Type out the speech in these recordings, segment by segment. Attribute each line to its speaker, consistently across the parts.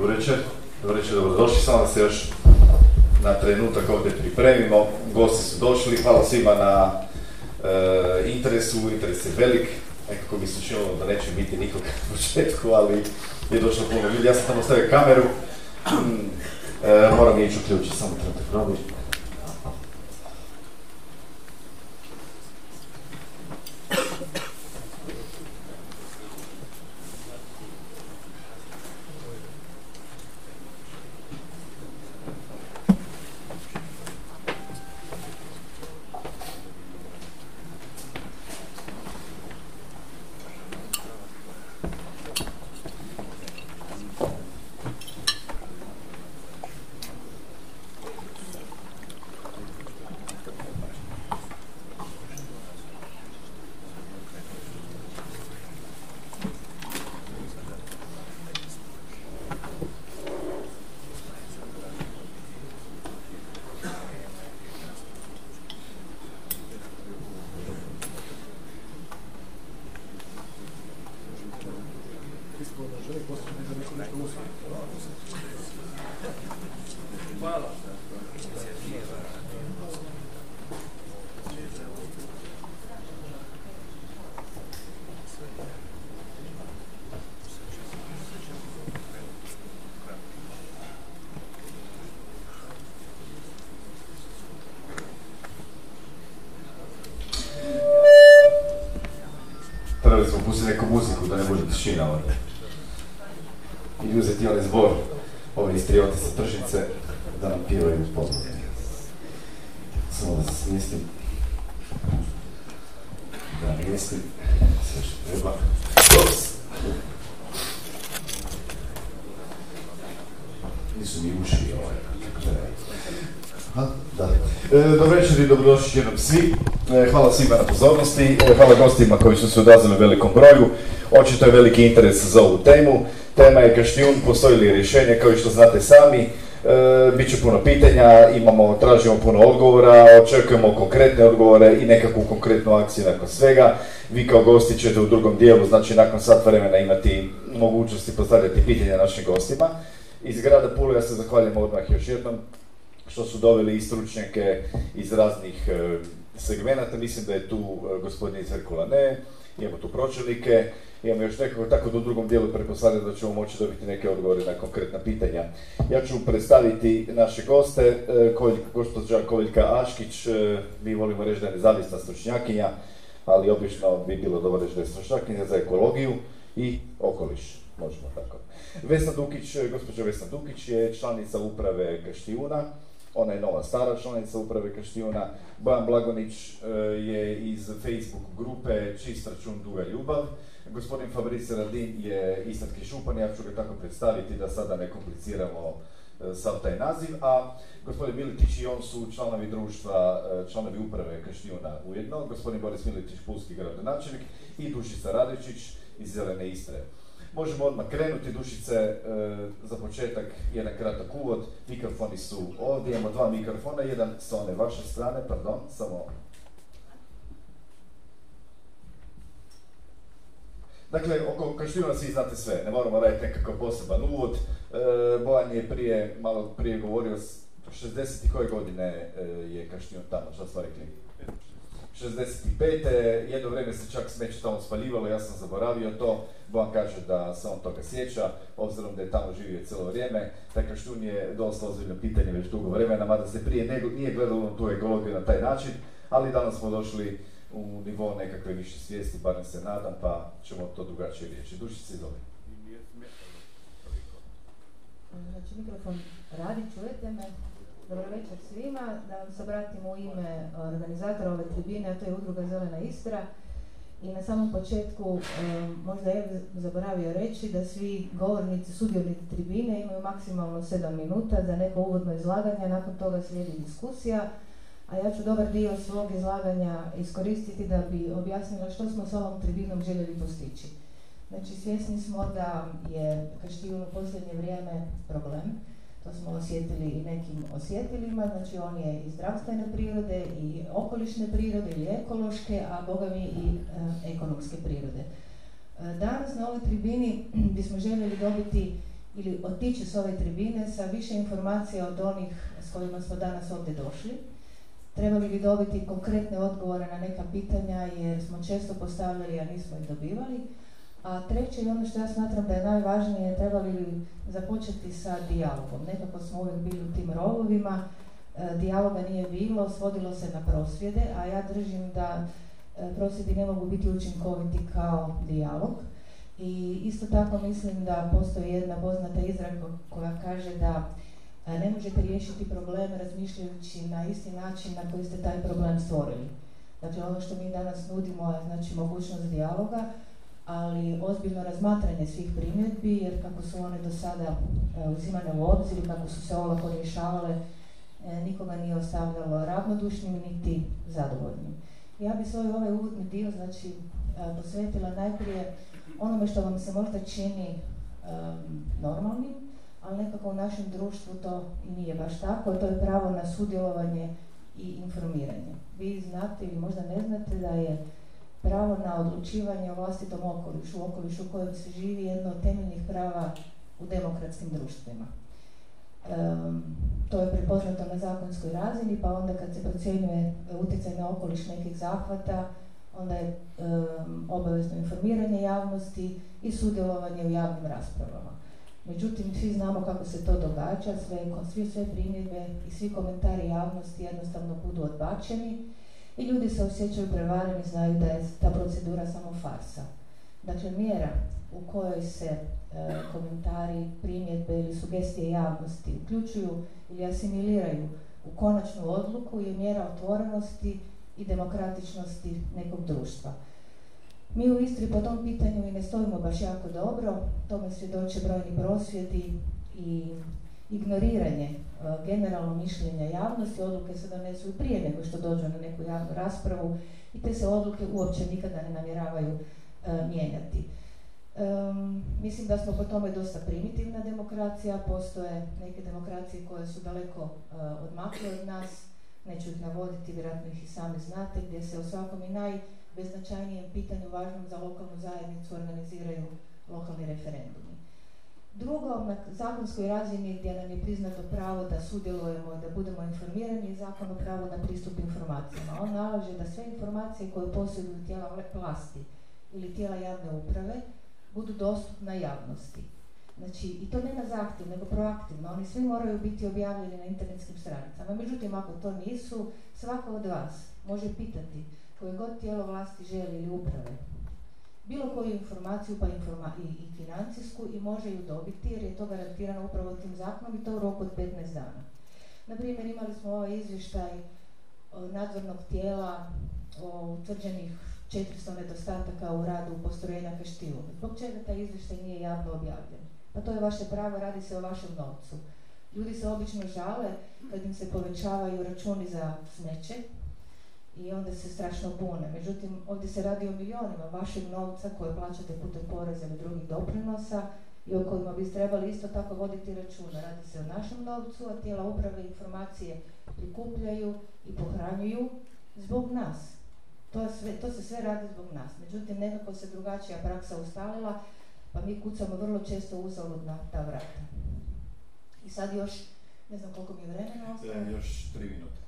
Speaker 1: Dobro večer, dobro večer, dobrodošli, samo da se još na trenutak ovdje pripremimo. Gosti su došli, hvala svima na e, interesu, interes je velik. Nekako bi se činilo da neće biti nikog na početku, ali je došlo puno ljudi. Ja sam tamo stavio kameru, e, moram ići uključiti, samo trenutak probi. Trebali smo pustiti neku muziku tišina ovdje. I uzeti onaj zbor, ove istrioti sa tržnice, da nam pivaju pozornice. Samo da se smjestim. Da mjestim. Sve što treba. Ups. Nisu mi uši ovaj. da. E, dobro večer i dobrodošli jednom svi. E, hvala svima na pozornosti. Hvala gostima koji su se odazvali velikom broju. Očito je veliki interes za ovu temu. Tema je Kaštijun, postoji li rješenje kao i što znate sami. E, Biće puno pitanja, imamo, tražimo puno odgovora, očekujemo konkretne odgovore i nekakvu konkretnu akciju nakon svega. Vi kao gosti ćete u drugom dijelu, znači nakon sat vremena imati mogućnosti postavljati pitanja našim gostima. Iz grada Pule ja se zahvaljujem odmah još jednom što su doveli i stručnjake iz raznih e, segmenata. Mislim da je tu e, gospodin iz Herkulane, imamo tu pročelnike, imamo još nekako tako da u drugom dijelu pretpostavljam da ćemo moći dobiti neke odgovore na konkretna pitanja. Ja ću predstaviti naše goste, e, gospođa Koviljka Aškić, e, mi volimo reći da je nezavisna stručnjakinja, ali obično bi bilo dobro reći da je stručnjakinja za ekologiju i okoliš, možemo tako. Vesna Dukić, gospođa Vesna Dukić je članica uprave Kaštijuna, ona je nova stara članica uprave Kaštijuna. Bojan Blagonić e, je iz Facebook grupe Čist račun duga ljubav. Gospodin Fabrice Radin je istatki župan, ja ću ga tako predstaviti da sada ne kompliciramo e, sav taj naziv, a gospodin Militić i on su članovi društva, e, članovi uprave Kaštijuna ujedno, gospodin Boris Militić, pulski gradonačelnik i Dušica Radičić iz Zelene Istre. Možemo odmah krenuti, Dušice, e, za početak jedan kratak uvod, mikrofoni su ovdje, imamo dva mikrofona, jedan sa one vaše strane, pardon, samo... Dakle, oko Kaštijuna svi znate sve, ne moramo raditi nekakav poseban uvod. E, Bojan je prije, malo prije govorio, s- 60. koje godine e, je Kaštijun tamo, šta ste rekli? 65. jedno vrijeme se čak smeće tamo spaljivalo, ja sam zaboravio to. Bojan kaže da se on toga sjeća, obzirom da je tamo živio cijelo vrijeme. Taj Kaštjun je dosta ozbiljno pitanje već dugo vremena, mada se prije nije gledalo tu ekologiju na taj način, ali danas smo došli u nivo nekakve više svijesti, barem se nadam, pa ćemo to drugačije riječi. Dušice, izvoli.
Speaker 2: Znači mikrofon radi, čujete me? Dobro večer svima, da vam se obratim u ime organizatora ove tribine, a to je udruga Zelena Istra. I na samom početku e, možda je zaboravio reći da svi govornici, sudionici tribine imaju maksimalno 7 minuta za neko uvodno izlaganje, nakon toga slijedi diskusija, a ja ću dobar dio svog izlaganja iskoristiti da bi objasnila što smo s ovom tribinom željeli postići. Znači svjesni smo da je Kaštijun u posljednje vrijeme problem, to smo osjetili i nekim osjetilima, znači on je i zdravstvene prirode i okolišne prirode ili ekološke, a boga mi i e, ekonomske prirode. E, danas na ovoj tribini bismo željeli dobiti ili otići s ove tribine sa više informacija od onih s kojima smo danas ovdje došli. Trebali bi dobiti konkretne odgovore na neka pitanja jer smo često postavljali, a nismo ih dobivali. A treće i ono što ja smatram da je najvažnije, trebali bi započeti sa dijalogom. Nekako smo uvijek bili u tim rovovima, e, dijaloga nije bilo, svodilo se na prosvjede, a ja držim da e, prosvjedi ne mogu biti učinkoviti kao dijalog. I isto tako mislim da postoji jedna poznata izraka koja kaže da e, ne možete riješiti problem razmišljajući na isti način na koji ste taj problem stvorili. Dakle, ono što mi danas nudimo je znači, mogućnost dijaloga, ali ozbiljno razmatranje svih primjedbi, jer kako su one do sada e, uzimane u obzir kako su se olako rješavale, e, nikoga nije ostavljalo ravnodušnim niti zadovoljnim. Ja bi svoj ovaj uvodni dio znači, posvetila najprije onome što vam se možda čini normalnim, ali nekako u našem društvu to i nije baš tako, to je pravo na sudjelovanje i informiranje. Vi znate ili možda ne znate da je pravo na odlučivanje o vlastitom okolišu, okolišu u kojem se živi jedno od temeljnih prava u demokratskim društvima. to je prepoznato na zakonskoj razini, pa onda kad se procjenjuje utjecaj na okoliš nekih zahvata, onda je obavezno informiranje javnosti i sudjelovanje u javnim raspravama. Međutim, svi znamo kako se to događa, sve, svi sve primjedbe i svi komentari javnosti jednostavno budu odbačeni i ljudi se osjećaju prevareni, znaju da je ta procedura samo farsa. Dakle, mjera u kojoj se e, komentari, primjedbe ili sugestije javnosti uključuju ili asimiliraju u konačnu odluku je mjera otvorenosti i demokratičnosti nekog društva. Mi u Istri po tom pitanju i ne stojimo baš jako dobro, tome svjedoče brojni prosvjedi i ignoriranje e, generalno mišljenja javnosti, odluke se donesu prije nego što dođu na neku javnu raspravu i te se odluke uopće nikada ne namjeravaju e, mijenjati. mislim da smo po tome dosta primitivna demokracija, postoje neke demokracije koje su daleko uh, odmakle od nas, neću ih navoditi, vjerojatno ih i sami znate, gdje se o svakom i najbeznačajnijem pitanju važnom za lokalnu zajednicu organiziraju lokalni referendumi. Drugo, na zakonskoj razini gdje nam je priznato pravo da sudjelujemo i da budemo informirani je zakon o pravu na pristup informacijama. On nalaže da sve informacije koje posjeduju tijela vlasti ili tijela javne uprave budu dostupne javnosti. Znači, i to ne na zahtjev, nego proaktivno. Oni svi moraju biti objavljeni na internetskim stranicama. Međutim, ako to nisu, svako od vas može pitati koje god tijelo vlasti želi ili uprave bilo koju informaciju pa informa i, i financijsku i može ju dobiti jer je to garantirano upravo tim zakonom i to u roku od 15 dana. Na primjer, imali smo ovaj izvještaj nadzornog tijela o utvrđenih 400 nedostataka u radu postrojenja Kaštivu. Zbog čega taj izvještaj nije javno objavljen? Pa to je vaše pravo, radi se o vašem novcu. Ljudi se obično žale kad im se povećavaju računi za smeće i onda se strašno bune. Međutim, ovdje se radi o milionima vašeg novca koje plaćate putem poreza ili drugih doprinosa i o kojima biste trebali isto tako voditi računa. Radi se o našem novcu, a tijela uprave informacije prikupljaju i pohranjuju zbog nas. To, sve, to se sve radi zbog nas. Međutim, nekako se drugačija praksa ustalila pa mi kucamo vrlo često uzalud na ta vrata. I sad još, ne znam koliko mi je vremena
Speaker 1: ostaje. još tri minute.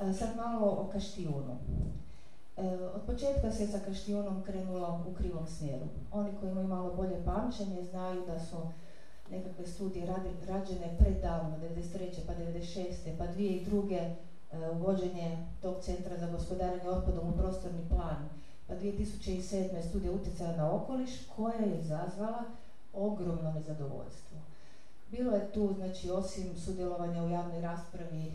Speaker 2: E, sad malo o Kaštijunu. E, od početka se sa Kaštijunom krenulo u krivom smjeru. Oni koji imaju malo bolje pamćenje znaju da su nekakve studije rađene predavno, 93. pa 96. pa 2002. E, uvođenje tog centra za gospodarenje otpadom u prostorni plan 2007. studija utjecaja na okoliš koja je izazvala ogromno nezadovoljstvo. Bilo je tu, znači, osim sudjelovanja u javnoj raspravi, e,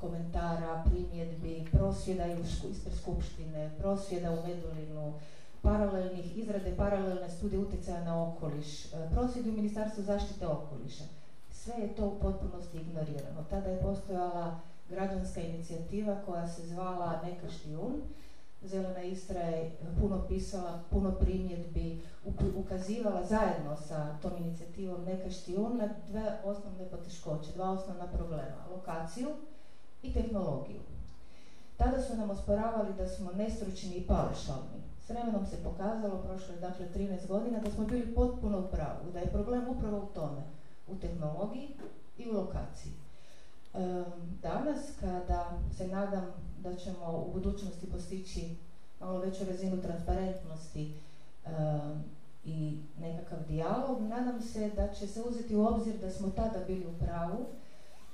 Speaker 2: komentara, primjedbi, prosvjeda ispred skupštine, prosvjeda u Medulinu, paralelnih, izrade paralelne studije utjecaja na okoliš, e, prosvjedi u Ministarstvu zaštite okoliša. Sve je to u potpunosti ignorirano. Tada je postojala građanska inicijativa koja se zvala Neka štijun, Zelena Istra je puno pisala, puno primjedbi, ukazivala zajedno sa tom inicijativom Neka štijun na dve osnovne poteškoće, dva osnovna problema, lokaciju i tehnologiju. Tada su nam osporavali da smo nestručni i paušalni. S vremenom se pokazalo, prošlo je dakle 13 godina, da smo bili potpuno u pravu, da je problem upravo u tome u tehnologiji i u lokaciji. Danas, kada se nadam da ćemo u budućnosti postići malo veću razinu transparentnosti i nekakav dijalog, nadam se da će se uzeti u obzir da smo tada bili u pravu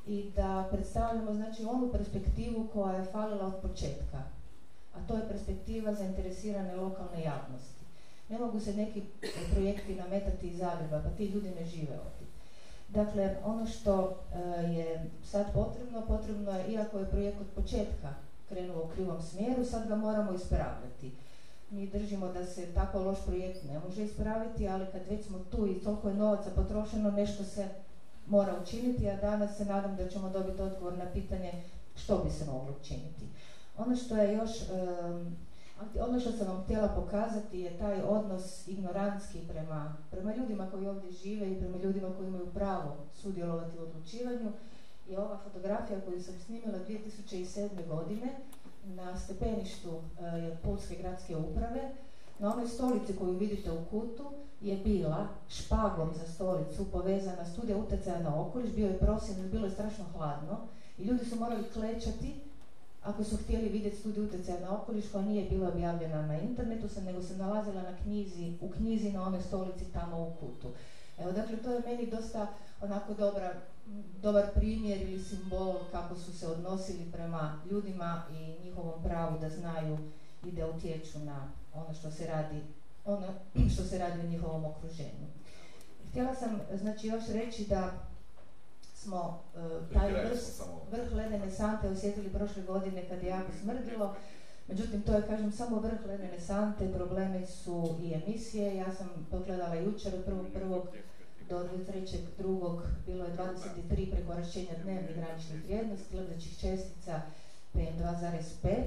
Speaker 2: i da predstavljamo znači onu perspektivu koja je falila od početka, a to je perspektiva zainteresirane lokalne javnosti. Ne mogu se neki projekti nametati iz Zagreba, pa ti ljudi ne žive ovdje. Dakle, ono što e, je sad potrebno, potrebno je, iako je projekt od početka krenuo u krivom smjeru, sad ga moramo ispravljati. Mi držimo da se tako loš projekt ne može ispraviti, ali kad već smo tu i toliko je novaca potrošeno, nešto se mora učiniti, a danas se nadam da ćemo dobiti odgovor na pitanje što bi se moglo učiniti. Ono što je još, ono što sam vam htjela pokazati je taj odnos ignorantski prema, prema ljudima koji ovdje žive i prema ljudima koji imaju pravo sudjelovati u odlučivanju. I ova fotografija koju sam snimila 2007. godine na stepeništu uh, Pulske gradske uprave, na onoj stolici koju vidite u kutu je bila špagom za stolicu povezana studija utjecaja na okoliš, bio je prosjen, bilo je strašno hladno i ljudi su morali klečati ako su htjeli vidjeti studiju utjecaja na okoliš koja nije bila objavljena na internetu, nego se nalazila na knjizi, u knjizi na onoj stolici tamo u kutu. Evo, dakle, to je meni dosta onako dobra, dobar primjer ili simbol kako su se odnosili prema ljudima i njihovom pravu da znaju i da utječu na ono što se radi, ono što se radi u njihovom okruženju. Htjela sam znači još reći da smo uh, taj vrh, vrh ledene sante osjetili prošle godine kad je jako smrdilo. Međutim, to je, kažem, samo vrh ledene sante, problemi su i emisije. Ja sam pogledala jučer od prvog prvog do drugog bilo je 23 prekoračenja dnevnih graničnih vrijednosti lebdećih čestica PM2,5.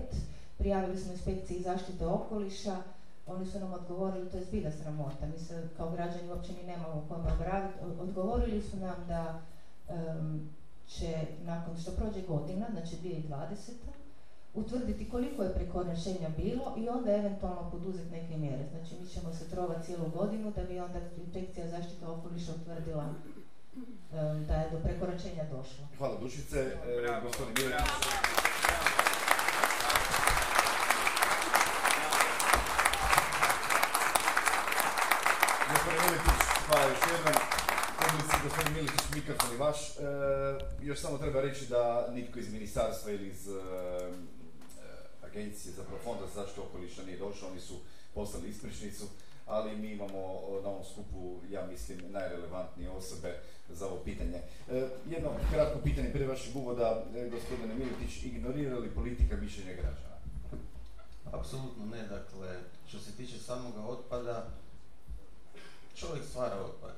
Speaker 2: Prijavili smo inspekciji zaštite okoliša, oni su nam odgovorili, to je zbilja sramota, mi se kao građani uopće ni nemamo kome obraviti, odgovorili su nam da će nakon što prođe godina, znači 2020 utvrditi koliko je prekoračenja bilo i onda eventualno poduzeti neke mjere. Znači mi ćemo se trovati cijelu godinu da bi onda inspekcija zaštite okoliša utvrdila da je do prekoračenja došlo.
Speaker 1: Hvala Dušice. E, hvala još jednom. Gospodin mikrofon i vaš. E, još samo treba reći da nitko iz ministarstva ili iz e, agencije, zapravo fonda za zaštitu okoliša nije došao, oni su poslali ispričnicu, ali mi imamo na ovom skupu, ja mislim, najrelevantnije osobe za ovo pitanje. E, jedno kratko pitanje prije vašeg uvoda, e, gospodine Militić, ignorira li politika mišljenja građana?
Speaker 3: Apsolutno ne, dakle, što se tiče samoga otpada, čovjek stvara otpad.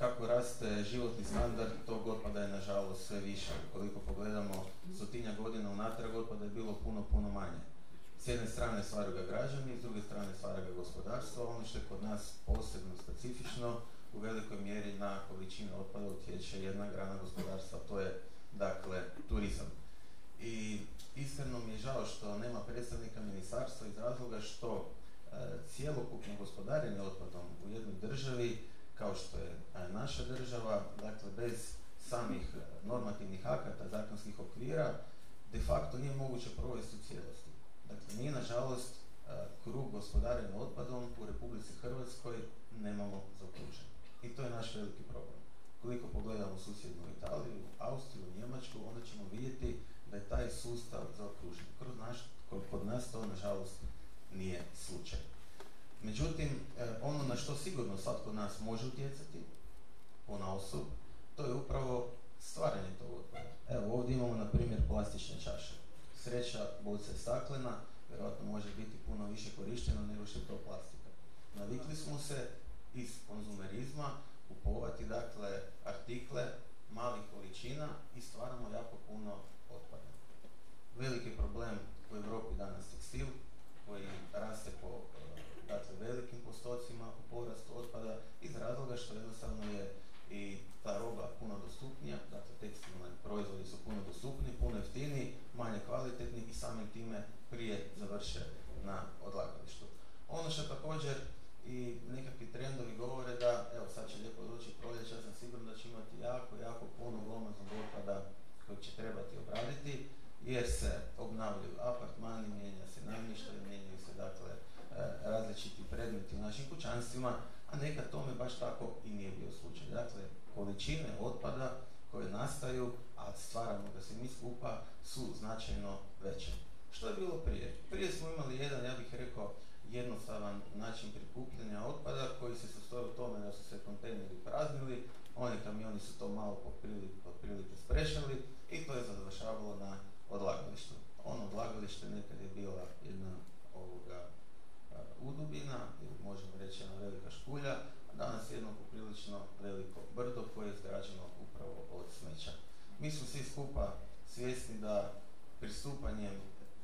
Speaker 3: Kako raste životni standard, tog otpada je nažalost sve više. Koliko pogledamo stotinja godina unatrag otpada je bilo puno, puno manje. S jedne strane stvaraju ga građani, s druge strane stvara ga gospodarstvo. Ono što je kod nas posebno specifično, u velikoj mjeri na količine otpada utječe jedna grana gospodarstva, to je dakle turizam. I iskreno mi je žao što nema predstavnika ministarstva iz razloga što e, cjelokupno gospodarenje otpadom u jednoj državi kao što je naša država, dakle bez samih e, normativnih akata, zakonskih okvira, de facto nije moguće provesti u cijelosti. Dakle, mi nažalost e, krug gospodarenja otpadom u Republici Hrvatskoj nemamo zaokružen. I to je naš veliki problem. Koliko pogledamo susjednu Italiju, Austriju, Njemačku, onda ćemo vidjeti da je taj sustav zaokružen. kod nas to nažalost nije slučaj. Međutim, e, ono na što sigurno svatko od nas može utjecati, na osob, to je upravo stvaranje tog otpada. Evo ovdje imamo na primjer plastične čaše. Sreća boca je staklena, vjerojatno može biti puno više korišteno nego što je to plastika. Navikli smo se iz konzumerizma kupovati dakle artikle malih količina i stvaramo jako puno otpada. Veliki problem u Europi danas tekstil koji raste po dakle velikim postocima u porastu otpada iz razloga što jednostavno je i ta roba puno dostupnija, dakle tekstilni proizvodi su puno dostupni, puno jeftiniji, manje kvalitetni i samim time prije završe na odlagalištu. Ono što također i nekakvi trendovi govore da, evo sad će lijepo doći proljeć, ja sam sigurno da će imati jako, jako puno glomaznog otpada koji će trebati obraditi, jer se obnavljaju apartmani, mijenja se namještaj, mijenjaju se dakle različiti predmeti u našim kućanstvima, a nekad tome baš tako i nije bio slučaj. Dakle, količine otpada koje nastaju, a stvaramo da se mi skupa, su značajno veće. Što je bilo prije? Prije smo imali jedan, ja bih rekao, jednostavan način prikupljanja otpada koji se sastoji u tome da su se kontejneri praznili, oni kamioni su to malo prilike sprešali i to je završavalo na odlagalištu. Ono odlagalište nekad je bila jedna ovoga udubina, ili možemo reći jedna velika škulja, a danas je jedno poprilično veliko brdo koje je izgrađeno upravo od smeća. Mi smo svi skupa svjesni da pristupanjem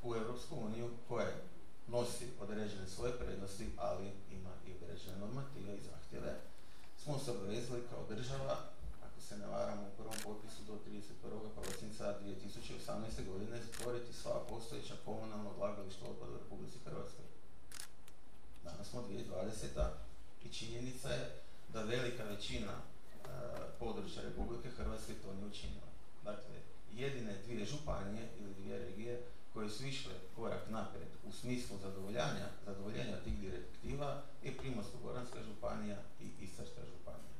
Speaker 3: u Europsku uniju, koje nosi određene svoje prednosti, ali ima i određene normative i zahtjeve, smo se obvezali kao država, ako se ne varamo u prvom popisu do 31. prosinca 2018. godine, zatvoriti sva postojeća komunalna odlagališta otpada u Republici Hrvatskoj. Danas smo 2020. i činjenica je da velika većina e, područja Republike Hrvatske to nije učinila. Dakle, jedine dvije županije ili dvije regije koje su išle korak naprijed u smislu zadovoljanja, zadovoljenja tih direktiva je Primorsko-Goranska županija i Istarska županija.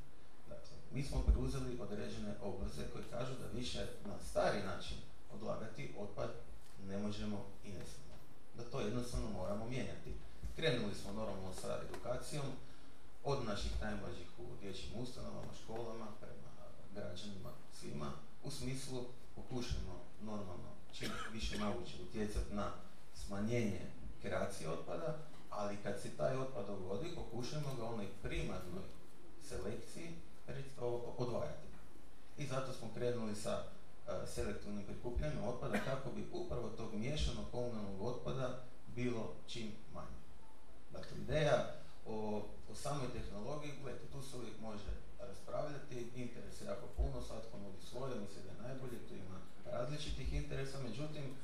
Speaker 3: Dakle, mi smo preuzeli određene obveze koje kažu da više na stari način odlagati otpad ne možemo i ne smijemo. Da to jednostavno moramo mijenjati. Krenuli smo normalno sa edukacijom od naših najmlađih u dječjim ustanovama, školama, prema građanima, svima, u smislu pokušamo normalno čim više moguće utjecati na smanjenje kreacije otpada, ali kad se taj otpad dogodi, pokušajmo ga onoj primarnoj selekciji odvajati. I zato smo krenuli sa selektivnim prikupljanjem otpada kako bi upravo tog miješanog komunalnog otpada bilo čim manje. Dakle, ideja o, o samoj tehnologiji, gledajte, tu se uvijek može raspravljati, interes je jako puno, svatko nudi svoje, misli da je najbolje, tu ima različitih interesa, međutim, e,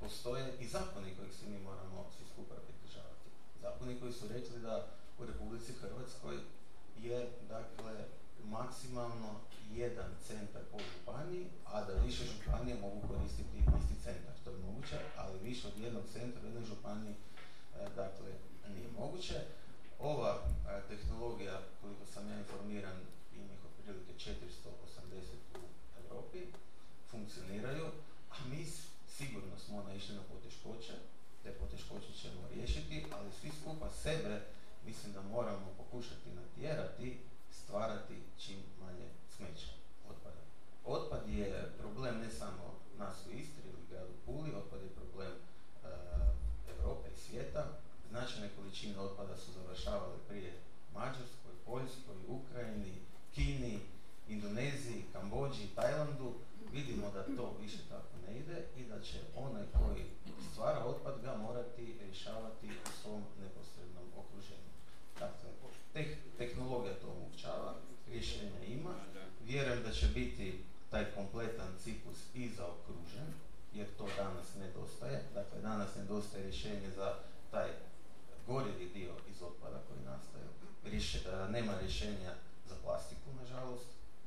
Speaker 3: postoje i zakoni kojih se mi moramo svi skupa pridržavati. Zakoni koji su rekli da u Republici Hrvatskoj je, dakle, maksimalno jedan centar po županiji, a da više županije mogu koristiti isti centar. To je moguće, ali više od jednog centra u jednoj županiji dakle, nije moguće. Ova e, tehnologija, koliko sam ja informiran, ima ih otprilike 480 u Europi, funkcioniraju, a mi sigurno smo naišli na poteškoće, te poteškoće ćemo riješiti, ali svi skupa sebe mislim da moramo pokušati natjerati, stvarati čim manje smeća otpada. Otpad je problem ne samo nas u Istri ili gradu Puli, otpad je problem e, Europe i svijeta. Značajne količine otpada su završavale prije Mađarskoj, Poljskoj, Ukrajini, Kini, Indoneziji, Kambođi, Tajlandu, vidimo da to više tako ne ide i da će onaj koji stvara otpad ga morati rješavati u svom neposrednom okruženju. Dakle, tehnologija to omogućava, rješenja ima, vjerujem da će biti taj kompletan ciklus i zaokružen, jer to danas nedostaje. Dakle, danas nedostaje rješenje za taj gorivi dio iz otpada koji nastaje. nema rješenja za plastiku,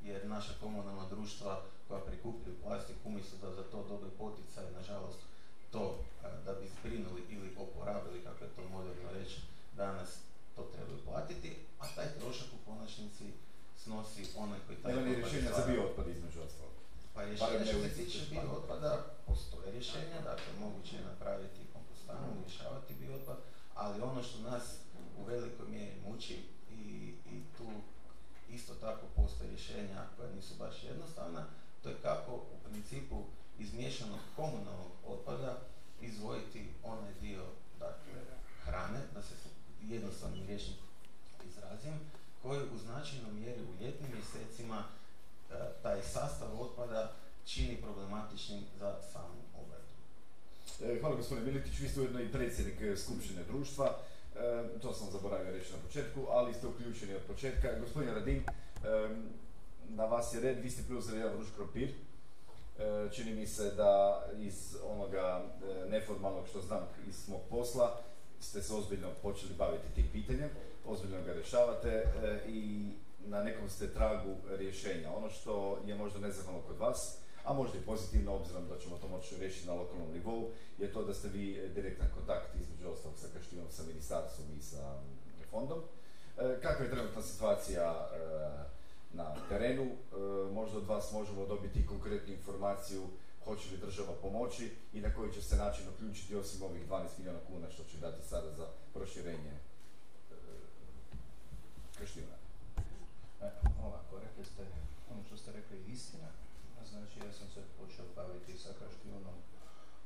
Speaker 3: jer naša komunalna društva koja prikupljaju plastik umjesto da za to dobe poticaj, nažalost, to da bi zbrinuli ili oporabili, kako je to moderno reći, danas to trebaju platiti, a taj trošak u konačnici snosi onaj koji taj
Speaker 1: Nema ni rješenja za bio otpad između ostalog.
Speaker 3: Pa rješenja što se tiče bio otpada, postoje rješenja, dakle moguće je napraviti kompostanu, rješavati bio otpad, ali ono što nas u velikoj mjeri muči isto tako postoje rješenja koja nisu baš jednostavna, to je kako u principu iz miješanog komunalnog otpada izvojiti onaj dio dakle, hrane, da se jednostavnim rječnik izrazim, koji u značajnoj mjeri u ljetnim mjesecima e, taj sastav otpada čini problematičnim za samu obradu.
Speaker 1: E, hvala gospodine Militić, vi ste ujedno i predsjednik e, Skupštine društva. To sam zaboravio reći na početku, ali ste uključeni od početka. Gospodin Radin, na vas je red, vi ste preuzeli jedan vruć kropir. čini mi se da iz onoga neformalnog što znam iz mog posla, ste se ozbiljno počeli baviti tim pitanjem, ozbiljno ga rješavate i na nekom ste tragu rješenja. Ono što je možda nezahvalno kod vas, a možda i pozitivno obzirom da ćemo to moći riješiti na lokalnom nivou, je to da ste vi direktan kontakt između ostalog sa Kaštinom, sa ministarstvom i sa fondom. E, kakva je trenutna situacija e, na terenu? E, možda od vas možemo dobiti konkretnu informaciju hoće li država pomoći i na koji će se način uključiti osim ovih 12 milijuna kuna što će dati sada za proširenje Kaština.
Speaker 4: ovako, rekli ste, ono što ste rekli istina, znači ja sam se počeo baviti sa Kaštijunom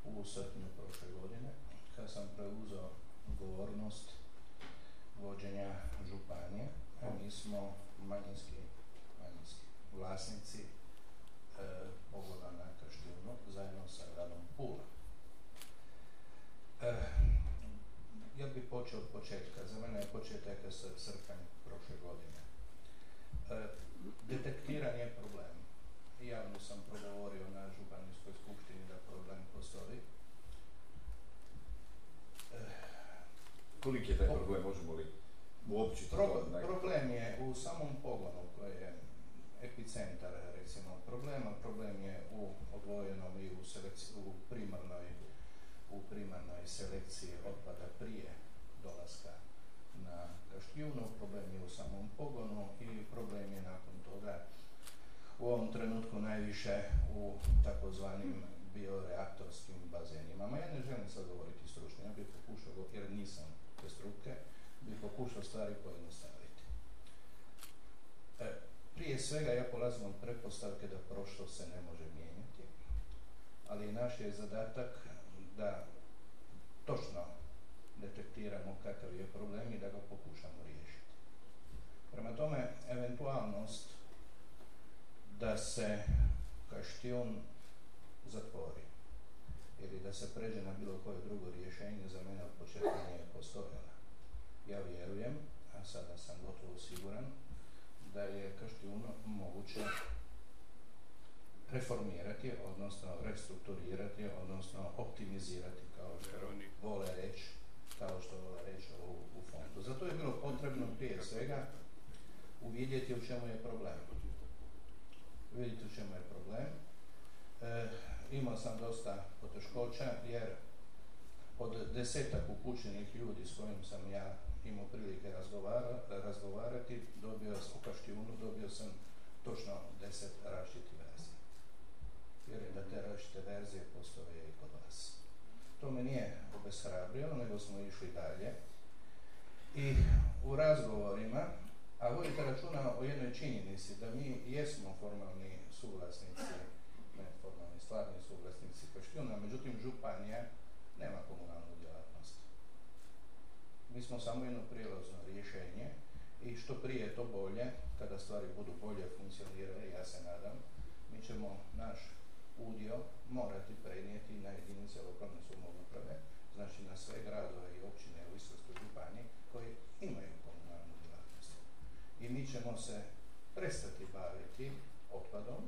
Speaker 4: u srpnju prošle godine, kad sam preuzeo govornost vođenja županije, a mi smo manjinski, manjinski vlasnici e, pogoda na Kaštijunu zajedno sa gradom Pula. E, ja bih počeo od početka. Za mene je početak srpanj prošle godine. E, detektiran je problem. Javno sam progovorio na županijskoj skupštini da problem postoji.
Speaker 1: E, Koliki je taj problem, možemo li uopće
Speaker 4: Problem je u samom pogonu koji je epicentar recimo. Problema, problem je u odvojenom i u, u primarnoj u primarnoj selekciji otpada prije dolaska na Kaštijunu, problem je u samom pogonu i problem je nakon toga u ovom trenutku najviše u takozvanim bioreaktorskim bazenima. Ma ja ne želim sad govoriti stručno, ja bih pokušao, jer nisam te struke, bih pokušao stvari pojednostaviti. E, prije svega ja polazim od pretpostavke da prošlost se ne može mijenjati, ali naš je zadatak da točno detektiramo kakav je problem i da ga pokušamo riješiti. Prema tome, eventualnost da se kaštion zatvori ili da se pređe na bilo koje drugo rješenje za mene od početka nije postojala. Ja vjerujem, a sada sam gotovo siguran, da je kaštion moguće reformirati, odnosno restrukturirati, odnosno optimizirati, kao što vole reći, kao što vole reći u, u fondu. Zato je bilo potrebno prije svega uvidjeti u čemu je problem. Vidjeti u čemu je problem. E, imao sam dosta poteškoća jer od desetak upućenih ljudi s kojim sam ja imao prilike razgovarati, dobio sam u Kaštijunu, dobio sam točno deset različitih verzija. Vjerujem da te različite verzije postoje i kod vas. To me nije obeshrabrio, nego smo išli dalje. I u razgovorima, a vodite računa o jednoj činjenici, da mi jesmo formalni suvlasnici, ne formalni, stvarni suvlasnici Kaštijuna, međutim županija nema komunalnu djelatnost. Mi smo samo jedno prijelazno rješenje i što prije to bolje, kada stvari budu bolje funkcionirale, ja se nadam, mi ćemo naš udio morati prenijeti na jedinice lokalne samouprave, znači na sve gradove i općine u Istarskoj županiji koji imaju. I mi ćemo se prestati baviti otpadom,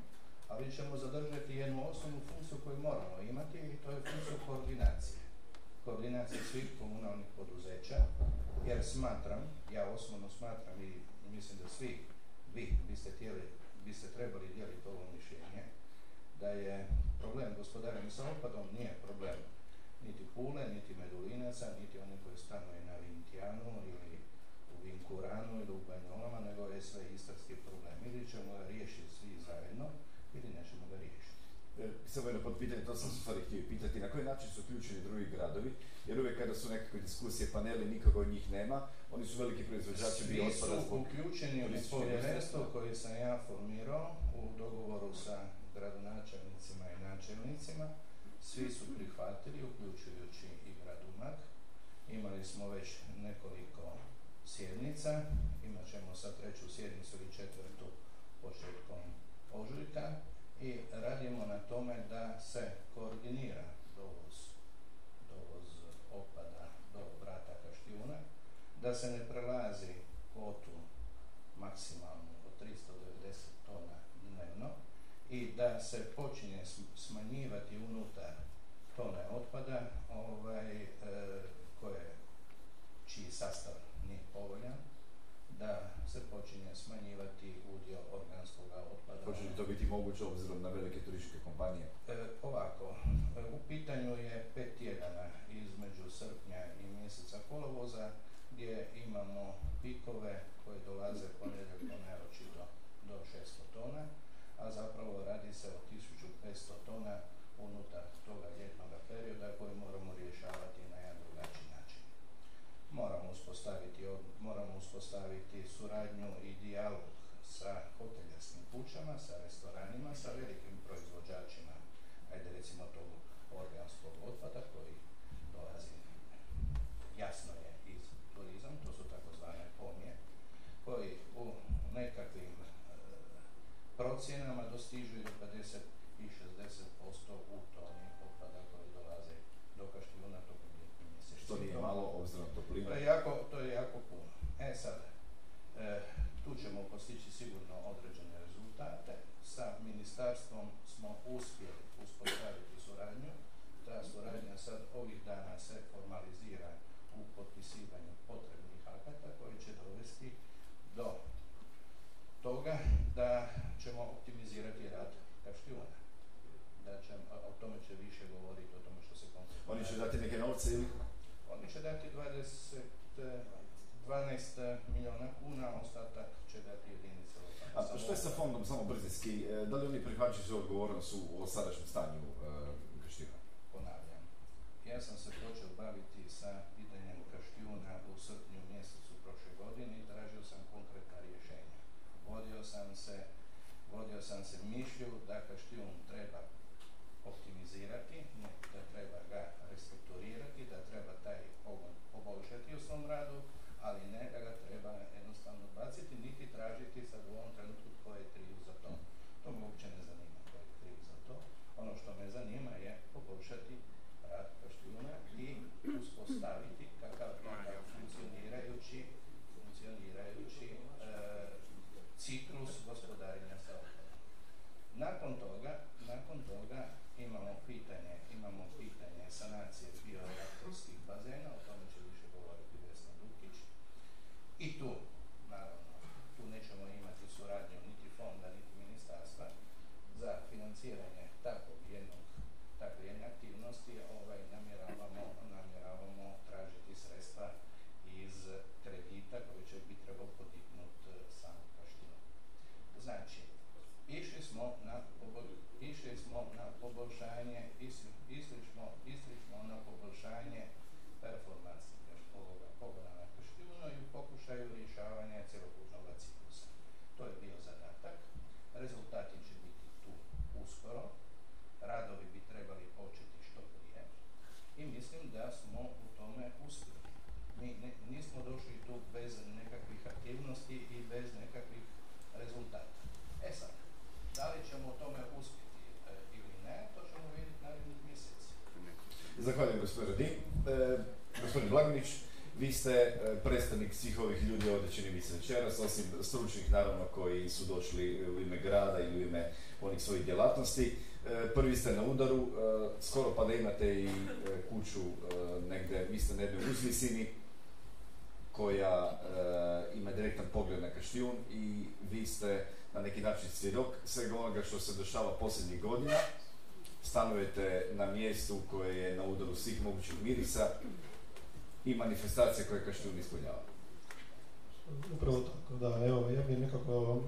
Speaker 4: ali ćemo zadržati jednu osnovnu funkciju koju moramo imati i to je funkciju koordinacije. Koordinacije svih komunalnih poduzeća, jer smatram, ja osobno smatram i mislim da svi vi biste, htjeli, biste trebali dijeliti ovo mišljenje, da je problem gospodarenja sa otpadom nije problem niti Pule, niti Medulinaca, niti oni koji stanuje na Vintijanu ili u Vinkuranu ili u Banjolama, nego je sve istarski problem. Ili ćemo ga riješiti svi zajedno, ili nećemo ga riješiti.
Speaker 1: E, samo jedno podpitanje, to sam stvari htio pitati, na koji način su uključeni drugi gradovi, jer uvijek kada su nekakve diskusije, paneli, nikoga od njih nema, oni su veliki proizvođači
Speaker 4: bio otpada. Svi su uključeni u povjerenstvo koje sam ja formirao u dogovoru sa gradonačelnicima i načelnicima, svi su prihvatili, uključujući i grad Umag. Imali smo već nekoliko sjednica, imat ćemo sad treću sjednicu ili četvrtu početkom ožujka. I radimo na tome da se koordinira dovoz, dovoz otpada do vrata Kaštijuna, da se ne prelazi kvotu maksimalnu od 390 tona dnevno i da se počinje smanjivati unutar tone otpada ovaj, e, koje, čiji sastav da se počinje smanjivati udio organskog otpada.
Speaker 1: Počinje to biti moguće obzirom na velike turističke kompanije?
Speaker 4: E, ovako, e, u pitanju je pet tjedana između srpnja i mjeseca kolovoza gdje imamo pikove koje dolaze ponedjeljak do naročito do 600 tona, a zapravo radi se o 1500 tona unutar toga ljetnog perioda koji moramo rješavati na jedan drugačiji način. Moramo uspostaviti, moramo uspostaviti suradnju i dijalog sa hoteljarskim kućama, sa restoranima, sa velikim proizvođačima, ajde recimo tog organskog otpada koji dolazi, jasno je, iz turizam, to su takozvane pomije, koji u nekakvim e, procjenama dostižu i do 50 i 60% u toni otpada koji dolaze do kaštijuna tog mjeseca.
Speaker 1: Što nije malo obzirom toplinu?
Speaker 4: To je jako, to je jako puno. E sad, e, tu ćemo postići sigurno određene rezultate. Sa ministarstvom smo uspjeli uspostaviti suradnju. Ta suradnja sad ovih dana se formalizira u potpisivanju potrebnih akata koji će dovesti do toga da ćemo optimizirati rad kaštiona. Da će, o tome će više govoriti, o tome što se konkretno...
Speaker 1: Oni će dati neke novce ili?
Speaker 4: Će dati 20, 12 milijuna kuna, ostatak će dati jedinice
Speaker 1: A što je sa fondom, samo brzinski, e, da li oni prihvaćaju odgovornost u, o sadašnjem stanju e, Kaština?
Speaker 4: Ponavljam, ja sam se počeo baviti sa pitanjem Kaštijuna u srpnju mjesecu prošle godine i tražio sam konkretna rješenja. Vodio sam se, vodio sam se mišlju da Kaštijun treba optimizirati, ne, da treba ga restrukturirati, da treba taj poboljšati u svom radu, ali ne da ga treba jednostavno baciti, niti tražiti sad u ovom trenutku tko je kriv za to. To me uopće ne zanima tko je kriv za to. Ono što me zanima je poboljšati rad Kaštijuna i uspostaviti kakav takav funkcionirajući, funkcionirajući e, ciklus gospodarenja sa Nakon toga, nakon toga imamo pitanje, imamo pitanje sanacije bioreaktorskih bazena, o tome će više govoriti Vesna Dukić. I tu, naravno, tu nećemo imati suradnju niti fonda, niti ministarstva za financiranje takvog jednog, takve jedne aktivnosti, ovaj, namjeravamo, namjeravamo tražiti sredstva iz kredita koji će biti trebao potiknut e, sam kaštinu. Znači, išli smo na, išli smo na poboljšanje, išli, smo, išli smo na poboljšanje performansi ovoga pogona na Krštinu i u pokušaju rješavanja cjelokupnog ciklusa. To je bio zadatak. Rezultati će biti tu uskoro. Radovi bi trebali početi što prije. I mislim da smo u tome uspjeli. Mi ne, nismo došli tu bez nekakvih aktivnosti i bez nekakvih rezultata. E sad, da li ćemo u tome uspjeti e, ili ne, to ćemo vidjeti narednih mjeseci.
Speaker 1: Zahvaljujem gospodin Radin. E, gospodin Blagonić, vi ste e, predstavnik svih ovih ljudi ovdje čini mi se večeras, osim stručnih naravno koji su došli u ime grada ili u ime onih svojih djelatnosti. E, prvi ste na udaru, e, skoro pa da imate i kuću negdje, vi ste na jednoj uzvisini koja ima direktan pogled na Kaštijun i vi ste na neki način svjedok svega onoga što se dešava posljednjih godina. Stanujete na mjestu koje je na udaru svih mogućih mirisa i manifestacija koje Kaštijun ispunjava.
Speaker 5: Upravo tako, da. Evo, ja bih nekako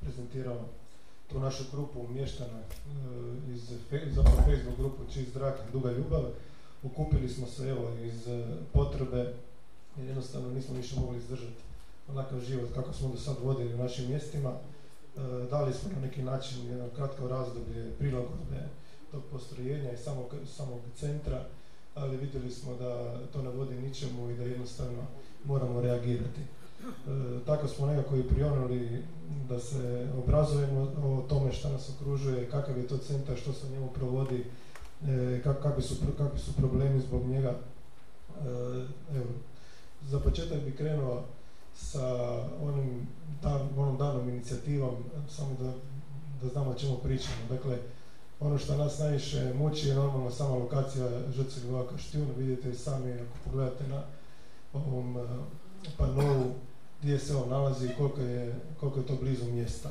Speaker 5: prezentirao tu našu grupu mještana e, iz zapravo Facebook grupu Čist zrak, duga ljubav. Okupili smo se evo iz e, potrebe jer jednostavno nismo više mogli izdržati onakav život kako smo do sad vodili u našim mjestima. E, dali smo na neki način jedno kratko razdoblje prilagodbe tog postrojenja i samog, samog centra, ali vidjeli smo da to ne vodi ničemu i da jednostavno moramo reagirati. E, tako smo nekako i prionuli da se obrazujemo o tome što nas okružuje, kakav je to centar, što se njemu provodi, e, kak, kakvi, su, kakvi su problemi zbog njega. E, evo, za početak bi krenuo sa onim dan, onom danom inicijativom, samo da, da znamo o čemu pričamo. Dakle, ono što nas najviše muči je normalno sama lokacija Ljubav Kaštijun. Vidite i sami ako pogledate na ovom uh, panovu gdje se on nalazi i koliko je, koliko je to blizu mjesta.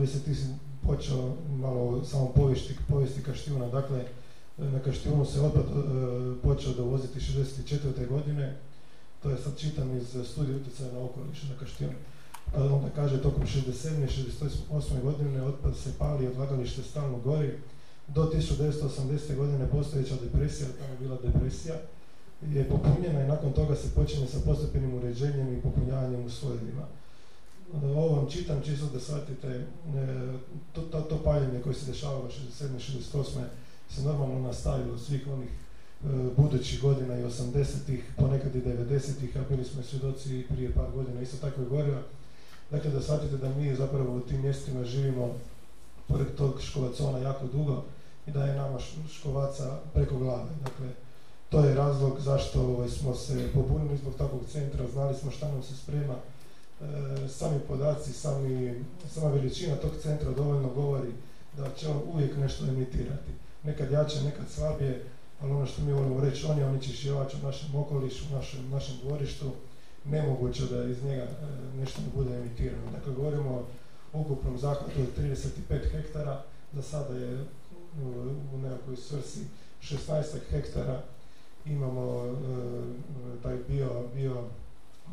Speaker 5: bi se ti si počeo malo samo povijesti, povijesti Kaštijuna. Dakle, na Kaštijunu se otpad počeo dovoziti 64. godine. To je sad čitam iz studija utjecaja na okoliš na Kaštijunu. Pa onda kaže tokom 67. i 68. godine otpad se pali, odlagalište stalno gori. Do 1980. godine postojeća depresija, tamo je bila depresija, je popunjena i nakon toga se počinje sa postepenim uređenjem i popunjavanjem u slojevima. Ovo vam čitam čisto da shvatite, e, to, to, to paljenje koje se dešavalo 67. 68. se normalno nastavilo svih onih e, budućih godina i 80-ih, ponekad i 90-ih, a bili smo svjedoci prije par godina, isto tako je goriva. Dakle, da shvatite da mi zapravo u tim mjestima živimo pored tog škovacona jako dugo i da je nama škovaca preko glave. Dakle, to je razlog zašto ovaj, smo se pobunili zbog takvog centra, znali smo šta nam se sprema. E, sami podaci, sami, sama veličina tog centra dovoljno govori da će on uvijek nešto emitirati. Nekad jače, nekad slabije, ali ono što mi volimo reći, on je onečišćivač u našem okolišu, u našem, našem dvorištu, nemoguće da iz njega e, nešto ne bude emitirano. Dakle, govorimo o ukupnom zahvatu od 35 hektara, za sada je u nekakvoj svrsi 16 hektara imamo e, taj bio, bio,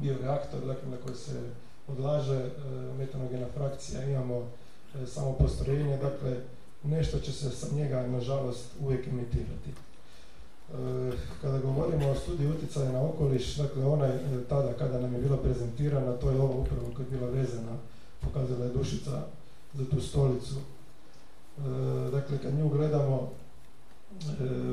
Speaker 5: bio reaktor dakle, na koji se odlaže e, metanogena frakcija, imamo samo postrojenje, dakle nešto će se sa njega nažalost uvijek emitirati. Kada govorimo o studiji utjecaja na okoliš, dakle ona je tada kada nam je bila prezentirana, to je ova upravo koja je bila vezana, pokazala je dušica za tu stolicu. Dakle, kad nju gledamo,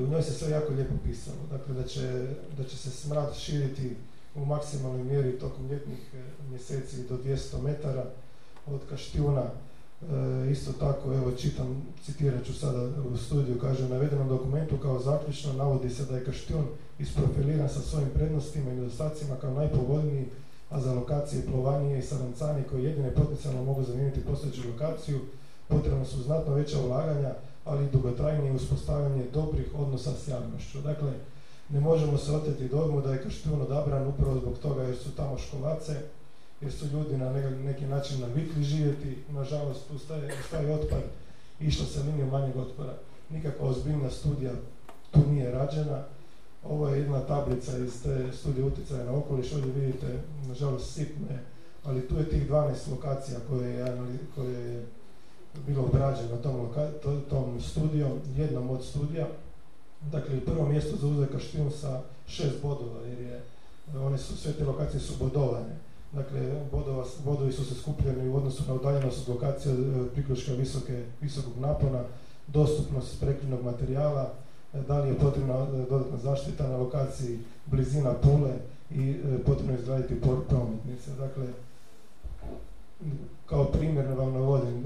Speaker 5: u njoj se sve jako lijepo pisalo. Dakle, da će, da će se smrad širiti u maksimalnoj mjeri tokom ljetnih mjeseci do 200 metara od Kaštijuna E, isto tako, evo čitam, citirat ću sada u studiju, kaže u navedenom dokumentu kao zaključno navodi se da je Kaštijun isprofiliran sa svojim prednostima i nedostacima kao najpovoljniji, a za lokacije Plovanije i Sarancani koji jedine potencijalno mogu zamijeniti postojeću lokaciju, potrebno su znatno veća ulaganja, ali i dugotrajnije uspostavljanje dobrih odnosa s javnošću. Dakle, ne možemo se oteti dojmu da je Kaštijun odabran upravo zbog toga jer su tamo školace, jer su ljudi na neki način navikli živjeti, nažalost tu staje, staje otpad, išlo se linijom manjeg otpora. Nikakva ozbiljna studija tu nije rađena. Ovo je jedna tablica iz te studije utjecaja na okoliš, ovdje vidite, nažalost sitne, ali tu je tih 12 lokacija koje je, koje je bilo obrađeno tom, tom studijom, jednom od studija. Dakle, prvo mjesto za Kaštijun sa šest bodova, jer je, one su, sve te lokacije su bodovane. Dakle, bodova, bodovi su se skupljeni u odnosu na udaljenost od lokacije priključka visoke, visokog napona, dostupnost prekrinog materijala, e, da li je potrebna e, dodatna zaštita na lokaciji, blizina pule i e, potrebno izgraditi prometnice. Dakle, kao primjer vam navodim,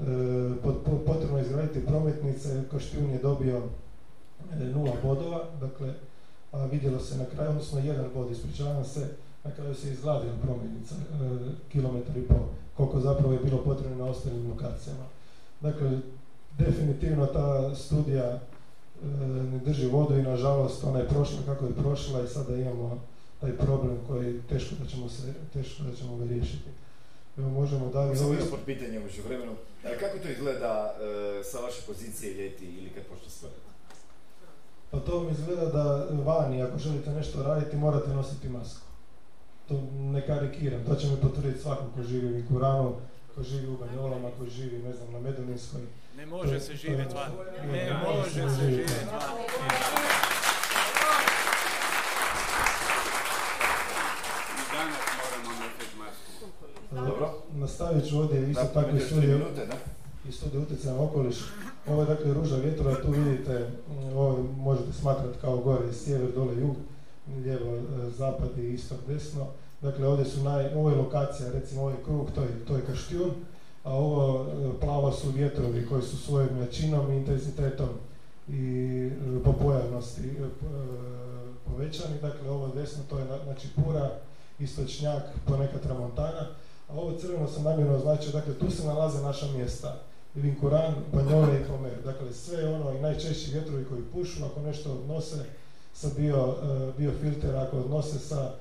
Speaker 5: potrebno izgraditi prometnice, Kaštijun je dobio nula bodova, dakle, a vidjelo se na kraju, odnosno jedan bod, ispričavam se, na kraju se izgladila promjenica, e, kilometar i pol, koliko zapravo je bilo potrebno na ostalim lokacijama. Dakle, definitivno ta studija e, ne drži vodu i nažalost ona je prošla kako je prošla i sada imamo taj problem koji teško da ćemo, se, teško da ćemo ga riješiti. Evo možemo dalje...
Speaker 1: Samo još pod pitanje u vremenu. E, kako to izgleda e, sa vaše pozicije ljeti ili kad počne smrt?
Speaker 5: Pa to mi izgleda da vani, ako želite nešto raditi, morate nositi masku ne karikiram, to će mi potvrditi svako ko živi u Vikuranu, ko živi u Banjolama, ko živi, ne znam, na Medoninskoj.
Speaker 6: Ne može se živjeti van. Ne može se živjeti van.
Speaker 5: Dobro. Nastavit ću ovdje isto tako i studiju, i studiju utjecaja na okoliš. Ovo je dakle ruža vjetrova, tu vidite, ovo možete smatrati kao gore, sjever, dole, jug lijevo, e, zapad i istok, desno. Dakle, ovdje su naj, ovo je lokacija, recimo ovaj krug, to je, to je Kaštijun, a ovo e, plavo su vjetrovi koji su svojim jačinom intenzitetom i e, po pojavnosti povećani. Dakle, ovo desno to je znači Pura, Istočnjak, ponekad Tramontana, a ovo crveno sam namjerno označio, dakle tu se nalaze naša mjesta. Vinkuran, Banjole i Pomer. Dakle, sve ono i najčešći vjetrovi koji pušu, ako nešto odnose, sa bio, e, biofilter, ako odnose sa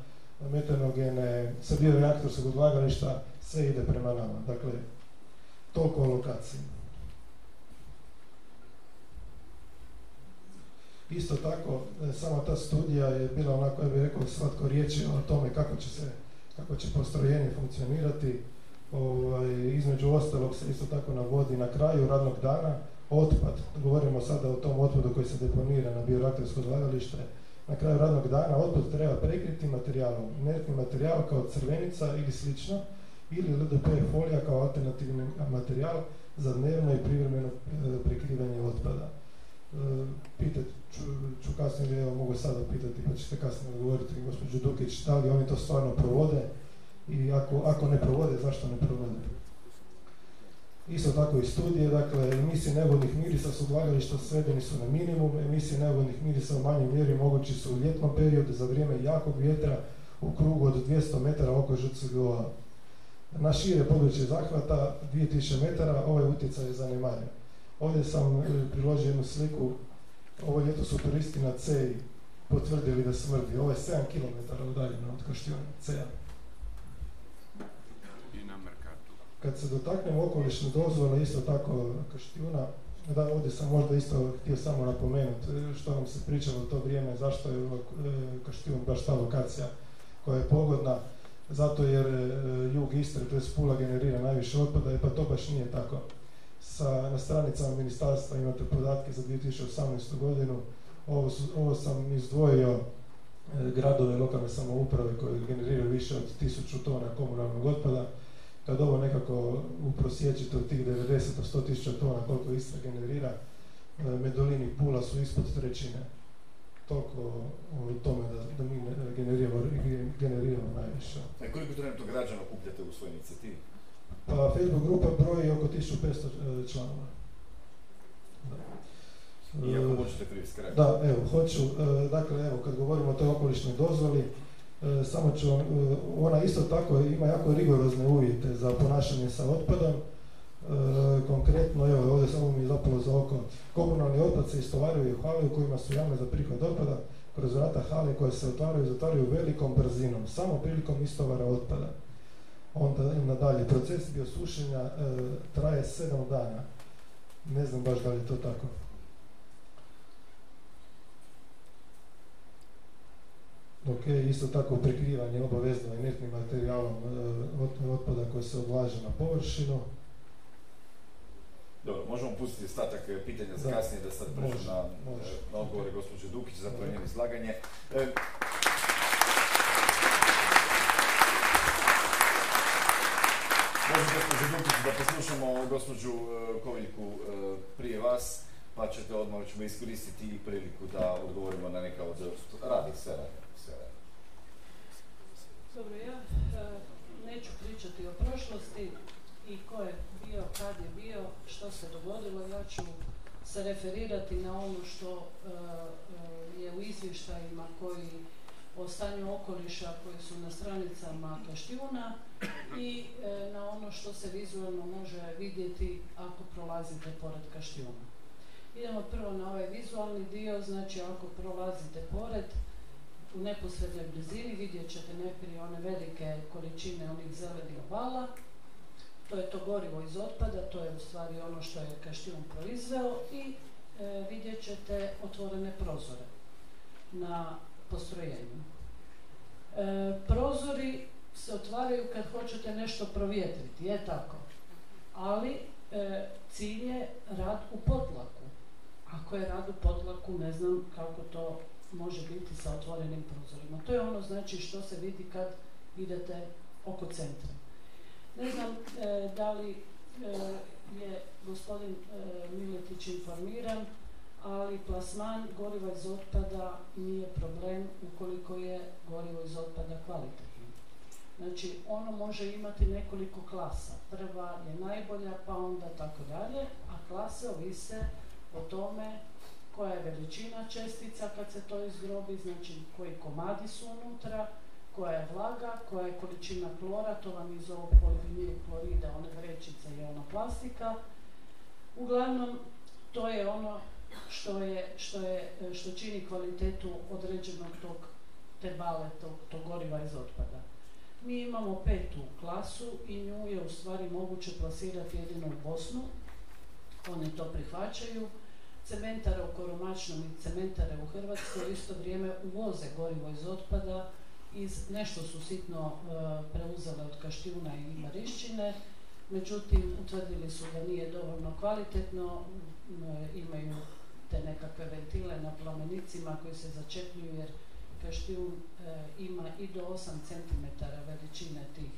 Speaker 5: metanogene, sa bioreaktorskog odlagališta, sve ide prema nama. Dakle, Toliko o lokaciji. Isto tako, e, sama ta studija je bila onako, ja bih rekao, svatko riječi o tome kako će se, kako će postrojenje funkcionirati. Ovaj, između ostalog se isto tako navodi na kraju radnog dana otpad, govorimo sada o tom otpadu koji se deponira na bioreaktorsko odlagalište, na kraju radnog dana otpad treba prekriti materijalom. Inertni materijal kao crvenica ili slično, ili LDP folija kao alternativni materijal za dnevno i privremeno e, prekrivanje otpada. E, pitat ću, ću kasnije, evo mogu sada pitati pa ćete kasnije odgovoriti gospođu Dukić, da li oni to stvarno provode i ako, ako ne provode, zašto ne provode? Isto tako i studije, dakle, emisije nevodnih mirisa s odlagališta svedeni su na minimum, emisije nevodnih mirisa u manjoj mjeri mogući su u ljetnom periodu za vrijeme jakog vjetra u krugu od 200 metara oko ŽCGO-a. Na šire područje zahvata 2000 metara ovaj utjecaj je zanemaren. Ovdje sam e, priložio jednu sliku, ovo ljeto su turisti na CEI potvrdili da smrdi. Ovo je 7 km udaljeno od Kaštiona, CEA. Kad se dotaknemo okolišne dozvole, isto tako Kaštijuna, da, ovdje sam možda isto htio samo napomenuti e, što vam se pričalo u to vrijeme, zašto je e, Kaštijun baš ta lokacija koja je pogodna, zato jer jug Istre, to je Pula, generira najviše otpada, i pa to baš nije tako sa, na stranicama ministarstva imate podatke za 2018. godinu. Ovo, ovo sam izdvojio e, gradove lokalne samouprave koje generiraju više od 1000 tona komunalnog otpada. Kad ovo nekako uprosječite od tih 90 do 100 tisuća tona koliko Istra generira, e, Medolini Pula su ispod trećine. Toliko o tome da, da mi generiramo, generiramo najviše.
Speaker 1: E koliko trenutno građana kupljate u svojoj inicijativi?
Speaker 5: Pa Facebook grupa broji oko 1500 e, članova.
Speaker 1: I ako možete
Speaker 5: Da, evo, hoću. E, dakle, evo, kad govorimo o toj okolišnoj dozvoli, e, samo ću, ona isto tako ima jako rigorozne uvjete za ponašanje sa otpadom. konkretno, evo, ovdje samo mi je zapalo za oko, komunalni otpad se istovaruje u hale u kojima su jame za prihod otpada, kroz vrata hale koje se otvaraju i zatvaraju velikom brzinom, samo prilikom istovara otpada. Onda nadalje, proces biosušenja e, traje sedam dana. Ne znam baš da li je to tako. Ok, isto tako prekrivanje obavezno inertnim materijalom e, otpada koji se odlaže na površinu.
Speaker 1: Dobro, možemo pustiti ostatak e, pitanja za kasnije da sad pređu na, na odgovore gospođe Dukić za njeno izlaganje. Možete gospođu da poslušamo gospođu e, Koviljku e, prije vas, pa ćete odmah ćemo iskoristiti i priliku da odgovorimo na neka od sve sve
Speaker 7: Dobro, ja e, neću pričati o prošlosti i ko je bio, kad je bio, što se dogodilo. Ja ću se referirati na ono što je u izvještajima koji o stanju okoliša koji su na stranicama Kaštijuna i e, na ono što se vizualno može vidjeti ako prolazite pored Kaštijuna. Idemo prvo na ovaj vizualni dio, znači ako prolazite pored, u neposrednoj blizini vidjet ćete najprije one velike količine onih zelenih obala, to je to gorivo iz otpada, to je u stvari ono što je Kaštijun proizveo i e, vidjet ćete otvorene prozore na postrojenju. E, prozori se otvaraju kad hoćete nešto provjetriti, je tako. Ali e, cilj je rad u potlaku. Ako je rad u potlaku, ne znam kako to može biti sa otvorenim prozorima. To je ono znači što se vidi kad idete oko centra. Ne znam e, da li je gospodin Miletić informiran, ali plasman goriva iz otpada nije problem ukoliko je gorivo iz otpada kvalitetno. Znači, ono može imati nekoliko klasa. Prva je najbolja, pa onda tako dalje, a klase ovise o tome koja je veličina čestica kad se to izgrobi, znači koji komadi su unutra, koja je vlaga, koja je količina klora, to vam iz ovog polivinil klorida, one vrećice i ona plastika. Uglavnom, to je ono što, je, što, je, što čini kvalitetu određenog tog te bale, tog, tog goriva iz otpada. Mi imamo petu klasu i nju je u stvari moguće plasirati jedino u Bosnu. Oni to prihvaćaju. Cementare u Koromačnom i cementare u Hrvatskoj isto vrijeme uvoze gorivo iz otpada, iz, nešto su sitno e, preuzele od Kaštijuna i Marišćine, međutim utvrdili su da nije dovoljno kvalitetno, imaju te nekakve ventile na plamenicima koji se začepljuju jer Kaštijun e, ima i do 8 cm veličine tih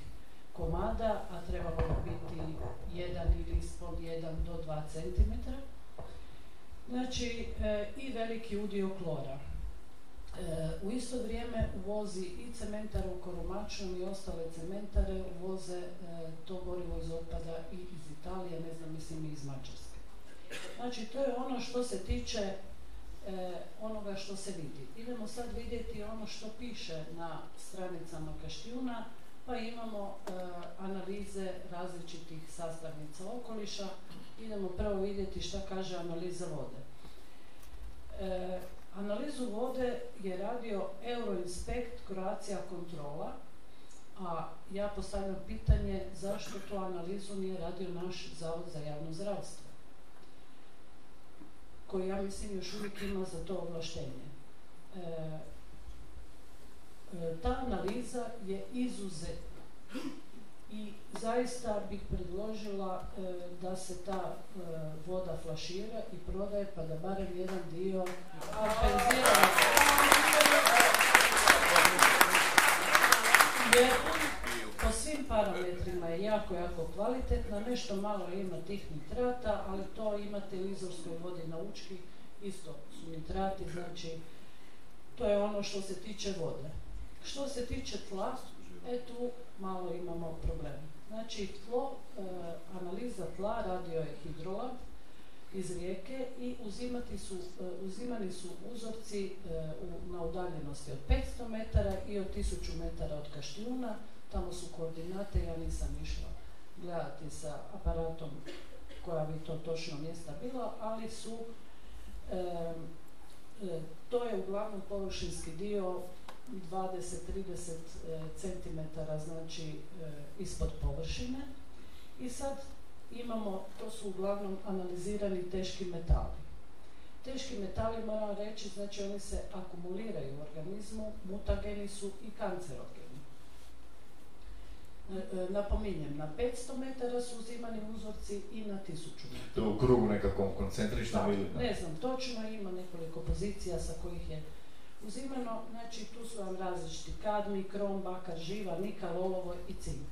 Speaker 7: komada, a trebalo bi biti jedan ili ispod 1 do 2 cm. Znači, e, i veliki udio klora. E, u isto vrijeme uvozi i cementar u Koromačnom i ostale cementare uvoze e, to gorivo iz otpada i iz Italije, ne znam, mislim i iz Mađarske. Znači, to je ono što se tiče onoga što se vidi. Idemo sad vidjeti ono što piše na stranicama Kaštijuna, pa imamo analize različitih sastavnica okoliša. Idemo prvo vidjeti šta kaže analiza vode. E, analizu vode je radio Euroinspekt Croatia Kontrola, a ja postavljam pitanje zašto tu analizu nije radio naš Zavod za javno zdravstvo, koji ja mislim još uvijek ima za to ovlaštenje. E, e, ta analiza je izuzet i zaista bih predložila e, da se ta e, voda flašira i prodaje pa da barem jedan dio kompenzira. Jer po svim parametrima je jako, jako kvalitetna, nešto malo ima tih nitrata, ali to imate u izorskoj vodi na učki, isto su nitrati, znači to je ono što se tiče vode. Što se tiče tla, e tu malo imamo problem. Znači, tlo, e, analiza tla radio je hidrolab iz rijeke i uzimati su, e, uzimani su uzorci e, na udaljenosti od 500 metara i od 1000 metara od Kaštijuna. Tamo su koordinate, ja nisam išla gledati sa aparatom koja bi to točno mjesta bila, ali su to je uglavnom površinski dio 20-30 e, cm znači e, ispod površine i sad imamo, to su uglavnom analizirani teški metali. Teški metali moram reći, znači oni se akumuliraju u organizmu, mutageni su i kancerogeni. E, napominjem, na 500 metara su uzimani uzorci i na 1000 metara.
Speaker 1: To u krugu nekakvom koncentričnom ili...
Speaker 7: Ne znam, točno ima nekoliko pozicija sa kojih je uzimano, znači tu su vam različiti kadmi, krom, bakar, živa, nikal, olovo i cink.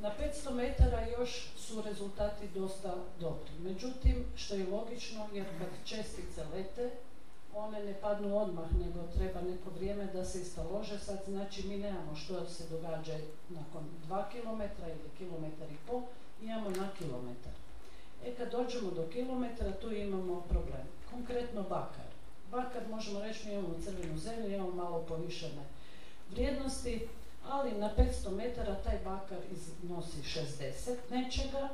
Speaker 7: Na 500 metara još su rezultati dosta dobri. Međutim, što je logično, jer kad čestice lete, one ne padnu odmah, nego treba neko vrijeme da se istalože. Sad znači mi nemamo što se događa nakon 2 km ili kilometar i pol, imamo na kilometar. E kad dođemo do kilometra, tu imamo problem. Konkretno bakar bakar možemo reći mi imamo crvenu zemlju, imamo malo povišene vrijednosti, ali na 500 metara taj bakar iznosi 60 nečega,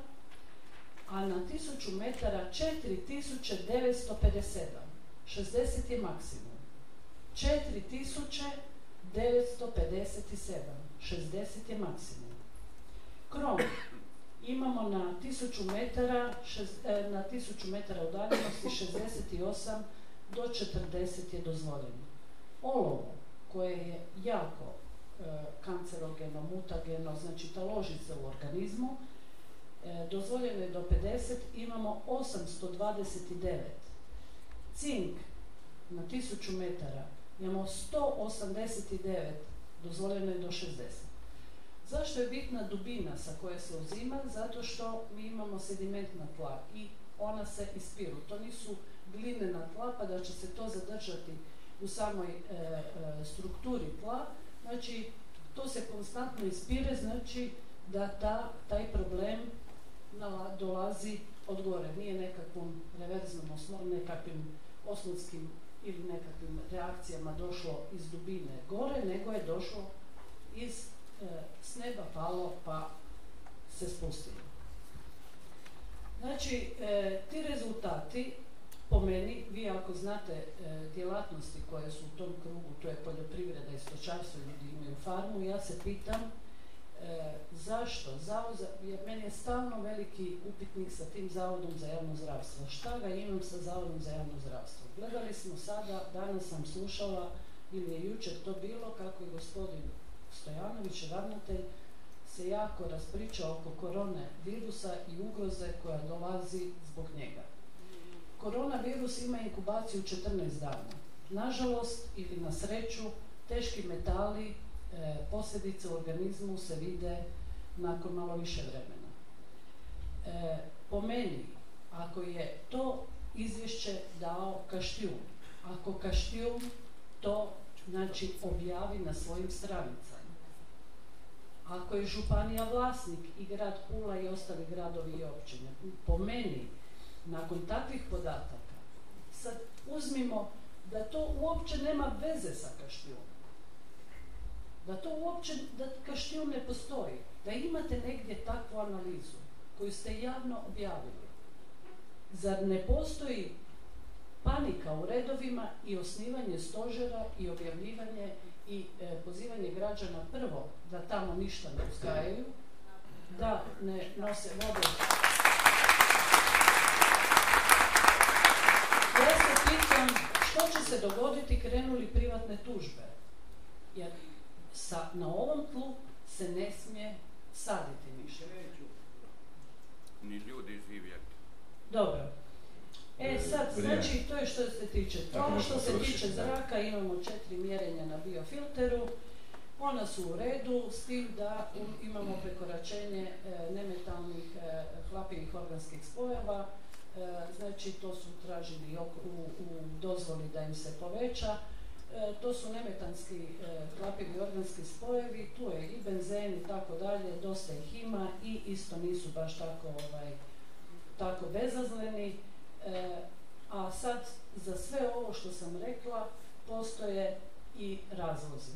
Speaker 7: a na 1000 metara 4957. 60 je maksimum. 4957. 60 je maksimum. Krom imamo na 1000 metara, e, na 1000 metara udaljenosti 68 do 40 je dozvoljeno. Olovo, koje je jako e, kancerogeno, mutageno, znači taloži se u organizmu, e, dozvoljeno je do 50, imamo 829. Cink na 1000 metara imamo 189, dozvoljeno je do 60. Zašto je bitna dubina sa koje se uzima? Zato što mi imamo sedimentna tla i ona se ispiru. To nisu glinena tla pa da će se to zadržati u samoj e, e, strukturi tla. Znači, to se konstantno ispire, znači da ta, taj problem dolazi od gore. Nije nekakvom reverznom osnovom, nekakvim osnovskim ili nekakvim reakcijama došlo iz dubine gore, nego je došlo iz e, s neba palo pa se spustilo. Znači, ti rezultati po meni, vi ako znate e, djelatnosti koje su u tom krugu, to je poljoprivreda i stočarstvo, ljudi imaju farmu, ja se pitam e, zašto zavod za, jer meni je stalno veliki upitnik sa tim zavodom za javno zdravstvo. Šta ga imam sa zavodom za javno zdravstvo? Gledali smo sada, danas sam slušala ili je jučer to bilo kako je gospodin Stojanović, ravnatelj, se jako raspričao oko korone virusa i ugroze koja dolazi zbog njega. Koronavirus ima inkubaciju 14 dana. Nažalost ili na sreću, teški metali, e, posljedice u organizmu se vide nakon malo više vremena. E, po meni, ako je to izvješće dao Kaštijun, ako Kaštijun to znači objavi na svojim stranicama, ako je županija vlasnik i grad Pula i ostali gradovi i općine, po meni, nakon takvih podataka, sad uzmimo da to uopće nema veze sa Kaštijunom. Da to uopće, da Kaštijun ne postoji. Da imate negdje takvu analizu koju ste javno objavili. Zar ne postoji panika u redovima i osnivanje stožera i objavljivanje i e, pozivanje građana prvo da tamo ništa ne uzgajaju, da ne nose vode. Ja se pitam će se dogoditi krenuli privatne tužbe. Jer sa, na ovom tlu se ne smije saditi ništa.
Speaker 8: Ni ljudi živjeti.
Speaker 7: Dobro. E
Speaker 1: E,
Speaker 7: sad, znači to je što se tiče
Speaker 1: možemo
Speaker 7: što se tiče zraka imamo četiri mjerenja na biofilteru, ona su u redu s tim da imamo prekoračenje e, nemetalnih e, hlapivih organskih spojeva, znači to su tražili u, u dozvoli da im se poveća. E, to su nemetanski e, hlapivi organski spojevi, tu je i benzen i tako dalje, dosta ih ima i isto nisu baš tako ovaj, tako bezazleni. E, a sad za sve ovo što sam rekla postoje i razlozi.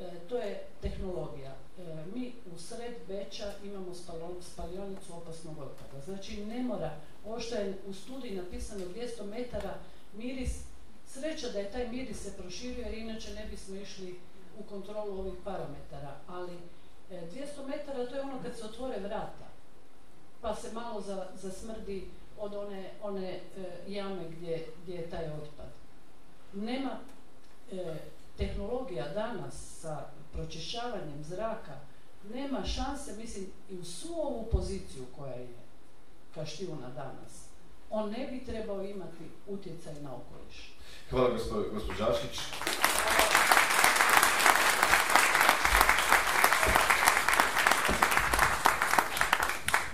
Speaker 7: E, to je tehnologija. E, mi u sred Beča imamo spalionicu opasnog otpada. Znači ne mora, je u studiji napisano 200 metara miris, sreća da je taj miris se proširio jer inače ne bismo išli u kontrolu ovih parametara. Ali e, 200 metara to je ono kad se otvore vrata pa se malo za, zasmrdi od one, one e, jame gdje, gdje je taj otpad. Nema e, tehnologija danas sa pročišćavanjem zraka, nema šanse, mislim, i u svu ovu poziciju koja je Kaštijuna danas, on ne bi trebao imati utjecaj na okoliš.
Speaker 1: Hvala gospo, gospo Žaškić.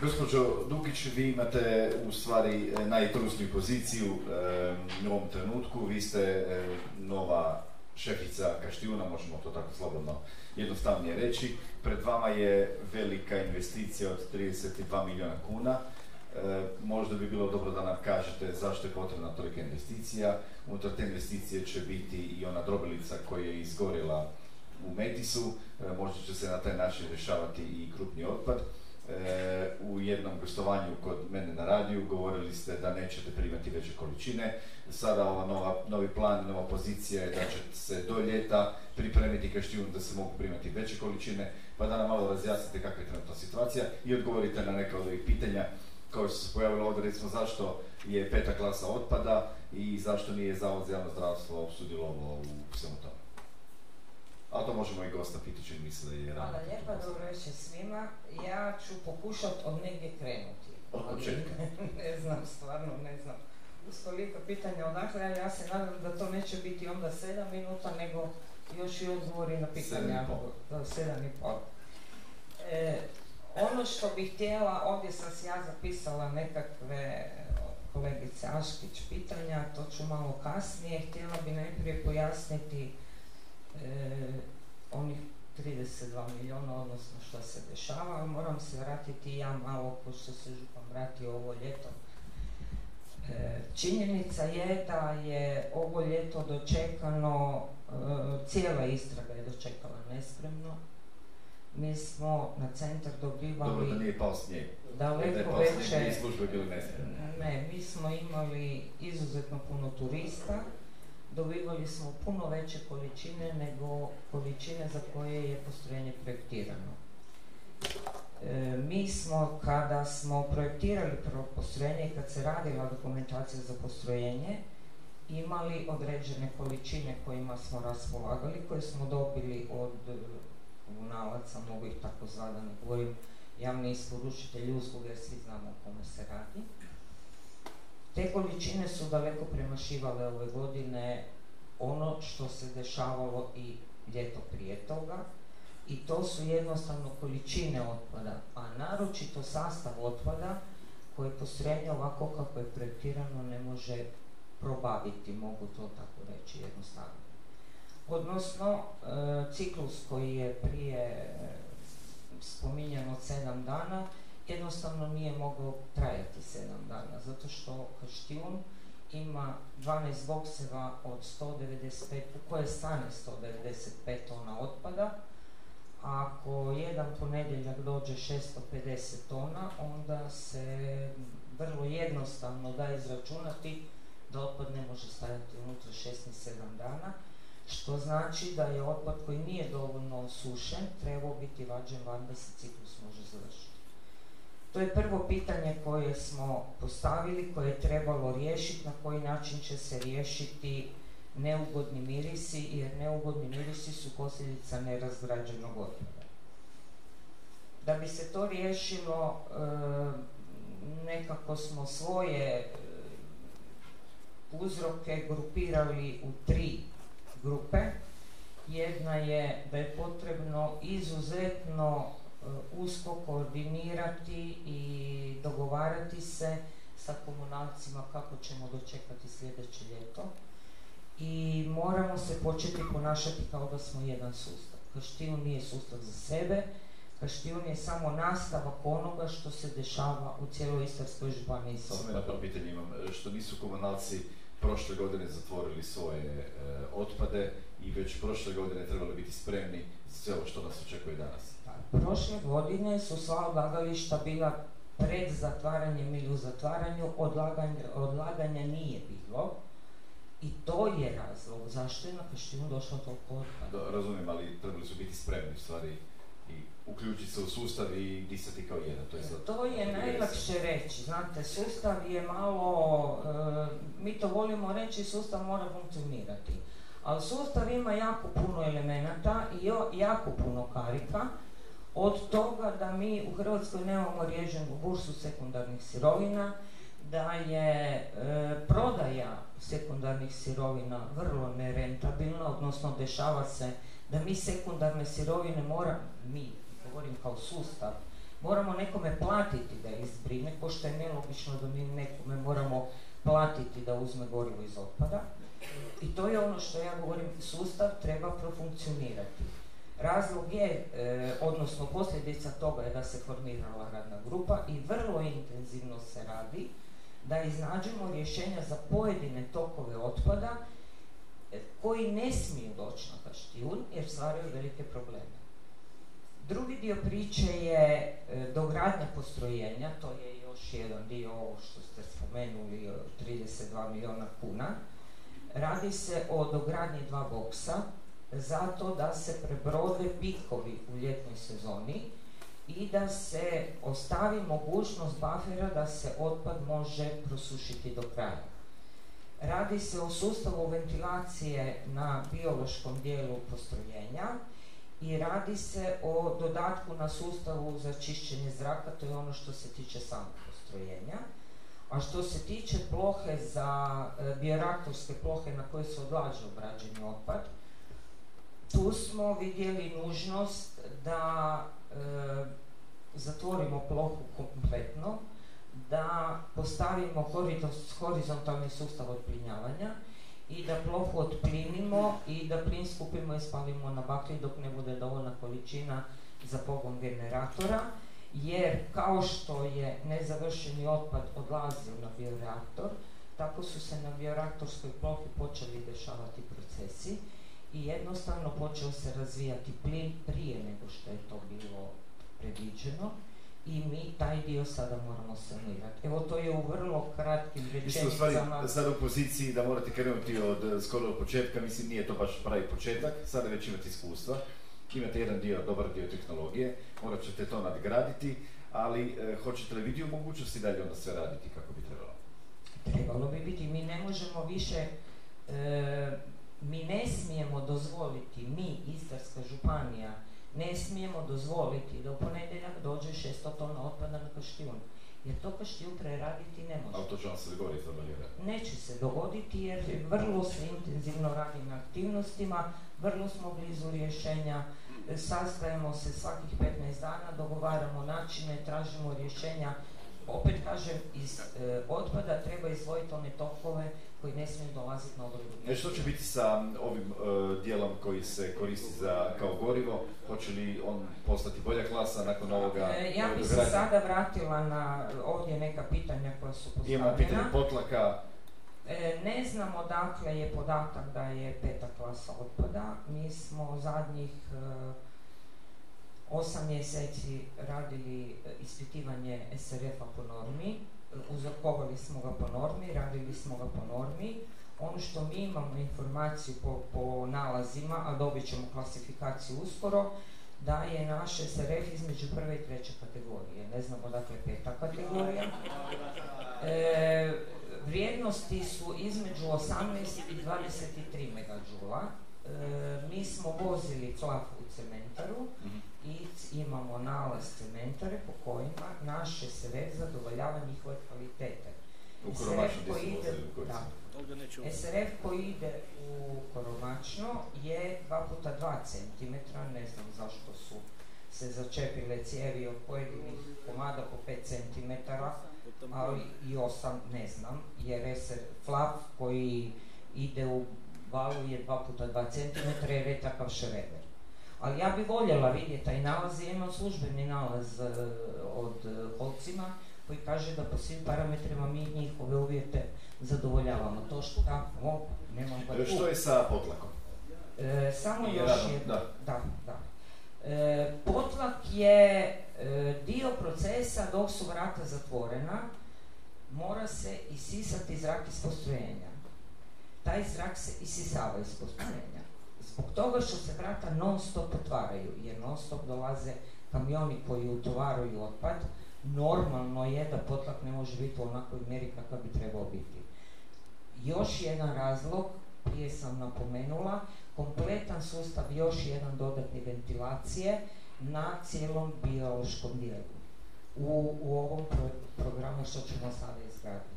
Speaker 1: Gospođo Dukić, vi imate u stvari e, najtrusniju poziciju e, u ovom trenutku. Vi ste e, nova šefica Kaštijuna, možemo to tako slobodno jednostavnije reći. Pred vama je velika investicija od 32 milijuna kuna. E, možda bi bilo dobro da nam kažete zašto je potrebna tolika investicija. Unutar te investicije će biti i ona drobilica koja je izgorjela u Metisu. E, možda će se na taj način rješavati i krupni otpad. E, u jednom gostovanju kod mene na radiju govorili ste da nećete primati veće količine. Sada ova nova, novi plan, nova pozicija je da će se do ljeta pripremiti kaštijun da se mogu primati veće količine, pa da nam malo razjasnite kakva je trenutna situacija i odgovorite na neka od ovih pitanja kao što se pojavilo ovdje, recimo zašto je peta klasa otpada i zašto nije Zavod za javno zdravstvo sudjelovao u svemu tome. A to možemo i gosta pitati čini misle i
Speaker 9: Hvala lijepa, dobro večer svima. Ja ću pokušati od negdje krenuti.
Speaker 1: Od
Speaker 9: ali
Speaker 1: početka.
Speaker 9: ne znam, stvarno ne znam. Uz toliko pitanja odakle, ali ja se nadam da to neće biti onda 7 minuta, nego još i odgovori na pitanja.
Speaker 1: Sedam i pol.
Speaker 9: Da, sedam i pol. E, ono što bih htjela, ovdje sam si ja zapisala nekakve kolegice Aškić pitanja, to ću malo kasnije. Htjela bi najprije pojasniti e, onih 32 milijuna, odnosno što se dešava. Moram se vratiti ja malo, pošto se župan vratio ovo ljeto. E, činjenica je da je ovo ljeto dočekano, e, cijela istraga je dočekala nespremno. Mi smo na centar
Speaker 1: Dobro da
Speaker 9: dobivali
Speaker 1: nije pao snijeg. Da je
Speaker 9: daleko
Speaker 1: snijeg,
Speaker 9: veće...
Speaker 1: ni službe bili nesretni.
Speaker 9: Ne, mi smo imali izuzetno puno turista, dobivali smo puno veće količine nego količine za koje je postrojenje projektirano. E, mi smo, kada smo projektirali prvo postrojenje i kad se radila dokumentacija za postrojenje, imali određene količine kojima smo raspolagali, koje smo dobili od komunalaca, mogu ih tako zvati, da ne govorim javni isporučitelji usluge, jer svi znamo o kome se radi. Te količine su daleko premašivale ove godine ono što se dešavalo i ljeto prije toga i to su jednostavno količine otpada, a naročito sastav otpada koje postrojenje ovako kako je projektirano ne može probaviti, mogu to tako reći jednostavno. Odnosno, e, ciklus koji je prije e, spominjan od sedam dana, jednostavno nije mogao trajati sedam dana, zato što Kaštijun ima 12 bokseva od 195, u koje stane 195 tona otpada, a ako jedan ponedjeljak dođe 650 tona, onda se vrlo jednostavno da izračunati da otpad ne može stajati unutra 6 ni 7 dana, što znači da je otpad koji nije dovoljno osušen trebao biti vađen van da se ciklus može završiti. To je prvo pitanje koje smo postavili, koje je trebalo riješiti, na koji način će se riješiti neugodni mirisi, jer neugodni mirisi su posljedica nerazgrađenog otpada. Da bi se to riješilo, e, nekako smo svoje e, uzroke grupirali u tri grupe. Jedna je da je potrebno izuzetno e, usko koordinirati i dogovarati se sa komunalcima kako ćemo dočekati sljedeće ljeto i moramo se početi ponašati kao da smo jedan sustav. Kaštijun nije sustav za sebe, Kaštijun je samo nastavak onoga što se dešava u cijeloj Istarskoj županiji.
Speaker 1: Samo jedno pitanje imam, što nisu komunalci prošle godine zatvorili svoje e, otpade i već prošle godine trebali biti spremni za sve ovo što nas očekuje danas.
Speaker 9: Prošle godine su sva odlagališta bila pred zatvaranjem ili u zatvaranju, odlaganja, odlaganja nije bilo. I to je razlog zašto je na Kaštinu došlo toliko otpada.
Speaker 1: Da, razumijem, ali trebali su biti spremni u stvari uključiti se u sustav i disati kao jedan. To je, sad-
Speaker 9: To je najlakše reći, znate, sustav je malo, e, mi to volimo reći, sustav mora funkcionirati. Ali sustav ima jako puno elemenata i jo- jako puno karika, od toga da mi u Hrvatskoj nemamo riješenu bursu sekundarnih sirovina, da je e, prodaja sekundarnih sirovina vrlo nerentabilna, odnosno dešava se da mi sekundarne sirovine mora, mi, govorim kao sustav, moramo nekome platiti da ih zbrine, pošto je nelogično da mi nekome moramo platiti da uzme gorivo iz otpada. I to je ono što ja govorim, sustav treba profunkcionirati. Razlog je, e, odnosno posljedica toga je da se formirala radna grupa i vrlo intenzivno se radi da iznađemo rješenja za pojedine tokove otpada e, koji ne smiju doći na Kaštijun jer stvaraju velike probleme. Drugi dio priče je e, dogradnja postrojenja, to je još jedan dio ovo što ste spomenuli, od 32 milijuna kuna. Radi se o dogradnji dva boksa, zato da se prebrode pikovi u ljetnoj sezoni i da se ostavi mogućnost bafera da se otpad može prosušiti do kraja. Radi se o sustavu ventilacije na biološkom dijelu postrojenja i radi se o dodatku na sustavu za čišćenje zraka, to je ono što se tiče samog postrojenja. A što se tiče plohe za e, bioreaktorske plohe na koje se odlaže obrađeni otpad, tu smo vidjeli nužnost da e, zatvorimo plohu kompletno, da postavimo horizo- horizontalni sustav otplinjavanja i da plohu otplinimo i da plin skupimo i spalimo na baklji dok ne bude dovoljna količina za pogon generatora, jer kao što je nezavršeni otpad odlazio na bioreaktor, tako su se na bioreaktorskoj plohi počeli dešavati procesi i jednostavno počeo se razvijati plin prije nego što je to bilo predviđeno i mi taj dio sada moramo sanirati. Evo to je u vrlo kratkim
Speaker 1: Vi ste u stvari
Speaker 9: rečenicama.
Speaker 1: sada u poziciji da morate krenuti od eh, skoro od početka, mislim nije to baš pravi početak, sada već imate iskustva, imate jedan dio, dobar dio tehnologije, morat ćete to nadgraditi, ali eh, hoćete li vidjeti mogućnosti dalje onda sve raditi kako bi trebalo?
Speaker 9: Trebalo bi biti, mi ne možemo više, e, mi ne smijemo dozvoliti, mi, Istarska županija, ne smijemo dozvoliti da u ponedjeljak dođe 600 tona otpada na Kaštijun. Jer to Kaštijun preraditi ne može.
Speaker 1: Ali to će vam se dogoditi, vjerojatno.
Speaker 9: Neće se dogoditi jer vrlo se intenzivno radi na aktivnostima, vrlo smo blizu rješenja, sastajemo se svakih 15 dana, dogovaramo načine, tražimo rješenja. Opet kažem, iz e, otpada treba izdvojiti one tokove koji ne smiju dolaziti na obradu.
Speaker 1: E, što će biti sa ovim eh, dijelom koji se koristi za, kao gorivo? Hoće li on postati bolja klasa nakon ovoga
Speaker 9: E, ja bih se sada vratila na ovdje neka pitanja koja su
Speaker 1: Imamo pitanje
Speaker 9: postavljena.
Speaker 1: potlaka,
Speaker 9: E, ne znam odakle je podatak da je peta klasa otpada. Mi smo zadnjih e, osam mjeseci radili e, ispitivanje SRF-a po normi, uzorkovali smo ga po normi, radili smo ga po normi. Ono što mi imamo informaciju po, po nalazima, a dobit ćemo klasifikaciju uskoro, da je naš SRF između prve i treće kategorije. Ne znam odakle peta kategorija. E, vrijednosti su između 18 i 23 megađula. E, mi smo vozili flaf u cementaru
Speaker 1: Mhm.
Speaker 9: I imamo nalaz cementare po kojima naše SRF zadovoljava njihove kvalitete.
Speaker 1: u
Speaker 9: SRF koji ide, da, SRF koji ide u Koromačno je 2 puta 2 cm, ne znam zašto su se začepile cijevi od pojedinih komada po 5 cm, ali i 8 ne znam, jer SR flap koji ide u valu je 2 puta 2 cm jer je takav šreder. Ali ja bi voljela vidjeti taj nalaz, ja imam službeni nalaz e, od e, Holcima koji kaže da po svim parametrima mi njihove uvjete zadovoljavamo. To što kako, nemam ga
Speaker 1: E. Što je sa potlakom?
Speaker 9: E, samo
Speaker 1: I
Speaker 9: još
Speaker 1: radom,
Speaker 9: jedno.
Speaker 1: da.
Speaker 9: Da, da. E, potlak je dio procesa dok su vrata zatvorena, mora se isisati zrak iz postrojenja. Taj zrak se isisava iz postrojenja. Zbog toga što se vrata non stop otvaraju, jer non stop dolaze kamioni koji utovaruju otpad, normalno je da potlak ne može biti u onakvoj mjeri kakav bi trebao biti. Još jedan razlog, prije sam napomenula, kompletan sustav još jedan dodatni ventilacije na cijelom biološkom dijelu u, u ovom pro- programu što ćemo sada izgraditi.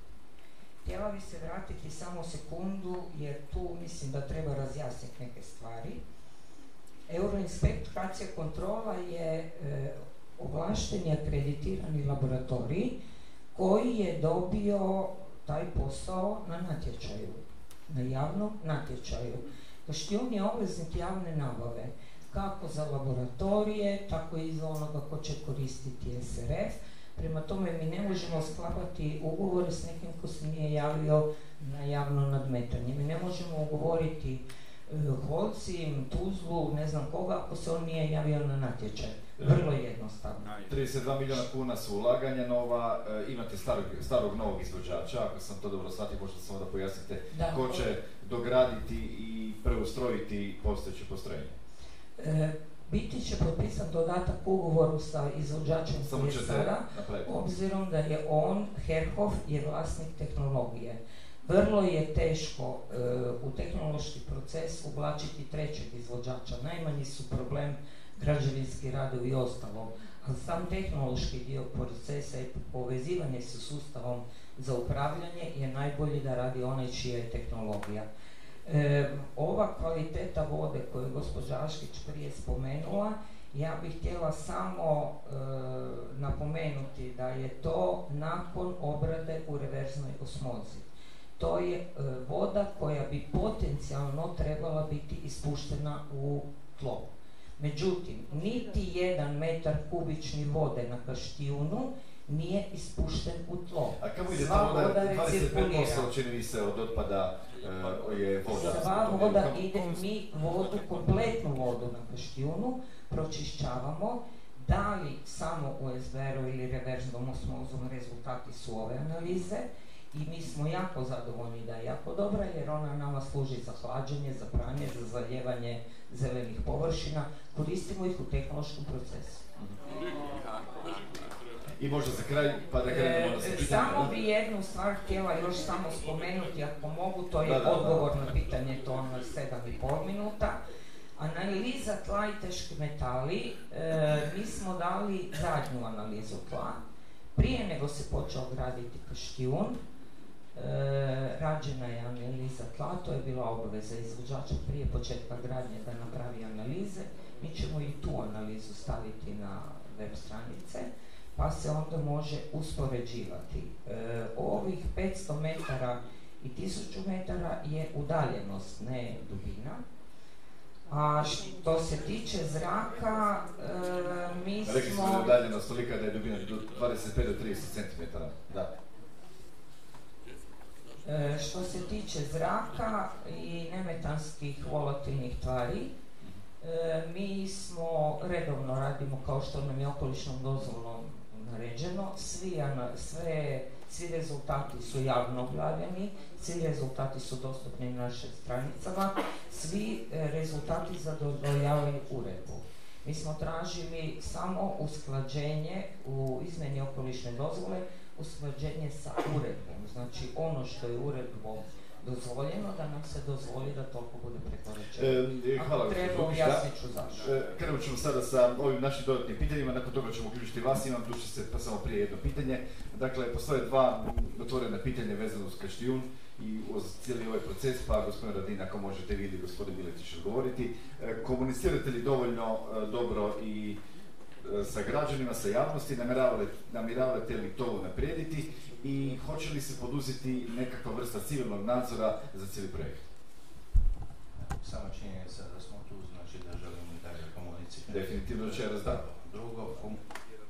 Speaker 9: Htjela bi se vratiti samo sekundu jer tu mislim da treba razjasniti neke stvari. Euroinspektoracija kontrola je e, ovlašteni akreditirani laboratorij koji je dobio taj posao na natječaju, na javnom natječaju. Kaštijun je obveznik javne nabave, kako za laboratorije, tako i za onoga ko će koristiti SRF. Prema tome mi ne možemo sklapati ugovore s nekim ko se nije javio na javno nadmetanje. Mi ne možemo ugovoriti e, Holcim, Tuzlu, ne znam koga, ako se on nije javio na natječaj. Vrlo jednostavno.
Speaker 1: 32 milijuna kuna su ulaganja nova, e, imate starog, starog novog izvođača, ako sam to dobro shvatio, možda samo da pojasnite
Speaker 9: Da.
Speaker 1: ko će dograditi i preustrojiti postojeće postrojenje.
Speaker 9: E, biti će potpisan dodatak ugovoru sa izvođačem
Speaker 1: napraviti.
Speaker 9: obzirom da je on, Herhoff, je vlasnik tehnologije. Vrlo je teško e, u tehnološki proces uvlačiti trećeg izvođača. Najmanji su problem građevinski radovi i ostalo. Ali sam tehnološki dio procesa i povezivanje sa sustavom za upravljanje je najbolji da radi onaj čija je tehnologija. E, ova kvaliteta vode koju je gospođa Aškić prije spomenula, ja bih htjela samo napomenuti da je to nakon obrade u reverznoj osmozi. To je voda koja bi potencijalno trebala biti ispuštena u tlo. Međutim, niti jedan metar kubični vode na Kaštijunu nije ispušten u tlo.
Speaker 1: A kako ide
Speaker 9: Sva
Speaker 1: ta voda,
Speaker 9: voda
Speaker 1: 25%
Speaker 9: recirkulira.
Speaker 1: čini mi se od otpada e, je voda.
Speaker 9: Sva voda ide, mi vodu, kompletnu vodu na Kaštijunu pročišćavamo. Da li samo u SBR-u ili reverznom osmozom rezultati su ove analize i mi smo jako zadovoljni da je jako dobra jer ona nama služi za hlađenje, za pranje, za zaljevanje zelenih površina. Koristimo ih u tehnološkom procesu.
Speaker 1: I možda za kraj, pa da krenemo na sa
Speaker 9: E,
Speaker 1: pitanjem,
Speaker 9: samo
Speaker 1: da?
Speaker 9: bi jednu stvar htjela još samo spomenuti, ako mogu, to je
Speaker 1: Da, da, da.
Speaker 9: odgovor na pitanje, to ono 7,5 minuta. Analiza tla i teški metali, e, mi smo dali zadnju analizu tla. Prije nego se počeo graditi Kaštijun, e, rađena je analiza tla, to je bila obaveza izvođača prije početka gradnje da napravi analize. Mi ćemo i tu analizu staviti na web stranice pa se onda može uspoređivati. E, ovih 500 metara i 1000 metara je udaljenost, ne dubina. A što se tiče zraka, e, mi
Speaker 1: Rekli smo da je
Speaker 9: smo...
Speaker 1: udaljenost tolika da je dubina do 25 do 30 cm. Da.
Speaker 9: E, što se tiče zraka i nemetanskih volatilnih tvari, e, mi smo redovno radimo kao što nam je okolišnom dozvolom naređeno. Svi, sve, svi rezultati su javno objavljeni, svi rezultati su dostupni na našim stranicama, svi e, rezultati zadovoljavaju uredbu. Mi smo tražili samo usklađenje u izmjeni okolišne dozvole, usklađenje sa uredbom. Znači ono što je uredbom dozvoljeno, da nam se dozvoli da toliko bude prekoračeno.
Speaker 1: E,
Speaker 9: Ako
Speaker 1: hvala
Speaker 9: treba, objasnit ću zašto.
Speaker 1: E, Krenut ćemo sada sa ovim našim dodatnim pitanjima, nakon toga ćemo uključiti vas, imam duše se pa samo prije jedno pitanje. Dakle, postoje dva otvorena pitanja vezano uz Kaštijun i uz cijeli ovaj proces, pa gospodin Radin, ako možete vi ili gospodin Miletić odgovoriti. E, Komunicirate li dovoljno e, dobro i e, sa građanima, sa javnosti, namjeravate, namjeravate li to unaprijediti i hoće li se poduzeti nekakva vrsta civilnog nadzora za cijeli projekt?
Speaker 4: Sama činjenica da smo tu znači da želimo i dalje komunicirati.
Speaker 1: Definitivno večeras da.
Speaker 4: Drugo,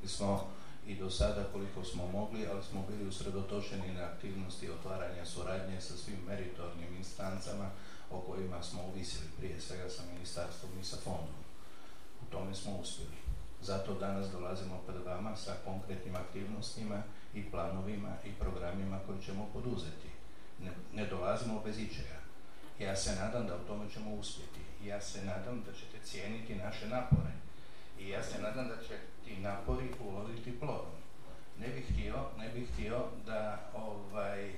Speaker 4: smo i do sada koliko smo mogli, ali smo bili usredotočeni na aktivnosti otvaranja suradnje sa svim meritornim instancama o kojima smo uvisili prije svega sa ministarstvom i sa fondom. U tome smo uspjeli. Zato danas dolazimo pred vama sa konkretnim aktivnostima i planovima i programima koje ćemo poduzeti. Ne, ne dolazimo bez ičega. Ja se nadam da u tome ćemo uspjeti. Ja se nadam da ćete cijeniti naše napore. I ja se nadam da će ti napori uroditi plodom. Ne bih htio, ne bih htio da ovaj,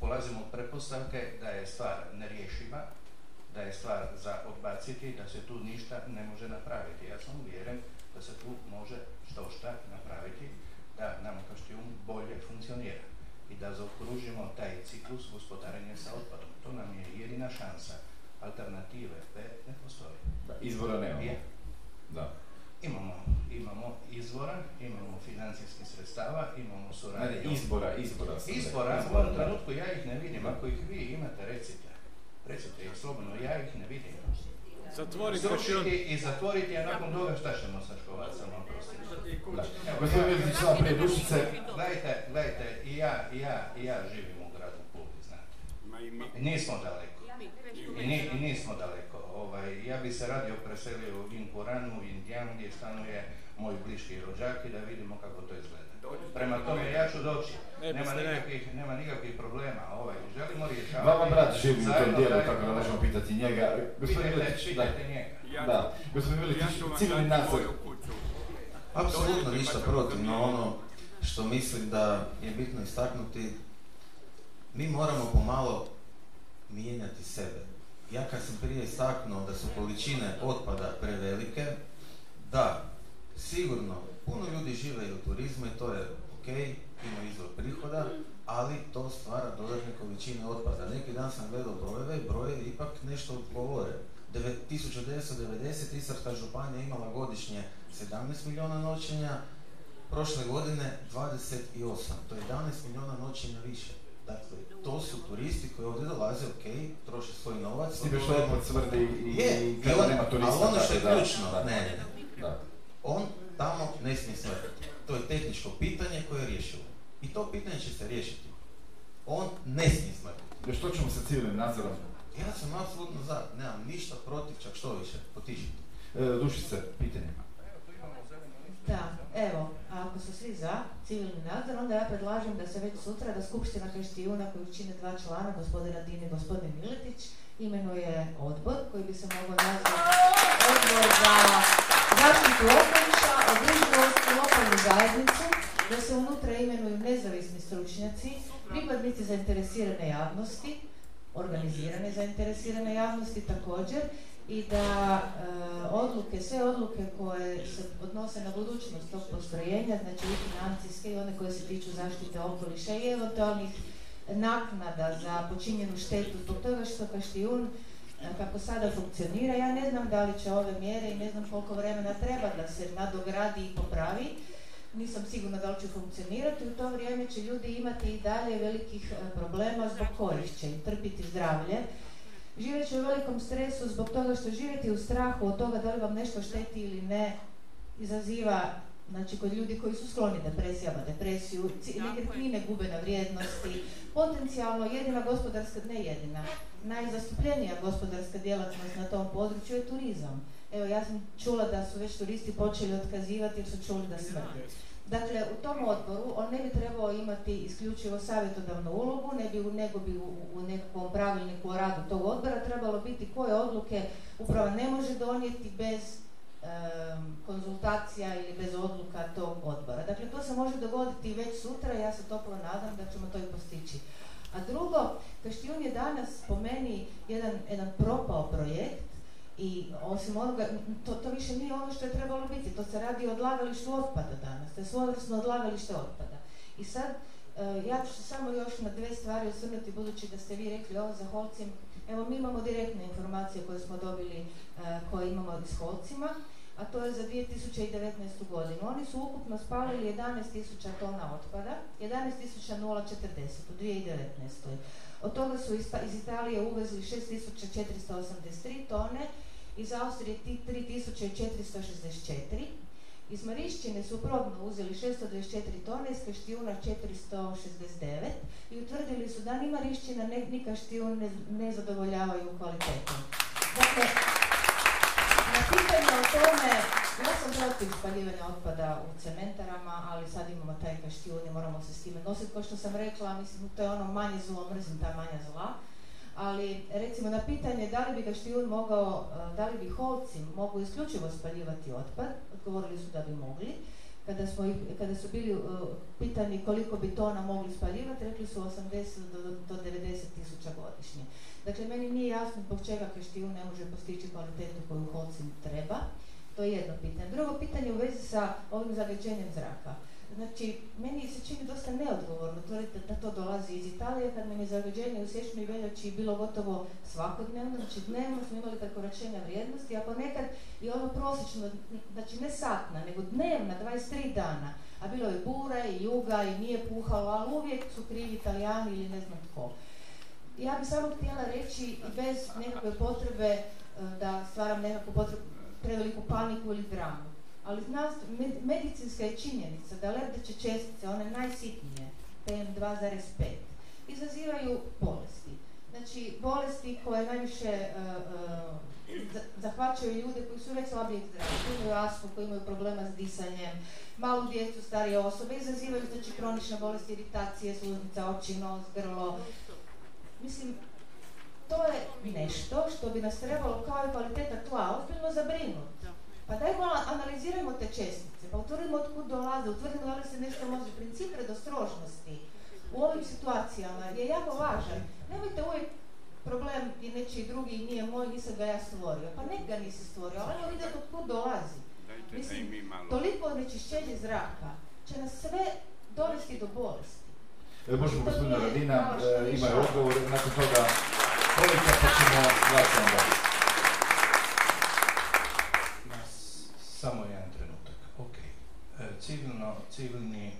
Speaker 4: polazimo od pretpostavke da je stvar nerješiva, da je stvar za odbaciti, da se tu ništa ne može napraviti. Ja sam uvjeren da se tu može što šta napraviti, da nam Kaštijun bolje funkcionira i da zaokružimo taj ciklus gospodarenja sa otpadom. To nam je jedina šansa. Alternative B ne postoji.
Speaker 1: Da, izbora nemamo.
Speaker 4: Je.
Speaker 1: Da.
Speaker 4: Imamo, imamo izvora, imamo financijskih sredstava, imamo suradnju.
Speaker 1: ne, izbora, izbora.
Speaker 4: Izbora,
Speaker 1: rekao,
Speaker 4: u ovom trenutku ja ih ne vidim. Ako ih vi imate, recite. Recite ih slobodno, ja ih ne vidim.
Speaker 6: Zatvori
Speaker 4: Srušiti
Speaker 6: Kaštijun.
Speaker 4: i zatvoriti, a nakon toga šta ćemo sa školacama.
Speaker 1: Gospodin dušice.
Speaker 4: Gledajte, gledajte, i ja, i ja, i ja živim u gradu Puli, znate. Nismo daleko. I, ni, i nismo daleko. Ovaj, ja bi se radio preselio u Vinkuranu, u Indijan, gdje stanuje moj rođak i da vidimo kako to izgleda. Prema tome, ja ću doći.
Speaker 6: Ne
Speaker 4: Nema nikakvih, nema nikakvih problema. Ovaj, želimo rješavati.
Speaker 1: Vama brat živi u tom dijelu, tako da možemo pitati njega. Gospodin Miletić, da.
Speaker 4: pitajte njega.
Speaker 8: Ja,
Speaker 1: Da. Gospodin
Speaker 8: vam
Speaker 1: civilni nadzor.
Speaker 3: Apsolutno ništa protiv, no ono što mislim da je bitno istaknuti, mi moramo pomalo mijenjati sebe. Ja kad sam prije istaknuo da su količine otpada prevelike, da, sigurno, puno ljudi žive i u turizmu i to je ok, ima izvor prihoda, ali to stvara dodatne količine otpada. Neki dan sam gledao brojeve i brojevi ipak nešto govore. Deve- 1990 Istarska županija imala godišnje 17 milijuna noćenja, prošle godine 28, to je 11 milijuna noćenja više. Dakle, to su turisti koji ovdje dolaze, ok, troše svoj novac. Odlaze-
Speaker 1: otpad smrdi i,
Speaker 3: je,
Speaker 1: i
Speaker 3: i
Speaker 1: kada nema turista.
Speaker 3: ali ono što je ključno, ne, ne, ne, on tamo ne smije smrtiti. To je tehničko pitanje koje je rješivo. I to pitanje će se riješiti. On ne smije smrtiti.
Speaker 1: Jer što ćemo sa civilnim nadzorom?
Speaker 3: Ja sam apsolutno za, nemam ništa protiv, čak što više, potišiti.
Speaker 1: E, Dušice, pitanje.
Speaker 2: Da, evo, ako su svi za civilni nadzor, onda ja predlažem da se već sutra, da Skupština Krištijuna koju čine dva člana, gospodina Dini i gospodin Miletić, imenuje odbor koji bi se mogao nazvati odbor za zaštitu okoliša, održivost i lokalnu zajednicu, da se unutra imenuju nezavisni stručnjaci, pripadnici zainteresirane javnosti, organizirane zainteresirane javnosti također, i da e, odluke, sve odluke koje se odnose na budućnost tog postrojenja, znači i financijske i one koje se tiču zaštite okoliša i eventualnih naknada za počinjenu štetu zbog toga što Kaštijun e, kako sada funkcionira, ja ne znam da li će ove mjere i ne znam koliko vremena treba da se nadogradi i popravi, nisam sigurna da li će funkcionirati, u to vrijeme će ljudi imati i dalje velikih e, problema zbog kojih će im trpiti zdravlje, živjet će u velikom stresu zbog toga što živjeti u strahu od toga da li vam nešto šteti ili ne, izaziva znači kod ljudi koji su skloni depresijama, depresiju, nekretnine gube na vrijednosti, potencijalno jedina gospodarska, ne jedina, najzastupljenija gospodarska djelatnost na tom području je turizam. Evo ja sam čula da su već turisti počeli otkazivati jer su čuli da smrdi. Dakle, u tom odboru on ne bi trebao imati isključivo savjetodavnu ulogu, ne bi, nego bi u, u nekakvom pravilniku o radu tog odbora trebalo biti koje odluke upravo ne može donijeti bez konzultacija ili bez odluka tog odbora. Dakle, to se može dogoditi već sutra, ja se toplo nadam da ćemo to i postići. A drugo, Kaštijun je danas po meni jedan, jedan propao projekt i osim onoga, to, to više nije ono što je trebalo biti, to se radi o odlagalištu otpada danas, to je svojevrsno odlagalište otpada. I sad, ja ću se samo još na dve stvari osvrnuti, budući da ste vi rekli ovo za Holcim. Evo, mi imamo direktne informacije koje smo dobili, koje imamo s Holcima, a to je za 2019. godinu. Oni su ukupno spalili 11.000 tona otpada, 11.040 u 2019. Od toga su iz, Italije uvezli 6.483 tone, iz Austrije 3464, iz Marišćine su probno uzeli 624 tone, iz Kaštijuna 469 i utvrdili su da ni Marišćina ni Kaštijun ne, ne zadovoljavaju kvalitetom. Dakle, pitanje o tome, ja sam protiv spaljivanja otpada u cementarama, ali sad imamo taj kaštijun i moramo se s time nositi. Kao što sam rekla, mislim, to je ono manje zlo, mrzim ta manja zla ali recimo na pitanje da li bi Gaštijun mogao, e, da li bi Holci mogu isključivo spaljivati otpad, odgovorili su da bi mogli. Kada, smo, kada su bili uh, pitani koliko bi tona mogli spaljivati, rekli su 80 do, do 90 tisuća godišnje. Dakle, meni nije jasno zbog čega Kaštijun ne može postići kvalitetu koju Holcim treba. To je jedno pitanje. Drugo pitanje u vezi sa ovim zagađenjem zraka. Znači, meni se čini dosta neodgovorno tvrditi da to dolazi iz Italije, kad nam je zagađenje u siječnju i veljači bilo gotovo svakodnevno, znači dnevno smo imali prekoračenja vrijednosti, a ponekad i ono prosječno, znači ne satna, nego dnevna, 23 dana, a bilo je bura i juga i nije puhalo, ali uvijek su krivi italijani ili ne znam tko. Ja bih samo htjela reći, bez nekakve potrebe eh, da stvaram nekakvu potrebu, preveliku paniku ili dramu ali medicinska je činjenica da lebdeće čestice, one najsitnije, PM2,5, izazivaju bolesti. Znači, bolesti koje najviše e, e, zahvaćaju ljude koji su već slabije zdravi, koji imaju astmu, koji imaju problema s disanjem, malu djecu, starije osobe, izazivaju znači kronične bolesti, iritacije, sluznica, oči, nos, grlo. Mislim, to je nešto što bi nas trebalo kao i kvaliteta tla ozbiljno zabrinuti. Pa dajmo analizirajmo te čestice, pa utvrdimo od kud dolaze, utvrdimo da li se nešto može. Princip predostrožnosti u ovim situacijama je jako važan. Nemojte uvijek problem je nečiji drugi i nije moj, nisam ga ja stvorio. Pa nek ga nisi stvorio, ali ajmo vidjeti od kud dolazi. Mislim, toliko onečišćenje zraka će nas sve dovesti do bolesti.
Speaker 1: E, možemo gospodina Radina, e, ima je odgovor, nakon toga koliko pa ćemo glasati
Speaker 4: Samo jedan trenutak. Ok. E, civilno, civilni,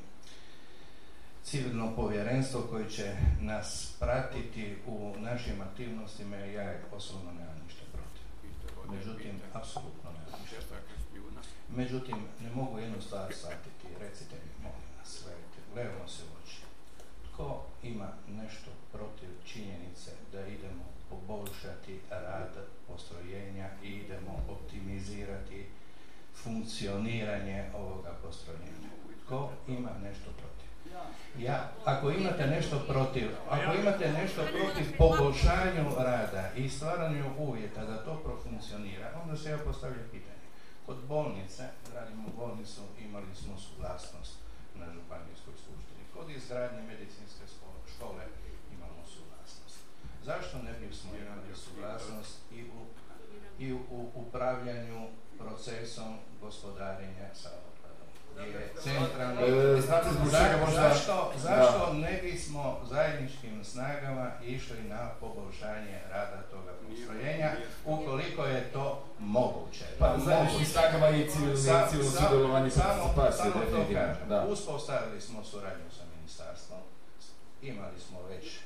Speaker 4: civilno povjerenstvo koje će nas pratiti u našim aktivnostima, ja osobno nemam ništa protiv. Međutim, apsolutno nemam ništa. Međutim, ne mogu jednu stvar shvatiti. Recite mi, molim nas, gledajte, se u oči. Tko ima nešto protiv činjenice da idemo poboljšati rad postrojenja i idemo optimizirati funkcioniranje ovoga postrojenja? Tko ima nešto protiv? Ja, ako imate nešto protiv, ako imate nešto protiv poboljšanju rada i stvaranju uvjeta da to profunkcionira, onda se ja postavljam pitanje. Kod bolnice, radimo bolnicu, imali smo suglasnost na županijskoj skupštini. Kod izgradnje medicinske škole imamo suglasnost. Zašto ne bismo imali suglasnost i u, i u upravljanju procesom gospodarenja sa je centralni.
Speaker 1: E, znate zbog čega možda...
Speaker 4: Zašto, zašto ne bismo zajedničkim snagama išli na poboljšanje rada toga postrojenja, ukoliko je to moguće?
Speaker 1: Pa zajedničkim snagama i civilno
Speaker 4: Sa- sa-
Speaker 1: sudjelovanje
Speaker 4: samo,
Speaker 1: participacije,
Speaker 4: samo to
Speaker 1: definitivno.
Speaker 4: kažem.
Speaker 1: Da.
Speaker 4: Uspostavili smo suradnju sa ministarstvom, imali smo već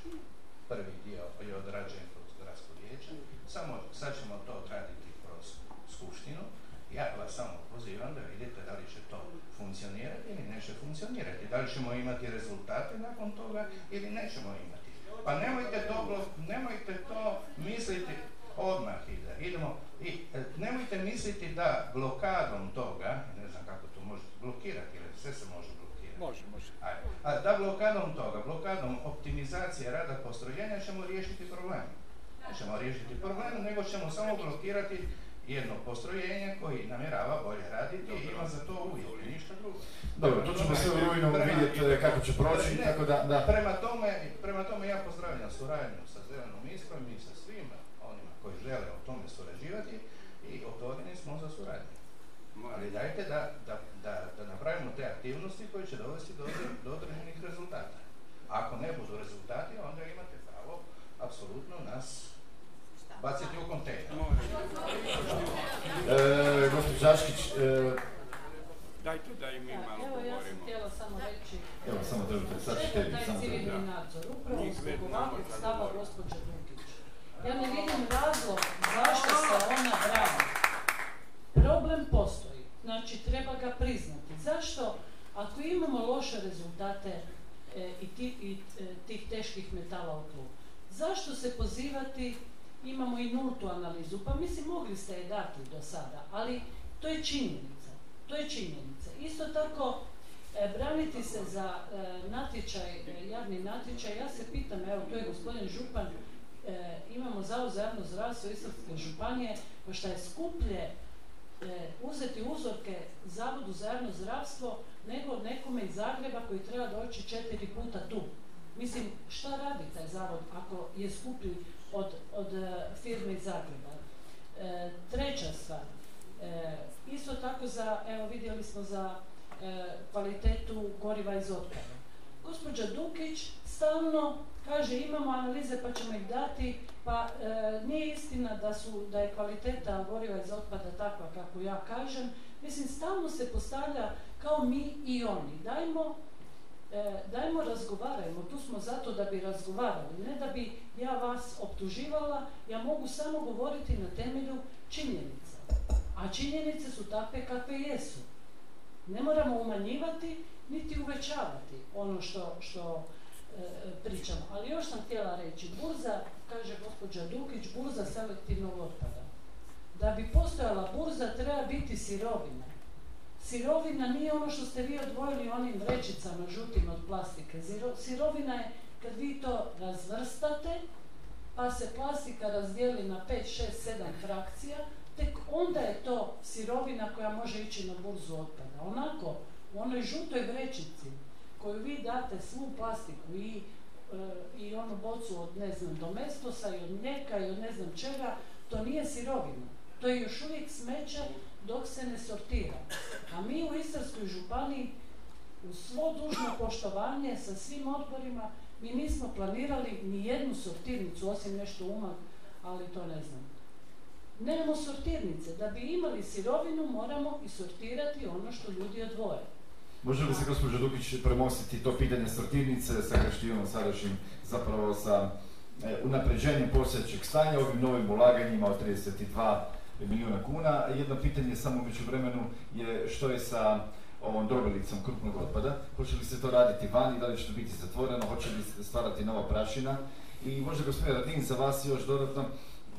Speaker 4: prvi dio je odrađen kroz gradsko vijeće, samo sad ćemo to odraditi. Ja vas samo pozivam da vidite da li će to funkcionirati ili neće funkcionirati. Da li ćemo imati rezultate nakon toga ili nećemo imati. Pa nemojte to, nemojte to misliti odmah ide. Idemo, i e, nemojte misliti da blokadom toga, ne znam kako to možete blokirati, jer sve se može blokirati.
Speaker 8: Može, može.
Speaker 4: Ajde. A da blokadom toga, blokadom optimizacije rada postrojenja ćemo riješiti problem. Nećemo riješiti problem, nego ćemo samo blokirati jedno postrojenje koji namjerava bolje raditi i ima za to uvjete, ništa drugo.
Speaker 1: Dobro, to ćemo sve u rujnu
Speaker 4: Prema-
Speaker 1: vidjeti kako će proći,
Speaker 4: Ne,
Speaker 1: tako da, da.
Speaker 4: Prema tome, prema tome ja pozdravljam suradnju sa Zelenom Iskrom i sa svima onima koji žele o tome surađivati i otvoreni smo za suradnju. Ali dajte da, da, da, da napravimo te aktivnosti koje će dovesti do, do određenih rezultata. Ako ne budu rezultati, onda imate pravo apsolutno nas baciti u kontejner.
Speaker 1: E, gospođo Žaškić, e,
Speaker 8: Dajte da i mi malo
Speaker 7: Evo ja sam
Speaker 8: govorimo.
Speaker 7: htjela samo reći
Speaker 1: Evo, samo držite, sad ću tebi,
Speaker 7: civilni nadzor, upravo zbog
Speaker 8: znamo
Speaker 7: stava
Speaker 8: kad
Speaker 7: gospođe Dukić. Ja ne vidim razlog zašto se ona brani. Problem postoji, znači treba ga priznati. Zašto, ako imamo loše rezultate e, i, ti- i, e, tih teških metala u tlu, zašto se pozivati, imamo i nultu analizu, pa mislim mogli ste je dati do sada, ali to je činjenica, to je činjenica. Isto tako, e, braniti se za e, natječaj, e, javni natječaj, ja se pitam, evo tu je gospodin Župan, e, imamo Zavod za javno zdravstvo Istarske županije, pa šta je skuplje e, uzeti uzorke Zavodu za javno zdravstvo nego nekome iz Zagreba koji treba doći četiri puta tu. Mislim, šta radi taj zavod ako je skuplji od, od e, firme iz Zagreba? E, treća stvar, e, isto tako za, evo vidjeli smo za kvalitetu goriva iz otpada. Gospođa Dukić stalno kaže imamo analize pa ćemo ih dati, pa nije istina da, su, da je kvaliteta goriva iz otpada takva kako ja kažem. Mislim, stalno se postavlja kao mi i oni. Dajmo dajmo razgovarajmo, tu smo zato da bi razgovarali, ne da bi ja vas optuživala, ja mogu samo govoriti na temelju činjenica. A činjenice su takve kakve jesu. Ne moramo umanjivati niti uvećavati ono što, što e, pričamo. Ali još sam htjela reći, burza, kaže gospođa Dukić, burza selektivnog otpada. Da bi postojala burza treba biti sirovina. Sirovina nije ono što ste vi odvojili onim vrećicama žutim od plastike. Sirovina je kad vi to razvrstate, pa se plastika razdijeli na 5, 6, 7 frakcija, tek onda je to sirovina koja može ići na burzu otpada. Onako, u onoj žutoj vrećici koju vi date svu plastiku i, e, i onu bocu od ne znam domestosa i od mlijeka i od ne znam čega, to nije sirovina. To je još uvijek smeće dok se ne sortira. A mi u Istarskoj županiji uz svo dužno poštovanje sa svim odborima mi nismo planirali ni jednu sortirnicu osim nešto umag, ali to ne znam. Nemamo sortirnice. Da bi imali sirovinu moramo i sortirati ono što ljudi odvoje.
Speaker 1: Može li se gospođo Dukić premostiti to pitanje sortirnice sa Kaštinom sadašnjim zapravo sa e, unapređenjem postojećeg stanja ovim novim ulaganjima od 32 milijuna kuna. Jedno pitanje samo među vremenu je što je sa ovom drobilicom krupnog otpada. Hoće li se to raditi vani, da li će to biti zatvoreno, hoće li se stvarati nova prašina? I možda gospodin Radin za vas još dodatno,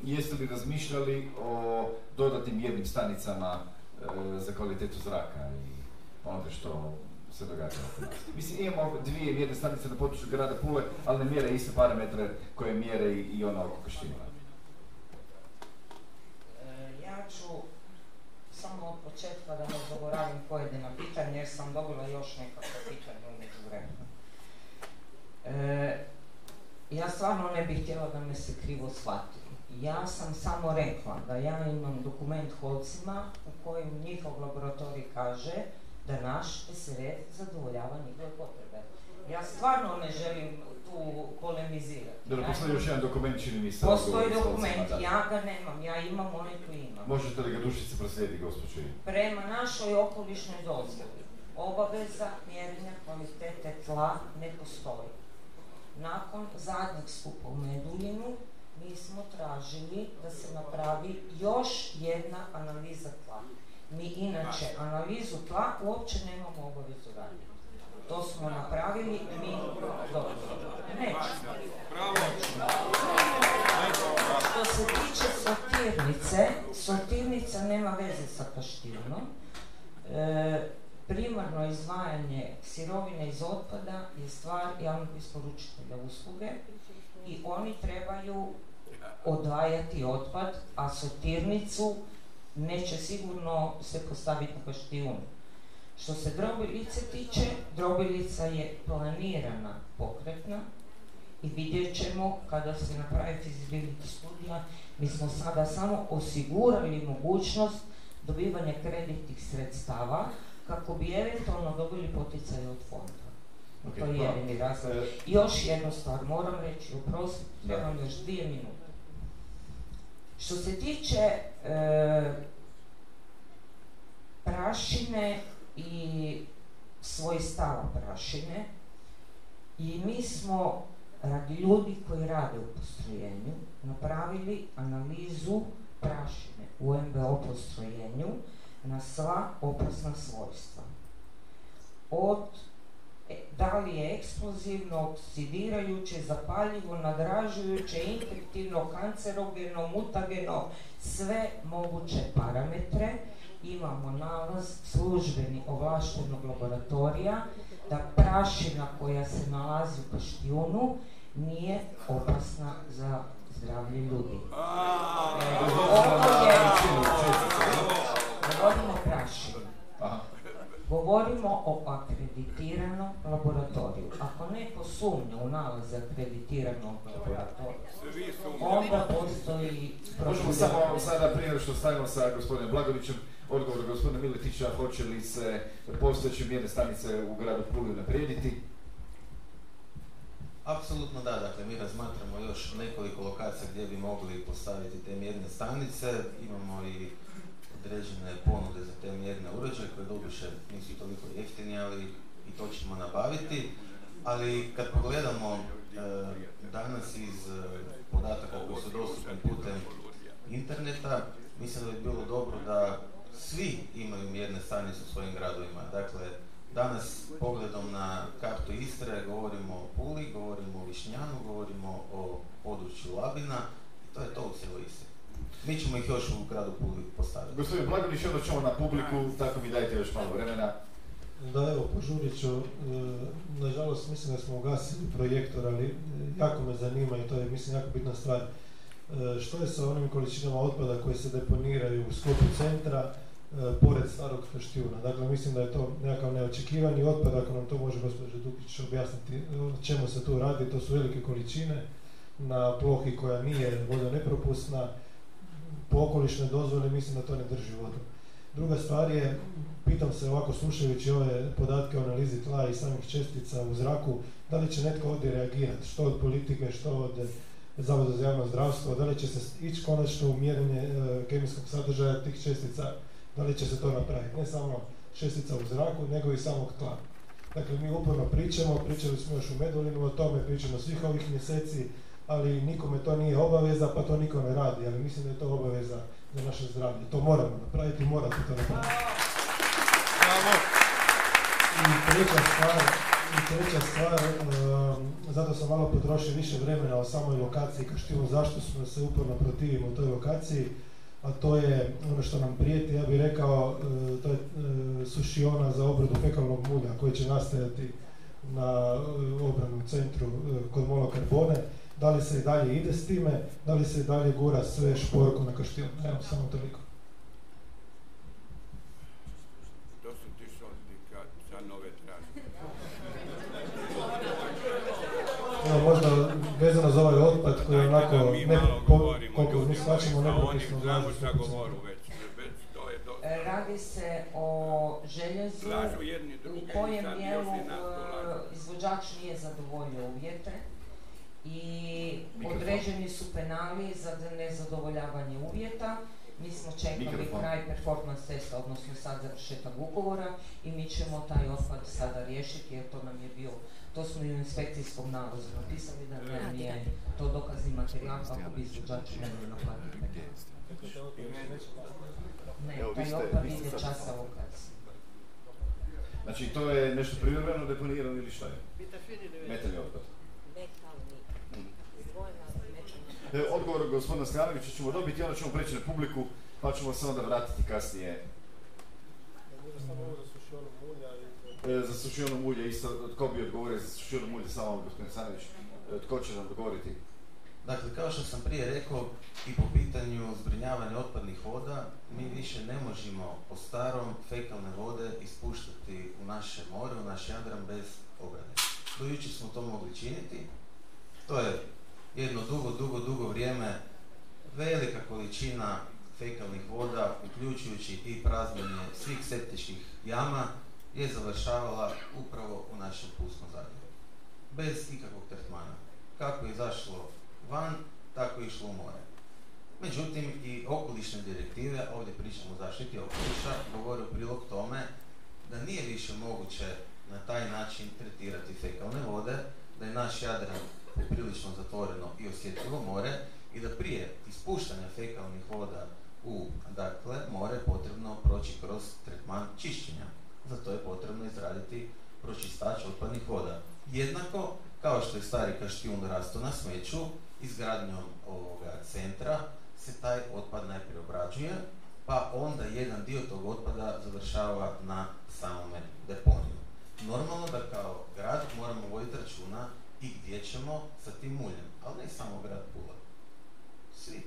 Speaker 1: jeste li razmišljali o dodatnim jednim stanicama e, za kvalitetu zraka i onoga što se događa. Mislim, imamo dvije mjerne stanice na području grada Pule, ali ne mjere iste parametre koje mjere i, i ona oko Kaština.
Speaker 9: E, ja ću samo od početka da ne zaboravim pojedina pitanja jer sam dobila još nekakve pitanja u međuvremenu. E, ja stvarno ne bih htjela da me se krivo shvati. Ja sam samo rekla da ja imam dokument Holcima u kojem njihov laboratorij kaže da naš SRF zadovoljava njihove potrebe. Ja stvarno ne želim tu polemizirati.
Speaker 1: Dobro, postoji još jedan dokument, čini mi se.
Speaker 9: Postoji dokument, ja ga nemam, ja imam onaj koji imam.
Speaker 1: Možete li ga dušice proslijediti, gospođo?
Speaker 9: Prema našoj okolišnoj dozvoli, obaveza mjerenja kvalitete tla ne postoji. Nakon zadnjeg skupa u Meduljinu, mi smo tražili da se napravi još jedna analiza tla. Mi inače analizu tla uopće nemamo obavezu raditi. To smo napravili, mi dobro. Nećemo. Što se tiče sortirnice, sortirnica nema veze sa kaštinom. E, primarno izdvajanje sirovine iz otpada je stvar javnog isporučitelja usluge i oni trebaju odvajati otpad, a sortirnicu neće sigurno se postaviti na kaštijun. Što se drobilice tiče, drobilica je planirana pokretna i vidjet ćemo kada se napravi fizibility studija, mi smo sada samo osigurali mogućnost dobivanja kreditnih sredstava kako bi eventualno dobili poticaj od fonda. to je jedini razlog.
Speaker 1: E,
Speaker 9: još jednu stvar, moram reći, oprostite, trebam još dvije minute. Što se tiče e, prašine i svojstava prašine, i mi smo radi ljudi koji rade u postrojenju napravili analizu prašine u MBO postrojenju na sva opasna svojstva. Od e, da li je eksplozivno, oksidirajuće, zapaljivo, nadražujuće, infektivno, kancerogeno, mutageno, sve moguće parametre. Imamo nalaz službeni ovlaštenog laboratorija da prašina koja se nalazi u kaštijunu nije opasna za zdravlje ljudi. E, ovo je, govorimo prašini. Govorimo o akreditiranom laboratoriju. Ako neko sumnja u nalaze akreditiranog laboratorija, onda postoji...
Speaker 1: Možemo samo sada prije što stavimo sa gospodinom Blagovićem, odgovor gospodina Miletića, hoće li se postojeće mjerne stanice u gradu Puli naprijediti?
Speaker 3: Apsolutno da, dakle mi razmatramo još nekoliko lokacija gdje bi mogli postaviti te mjerne stanice, imamo i određene ponude za te mjerne uređaje koje doduše nisu toliko jeftini, ali i to ćemo nabaviti. Ali kad pogledamo e, danas iz e, podataka koji su dostupni putem interneta, mislim da bi bilo dobro da svi imaju mjerne stanice u svojim gradovima. Dakle, danas pogledom na kartu Istre govorimo o Puli, govorimo o Višnjanu, govorimo o području Labina i to je to u cijeloj Istri. Mi ćemo ih još u gradu Puli postaviti.
Speaker 1: Gospodin Blagonić, onda ćemo na publiku, tako mi dajte još malo vremena.
Speaker 5: Da, evo, požurit ću. E, nažalost, mislim da smo ugasili projektor, ali e, jako me zanima i to je, mislim, jako bitna stvar. E, što je sa onim količinama otpada koje se deponiraju u sklopu centra, pored starog kaštijuna. Dakle, mislim da je to nekakav neočekivani otpad, ako nam to može gospođa Dukić objasniti o čemu se tu radi, to su velike količine na plohi koja nije vodonepropusna, po okolišnoj dozvoli mislim da to ne drži vodu. Druga stvar je, pitam se ovako slušajući ove podatke o analizi tla i samih čestica u zraku, da li će netko ovdje reagirati, što od politike, što od Zavoda za javno zdravstvo, da li će se ići konačno u mjerenje e, kemijskog sadržaja tih čestica, da li će se to napraviti, ne samo čestica u zraku, nego i samog tla. Dakle, mi uporno pričamo, pričali smo još u Medulinu o tome, pričamo svih ovih mjeseci, ali nikome to nije obaveza, pa to niko ne radi, ali mislim da je to obaveza za naše zdravlje. To moramo napraviti, morate to napraviti. I treća stvar, i treća stvar, um, zato sam malo potrošio više vremena o samoj lokaciji Kaštijun, zašto smo se uporno protivimo toj lokaciji, a to je ono što nam prijeti, ja bih rekao, uh, to je uh, sušiona za obradu fekalnog mulja koji će nastajati na obranom centru kod monokarbone. Da li se i dalje ide s time, da li se i dalje gura sve šporko na Kaštijun. Evo, samo toliko.
Speaker 8: To su ti za nove.
Speaker 5: Evo, možda vezano za ovaj otpad koji je onako, ne, po, koliko mi
Speaker 8: oni
Speaker 5: nepropisno.
Speaker 9: E, Radi se o željezu u kojem dijelu e, izvođač nije zadovoljio uvjete i
Speaker 1: Mikrofon.
Speaker 9: određeni su penali za nezadovoljavanje uvjeta. Mi smo čekali
Speaker 1: Mikrofon.
Speaker 9: kraj performance testa, odnosno sad završetak ugovora i mi ćemo taj otpad sada riješiti jer to nam je bio, to smo i u inspekcijskom nalogu napisali da nam je to dokazni materijal kako bi izvođač mogli naplatiti. Ne,
Speaker 1: Evo, vi
Speaker 9: taj
Speaker 1: ste-
Speaker 9: otpad
Speaker 1: vi ste
Speaker 9: ide časa lokacije.
Speaker 1: Znači, to je nešto privremeno deponirano ili šta je? Metalni otpad. E, odgovor gospodina Skanovića ćemo dobiti, onda ćemo preći na publiku, pa ćemo se onda vratiti kasnije e, za sušionu mulje. Isto, tko bi odgovorio za sušionu mulje, samo gospodin Stanović. E, tko će nam odgovoriti?
Speaker 3: Dakle, kao što sam prije rekao, i po pitanju zbrinjavanja otpadnih voda, mi više ne možemo po starom fekalne vode ispuštati u naše more, u naš Jadran bez obrade. Do jučer smo to mogli činiti. To je jedno dugo, dugo, dugo vrijeme velika količina fekalnih voda, uključujući i praznjenje svih septičkih jama, je završavala upravo u našem pustom zadnju. Bez ikakvog tretmana. Kako je izašlo van, tako je išlo u more. Međutim, i okolišne direktive, ovdje pričamo o zaštiti okoliša, govore u prilog tome da nije više moguće na taj način tretirati fekalne vode, da je naš Jadran poprilično zatvoreno i osjetljivo more i da prije ispuštanja fekalnih voda u dakle, more potrebno proći kroz tretman čišćenja. Za to je potrebno izraditi pročistač otpadnih voda. Jednako kao što je stari kaštijun rastao na smeću, izgradnjom ovoga centra se taj otpad najprije obrađuje, pa onda jedan dio tog otpada završava na samome deponiju. Normalno da kao grad moramo voditi računa i gdje ćemo sa tim muljem, ali ne samo grad Pula. Svi.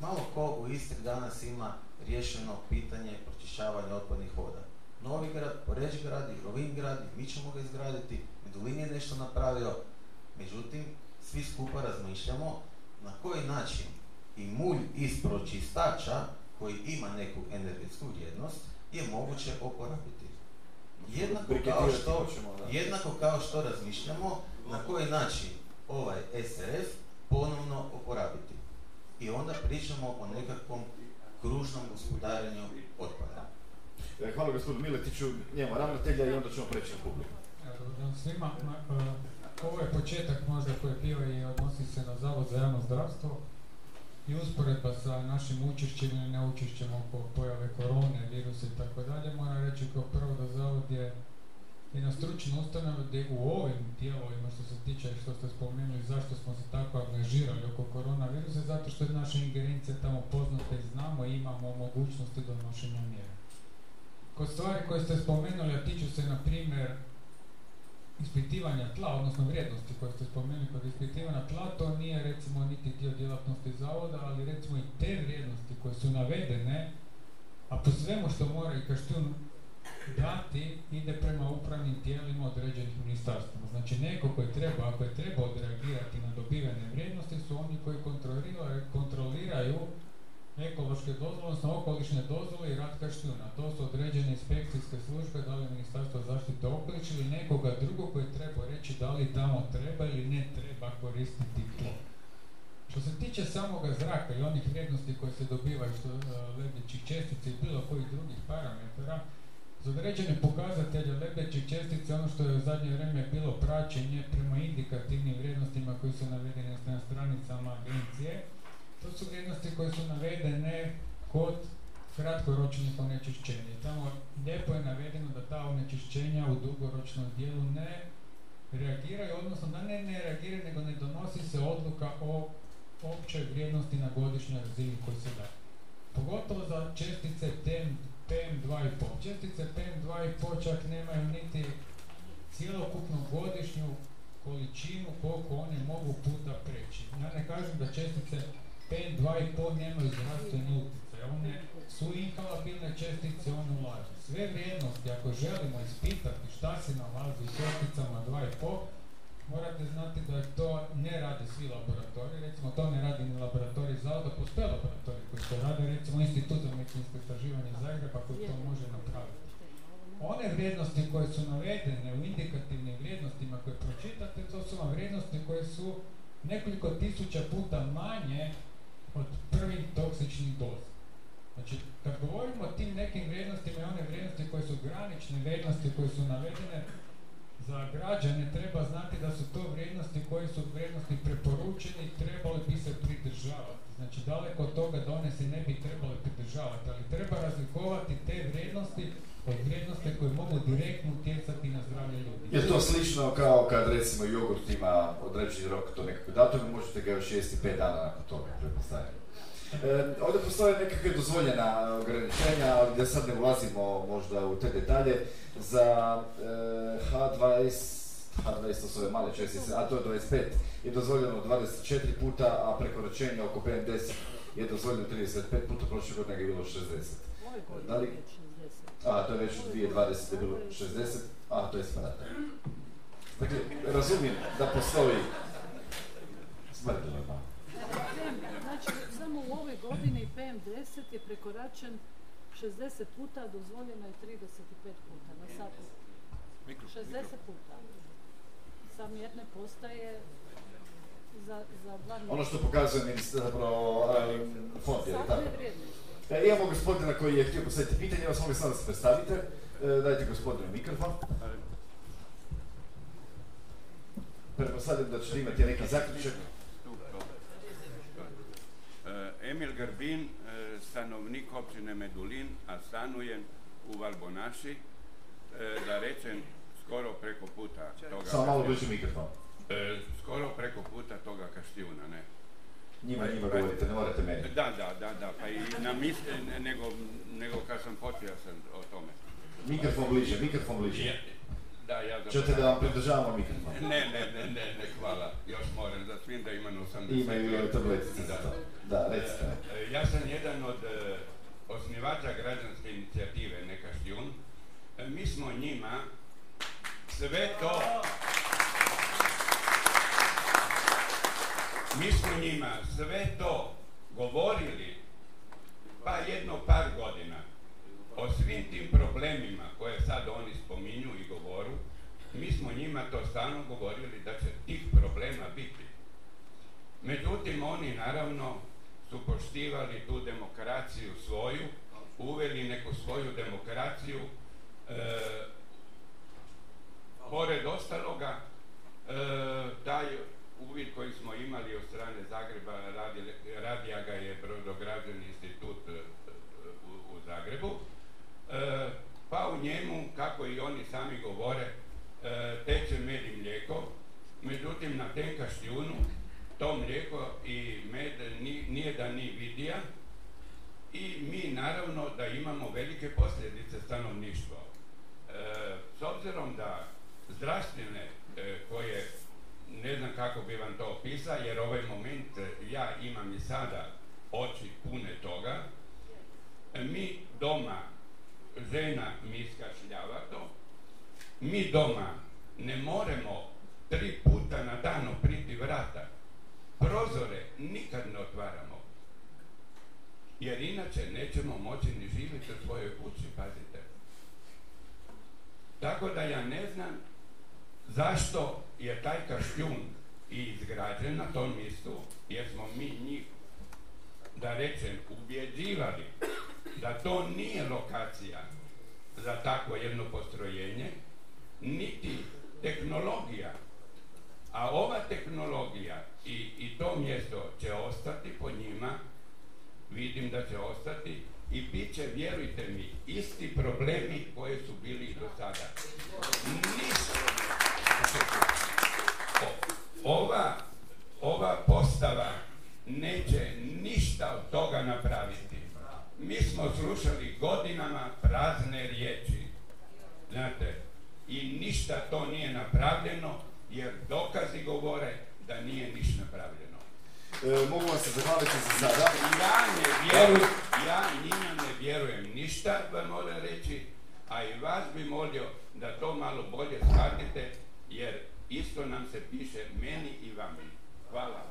Speaker 3: Malo ko u Istri danas ima riješeno pitanje pročišćavanja otpadnih voda. Novi grad, Poreč grad i Rovinj grad, i mi ćemo ga izgraditi, Medulin je nešto napravio, međutim, svi skupa razmišljamo na koji način i mulj iz pročistača koji ima neku energetsku vrijednost je moguće oporabiti. Kao što, jednako kao što razmišljamo na koji način ovaj SRF ponovno oporabiti. I onda pričamo o nekakvom kružnom gospodarenju otpada.
Speaker 1: E, hvala gospodinu Miletiću, njemu ravnatelja i onda ćemo preći na publiku.
Speaker 10: Svima, Ma- e, ovo je početak možda koji je bio i odnosi se na Zavod za javno zdravstvo i usporedba sa našim učešćem ili neučešćem oko pojave korone, virusa i tako dalje. Moram reći kao prvo da Zavod je jedna stručna ustanova gdje u ovim dijelovima što se tiče što ste spomenuli zašto smo se tako angažirali oko koronavirusa, zato što je naša ingerencija tamo poznata i znamo i imamo mogućnosti donošenja mjera. Kod stvari koje ste spomenuli, a tiču se na primjer ispitivanja tla, odnosno vrijednosti koje ste spomenuli kod ispitivanja tla, to nije recimo niti dio djelatnosti zavoda, ali recimo i te vrijednosti koje su navedene, a po svemu što mora i Kaštun dati, ide prema upravnim tijelima određenih ministarstva. Znači neko koji treba, ako je treba odreagirati na dobivene vrijednosti, su oni koji kontroliraju, ekološke dozvole, odnosno okolišne dozvole i rad Kaštuna. To su određene inspekcijske službe, da li Ministarstvo zaštite okoliša ili nekoga drugog koji treba reći da li tamo treba ili ne treba koristiti tlo. Što se tiče samoga zraka i onih vrijednosti koje se dobivaju što uh, lebdećih čestica i bilo kojih drugih parametara, za određene pokazatelje lebdećih čestica, ono što je u zadnje vrijeme bilo praćenje prema indikativnim vrijednostima koji su navedene na stranicama agencije, To su vrijednosti koje su navedene kod kratkoročnih onečišćenja. Tamo lijepo je navedeno da ta onečišćenja u dugoročnom dijelu ne reagiraju, odnosno da ne, ne reagiraju, nego ne donosi se odluka o općoj vrijednosti na godišnjoj razini koji se da. Pogotovo za čestice PM, PM2,5. Čestice PM2,5 čak nemaju niti cijelokupnu godišnju količinu koliko one mogu puta preći. Ja ne kažem da čestice PM2,5 nemaju zdravstveni utjecaj. One su inhalabilne čestice, one ulaze. Sve vrijednosti, ako želimo ispitati šta se nalazi u česticama 2,5, morate znati da to ne rade svi laboratoriji, recimo to ne radi ni laboratorij da postoje laboratoriji koji to rade, recimo Institut za medicinsko istraživanje Zagreba koji to može napraviti. One vrijednosti koje su navedene u indikativnim vrijednostima koje pročitate, to su vam vrijednosti koje su nekoliko tisuća puta manje od prvih toksičnih doza. Znači, kad govorimo o tim nekim vrijednostima i one vrijednosti koje su granične vrijednosti koje su navedene, za građane treba znati da su to vrijednosti koje su vrijednosti preporučene i trebali bi se pridržavati. Znači daleko od toga da one se ne bi trebali pridržavati, ali treba razlikovati te vrijednosti od vrijednosti koje mogu direktno utjecati na zdravlje ljudi.
Speaker 1: Je to slično kao kad recimo jogurt ima određeni rok to nekakve datume, možete ga još jesti pet dana nakon toga, pretpostavljam. E, ovdje postoje nekakve dozvoljena ograničenja, da sad ne ulazimo možda u te detalje. Za e, H20, H20 to su ove male čestice, a to je 25, je dozvoljeno 24 puta, a prekoračenje oko 50 je dozvoljeno 35 puta, prošle godine je bilo 60. Da li... A, to je već u 2020 je bilo 60, a to je smrata. Dakle, razumijem da postoji smrtno
Speaker 7: Znači, samo u ovoj godini PM10 je prekoračen 60 puta, a dozvoljeno je 35 puta na sat. 60 puta. Sa mjerne postaje za, za dva
Speaker 1: Ono što pokazuje ministar, zapravo fond je, tako? E, imamo gospodina koji je htio postaviti pitanje, vas mogu samo da se predstavite. E, dajte gospodinu mikrofon. Pretpostavljam da ćete imati neki zaključak.
Speaker 8: Emil Grbin, e, stanovnik općine Medulin, a stanujem u Valbonaši, e, da rečem skoro preko puta toga...
Speaker 1: Samo malo bliže mikrofon.
Speaker 8: E, skoro preko puta toga kaštijuna, ne.
Speaker 1: Njima, njima govorite, ne morate meni.
Speaker 8: Da, da, da, da, pa i na misle, nego, nego kad sam počeo sam o tome.
Speaker 1: Mikrofon bliže, mikrofon bliže.
Speaker 8: Da, ja
Speaker 1: Čete da vam pridržavamo mikrofon?
Speaker 8: Ne, ne, ne, ne, ne, hvala. Još moram da svim da imam 80.
Speaker 1: Imaju i tabletice za to. Da, recite.
Speaker 8: E, ja sam jedan od e, osnivača građanske inicijative Neka šljun. E, mi smo njima sve to... Mi smo njima sve to govorili pa jedno par godina o svim tim problemima koje sad oni spominju i govoru, mi smo njima to stalno govorili da će tih problema biti. Međutim, oni naravno su poštivali tu demokraciju svoju, uveli neku svoju demokraciju, e, pored ostaloga, e, taj uvid koji smo imali od strane Zagreba, radija ga je Brodograđani institut e, u Zagrebu, E, pa u njemu, kako i oni sami govore, e, teče med i mlijeko, međutim na tenka šljunu to mlijeko i med nije da ni vidija i mi naravno da imamo velike posljedice stanovništva. E, s obzirom da zdravstvene koje ne znam kako bi vam to opisao jer ovaj moment ja imam i sada oči pune toga mi doma žena miska šljavato, mi doma ne moremo tri puta na dan opriti vrata, prozore nikad ne otvaramo, jer inače nećemo moći ni živjeti u svojoj kući, pazite. Tako da ja ne znam zašto je taj kaštjun i izgrađen na tom mjestu, jer smo mi njih, da rečem, ubjeđivali da to nije lokacija za takvo jedno postrojenje, niti tehnologija. A ova tehnologija i, i to mjesto će ostati po njima, vidim da će ostati i bit će, vjerujte mi, isti problemi koji su bili do sada. Nisu. Ova, ova postava neće ništa od toga napraviti. Mi smo slušali godinama prazne riječi. Znate, i ništa to nije napravljeno, jer dokazi govore da nije ništa napravljeno.
Speaker 1: E, mogu vam se zahvaliti za sada.
Speaker 8: Ja ne vjerujem, ja njima ne vjerujem ništa, vam moram reći, a i vas bi molio da to malo bolje shvatite, jer isto nam se piše meni i vami. Hvala.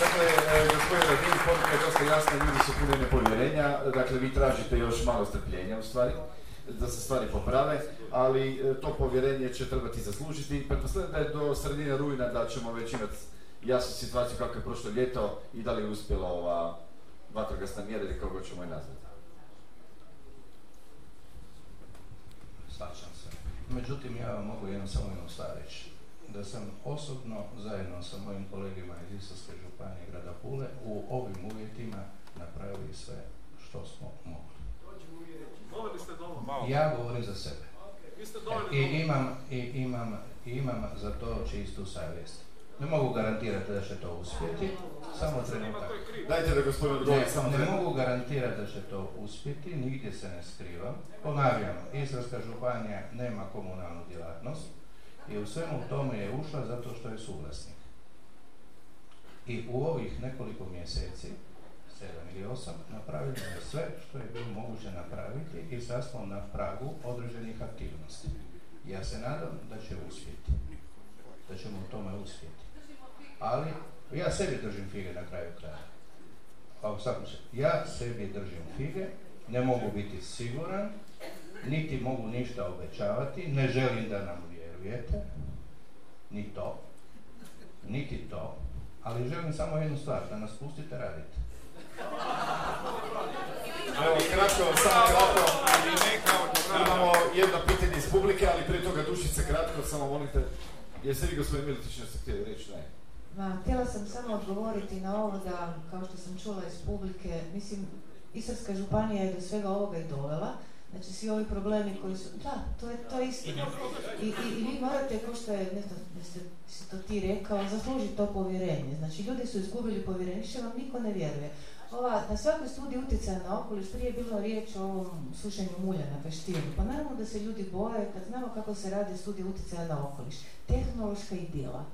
Speaker 1: Dakle, e, gospodin Radin, poruka je dosta jasna, ljudi su puni nepovjerenja, dakle vi tražite još malo strpljenja u stvari, da se stvari poprave, ali e, to povjerenje će trebati zaslužiti. Pretpostavljam da je do sredine rujna da ćemo već imati jasnu situaciju kako je prošlo ljeto i da li je uspjela ova vatrogasna mjera ili kako ćemo je nazvati.
Speaker 4: Slačam se. Međutim, ja vam mogu jedno samo jednu stvar reći. Da sam osobno, zajedno sa mojim kolegima iz Istarske županije grada Pule, u ovim uvjetima napravili sve što smo mogli. Ja govorim za sebe. I imam, i imam, i imam za to čistu savjest. Ne mogu garantirati da će to uspjeti, samo trenutak.
Speaker 1: Dajte da gospodin odgovori
Speaker 4: Ne,
Speaker 1: samo
Speaker 4: ne mogu garantirati da će to uspjeti, nigdje se ne skrivam. Ponavljam, Istarska županija nema komunalnu djelatnost i u svemu tome je ušla zato što je suvlasnik. I u ovih nekoliko mjeseci, sedam ili osam, napravljeno je sve što je bilo moguće napraviti i smo na pragu određenih aktivnosti. Ja se nadam da će uspjeti, da ćemo u tome uspjeti. Ali ja sebi držim fige na kraju kraja. Pa ja sebi držim fige, ne mogu biti siguran, niti mogu ništa obećavati, ne želim da nam vjerujete, ni to, niti to, ali želim samo jednu stvar, da nas pustite raditi.
Speaker 1: Evo, kratko, samo kratko. Imamo jedno pitanje iz publike, ali prije toga dušice kratko, samo molite. Jeste vi gospodin Miletić nešto htjeli reći? Ne.
Speaker 2: Ma, htjela sam samo odgovoriti na ovo da, kao što sam čula iz publike, mislim, Istarska županija je do svega ovoga i dovela. Znači, svi ovi problemi koji su... Da, to je, to je istina. I, i, I vi morate, kao što je, ne znam, si to ti rekao, zaslužiti to povjerenje. Znači, ljudi su izgubili povjerenje, više vam niko ne vjeruje. Ova, na svakoj studiji utjecaja na okoliš, prije je bilo riječ o ovom sušenju mulja na Kaštijunu. Pa naravno da se ljudi boje kad znamo kako se radi studija utjecaja na okoliš. Tehnološka idila.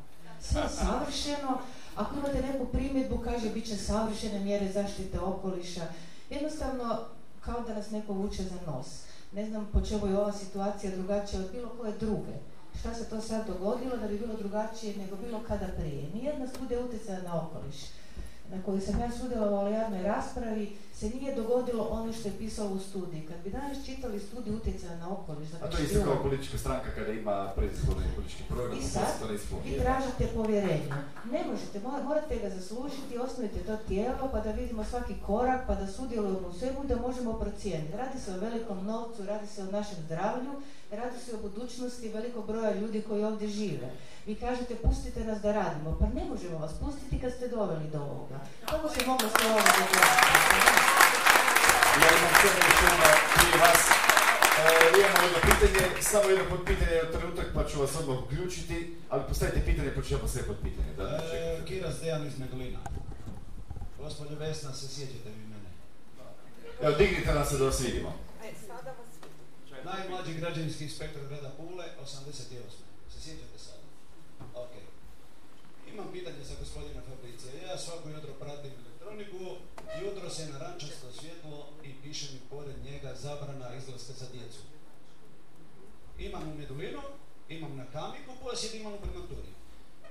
Speaker 2: Sve je savršeno, ako imate neku primjedbu, kaže bit će savršene mjere zaštite okoliša. Jednostavno, kao da nas neko vuče za nos. Ne znam po čemu je ova situacija drugačija od bilo koje druge. Šta se to sad dogodilo da bi bilo drugačije nego bilo kada prije? Nijedna studija utjecaja na okoliš na kojoj sam ja sudjelovala u javnoj raspravi se nije dogodilo ono što je pisalo u studiji. Kad bi danas čitali studiju utjecaja na okoliš,
Speaker 1: A to je isto kao politička stranka kada ima predizborni politički program,
Speaker 2: I sad, vi tražite povjerenje. Ne možete, mora- morate ga zaslužiti, osnujete to tijelo pa da vidimo svaki korak, pa da sudjelujemo u svemu i da možemo procijeniti. Radi se o velikom novcu, radi se o našem zdravlju, radi se o budućnosti velikog broja ljudi koji ovdje žive. Vi kažete pustite nas da radimo, pa ne možemo vas pustiti kad ste doveli do ovoga. Kako se moglo sve ovo?
Speaker 1: Ja imam sve još jedno prije vas. E, imamo jedno pitanje, samo jedno potpitanje od trenutak pa ću vas odmah uključiti, ali postavite pitanje pa ću ja postaviti potpitanje. Da, da,
Speaker 11: E. Kiras Dejan iz Medulina. Gospodin Vesna, se sjećate vi mene?
Speaker 1: Evo, dignite nas se da vas vidimo.
Speaker 11: Najmlađi građevinski inspektor grada Pule, 88. Se sjećate sada? Ok. Imam pitanje za gospodina Fabricija. Ja svako jutro pratim elektroniku, jutro se narančasto svjetlo i piše mi pored njega zabrana izlaska za djecu. Imam u Medulinu, imam na Kamiku, posjed imam u Primaturi.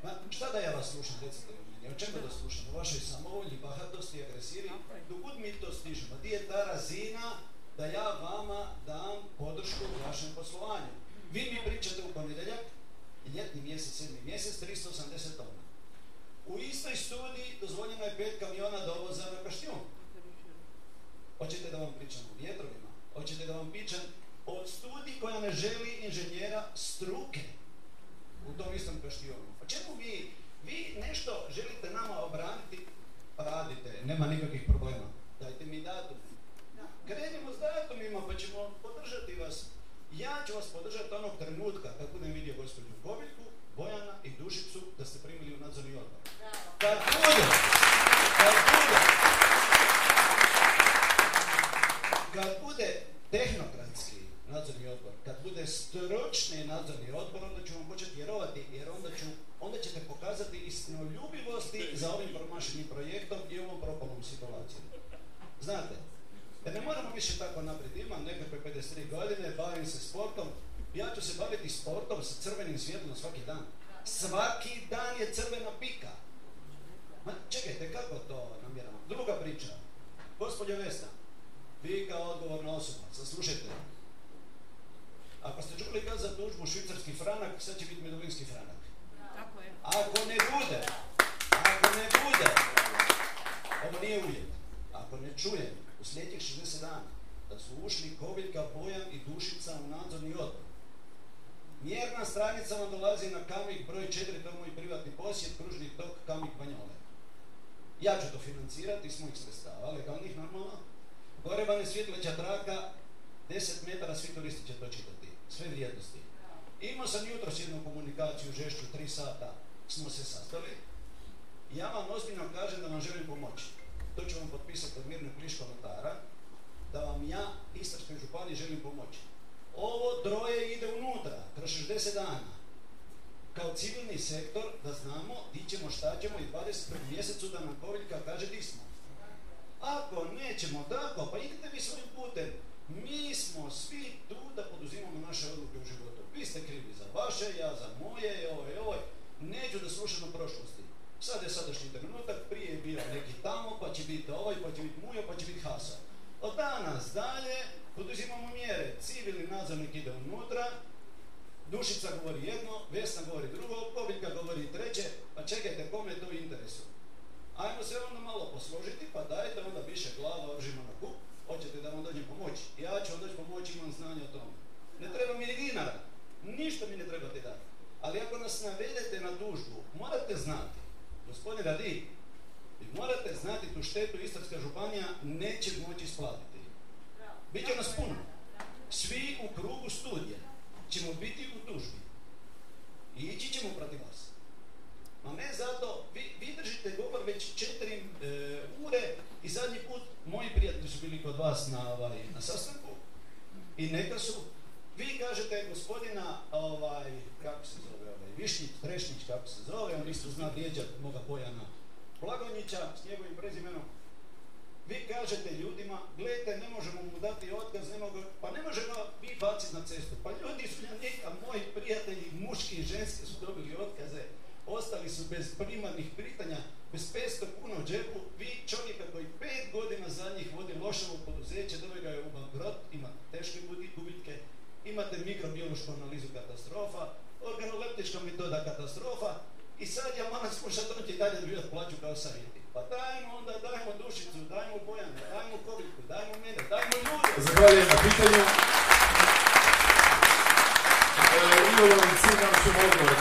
Speaker 11: Ma, šta da ja vas slušam, recite mi meni, o čemu da slušam? O vašoj samovolji, bahatosti, agresiji? Dokud mi to stižemo? Di je ta razina da ja vama dam podršku u vašem poslovanju? Vi mi pričate u ponedjeljak, ljetni mjesec, sedmi mjesec, 380 tona. U istoj studiji dozvoljeno je pet kamiona dovoza na kaštijun. Hoćete da vam pričam o vjetrovima? Hoćete da vam pričam o studiji koja ne želi inženjera struke u tom istom kaštijonu? O čemu vi, vi nešto želite nama obraniti? Pa radite, nema nikakvih problema. Dajte mi datum. Krenimo s datumima pa ćemo podržati vas ja ću vas podržati onog trenutka kad budem vidio gospodinu Bobiljku, Bojana i Dušicu da ste primili u nadzorni odbor. Kad bude, kad bude, kad bude tehnokratski nadzorni odbor, kad bude stručni nadzorni odbor, onda ću vam početi vjerovati, jer onda, ću, onda ćete pokazati istinoljubivosti za ovim promašenim projektom i ovom propalom situacijom. Znate, da ne moramo više tako naprijed, imam nekakve 53 godine, bavim se sportom, ja ću se baviti sportom sa crvenim svjetlom svaki dan. Svaki dan je crvena pika. Ma čekajte, kako to namjeravamo? Druga priča. Gospodja Vesna, vi kao odgovorna osoba, saslušajte. Ako ste čuli kad za tužbu švicarski franak, sad će biti medovinski franak.
Speaker 12: Tako je.
Speaker 11: Ako ne bude, ako ne bude, ovo nije uvjet, ako ne čujem u sljedećih 60 dana da su ušli Koviljka, Bojan i Dušica u nadzorni odbor, mjerna stranica vam dolazi na kamik broj 4, to je moj privatni posjed, kružni tok kamik Banjole. Ja ću to financirati iz mojih sredstava, legalnih normalno. Gore vam je svjetleća traka, 10 metara svi turisti će to čitati, sve vrijednosti. Imao sam jutros jednu komunikaciju, žešću, 3 sata smo se sastali. Ja vam ozbiljno kažem da vam želim pomoći. To ću vam potpisati od Mirne Pliško notara, da vam ja, Istarskoj županiji, želim pomoći. Ovo troje ide unutra, kroz 60 dana. Kao civilni sektor, da znamo di ćemo, šta ćemo i 20. mjesecu da nam Koviljka kaže di smo. Ako nećemo tako, pa idite vi svojim putem. Mi smo svi tu da poduzimamo naše odluke u životu. Vi ste krivi za vaše, ja za moje, ovaj, ovaj. Neću da slušam o prošlosti. Sad je sadašnji trenutak, prije je bio neki tamo, pa će biti ovaj, pa će biti mujo, pa će biti hasa. Od danas dalje poduzimamo mjere. Civilni nadzornik ide unutra, Dušica govori jedno, Vesna govori drugo, Kobiljka govori treće, pa čekajte, kome je to u interesu? Ajmo se onda malo posložiti, pa dajte onda više glava oržimo na kup, hoćete da vam dođem pomoći. Ja ću vam doći pomoći, imam znanje o tome. Ne treba mi ni dinara, ništa mi ne trebate dati. Ali ako nas navedete na tužbu, morate znati, gospodin Radi, vi morate znati tu štetu Istarska županija neće moći isplatiti. Biće nas puno. Svi u krugu studija ćemo biti u tužbi. I ići ćemo protiv vas. Ma ne zato, vi, vi držite govor već četiri e, ure i zadnji put moji prijatelji su bili kod vas na, ovaj, na sastanku i neka su, vi kažete gospodina, ovaj, kako se zove, Višnjić, Trešnić, kako se zove, on isto zna vrijeđat moga Bojana Blagonjića s njegovim prezimenom, vi kažete ljudima, gledajte, ne možemo mu dati otkaz, ne mogu, pa ne možemo vi baciti na cestu. Pa ljudi su neka, moji prijatelji, muški i ženski su dobili otkaze, ostali su bez primarnih pitanja, bez 500 kuna u džepu, vi čovjeka koji pet godina zadnjih vodi loševo poduzeće, dove ga je u bankrot, ima teške gubitke, imate mikrobiološku analizu katastrofa, organoleptička metoda katastrofa i sad ja moram slušati, on će dalje dobivati plaću kao savjeti. Pa dajmo onda, dajmo Dušicu, dajmo Bojanu, dajmo Koviljku, dajmo mene, dajmo ljude.
Speaker 1: Zahvaljujem na pitanju. E, Ivo Lorenci, nam ćemo odgovor.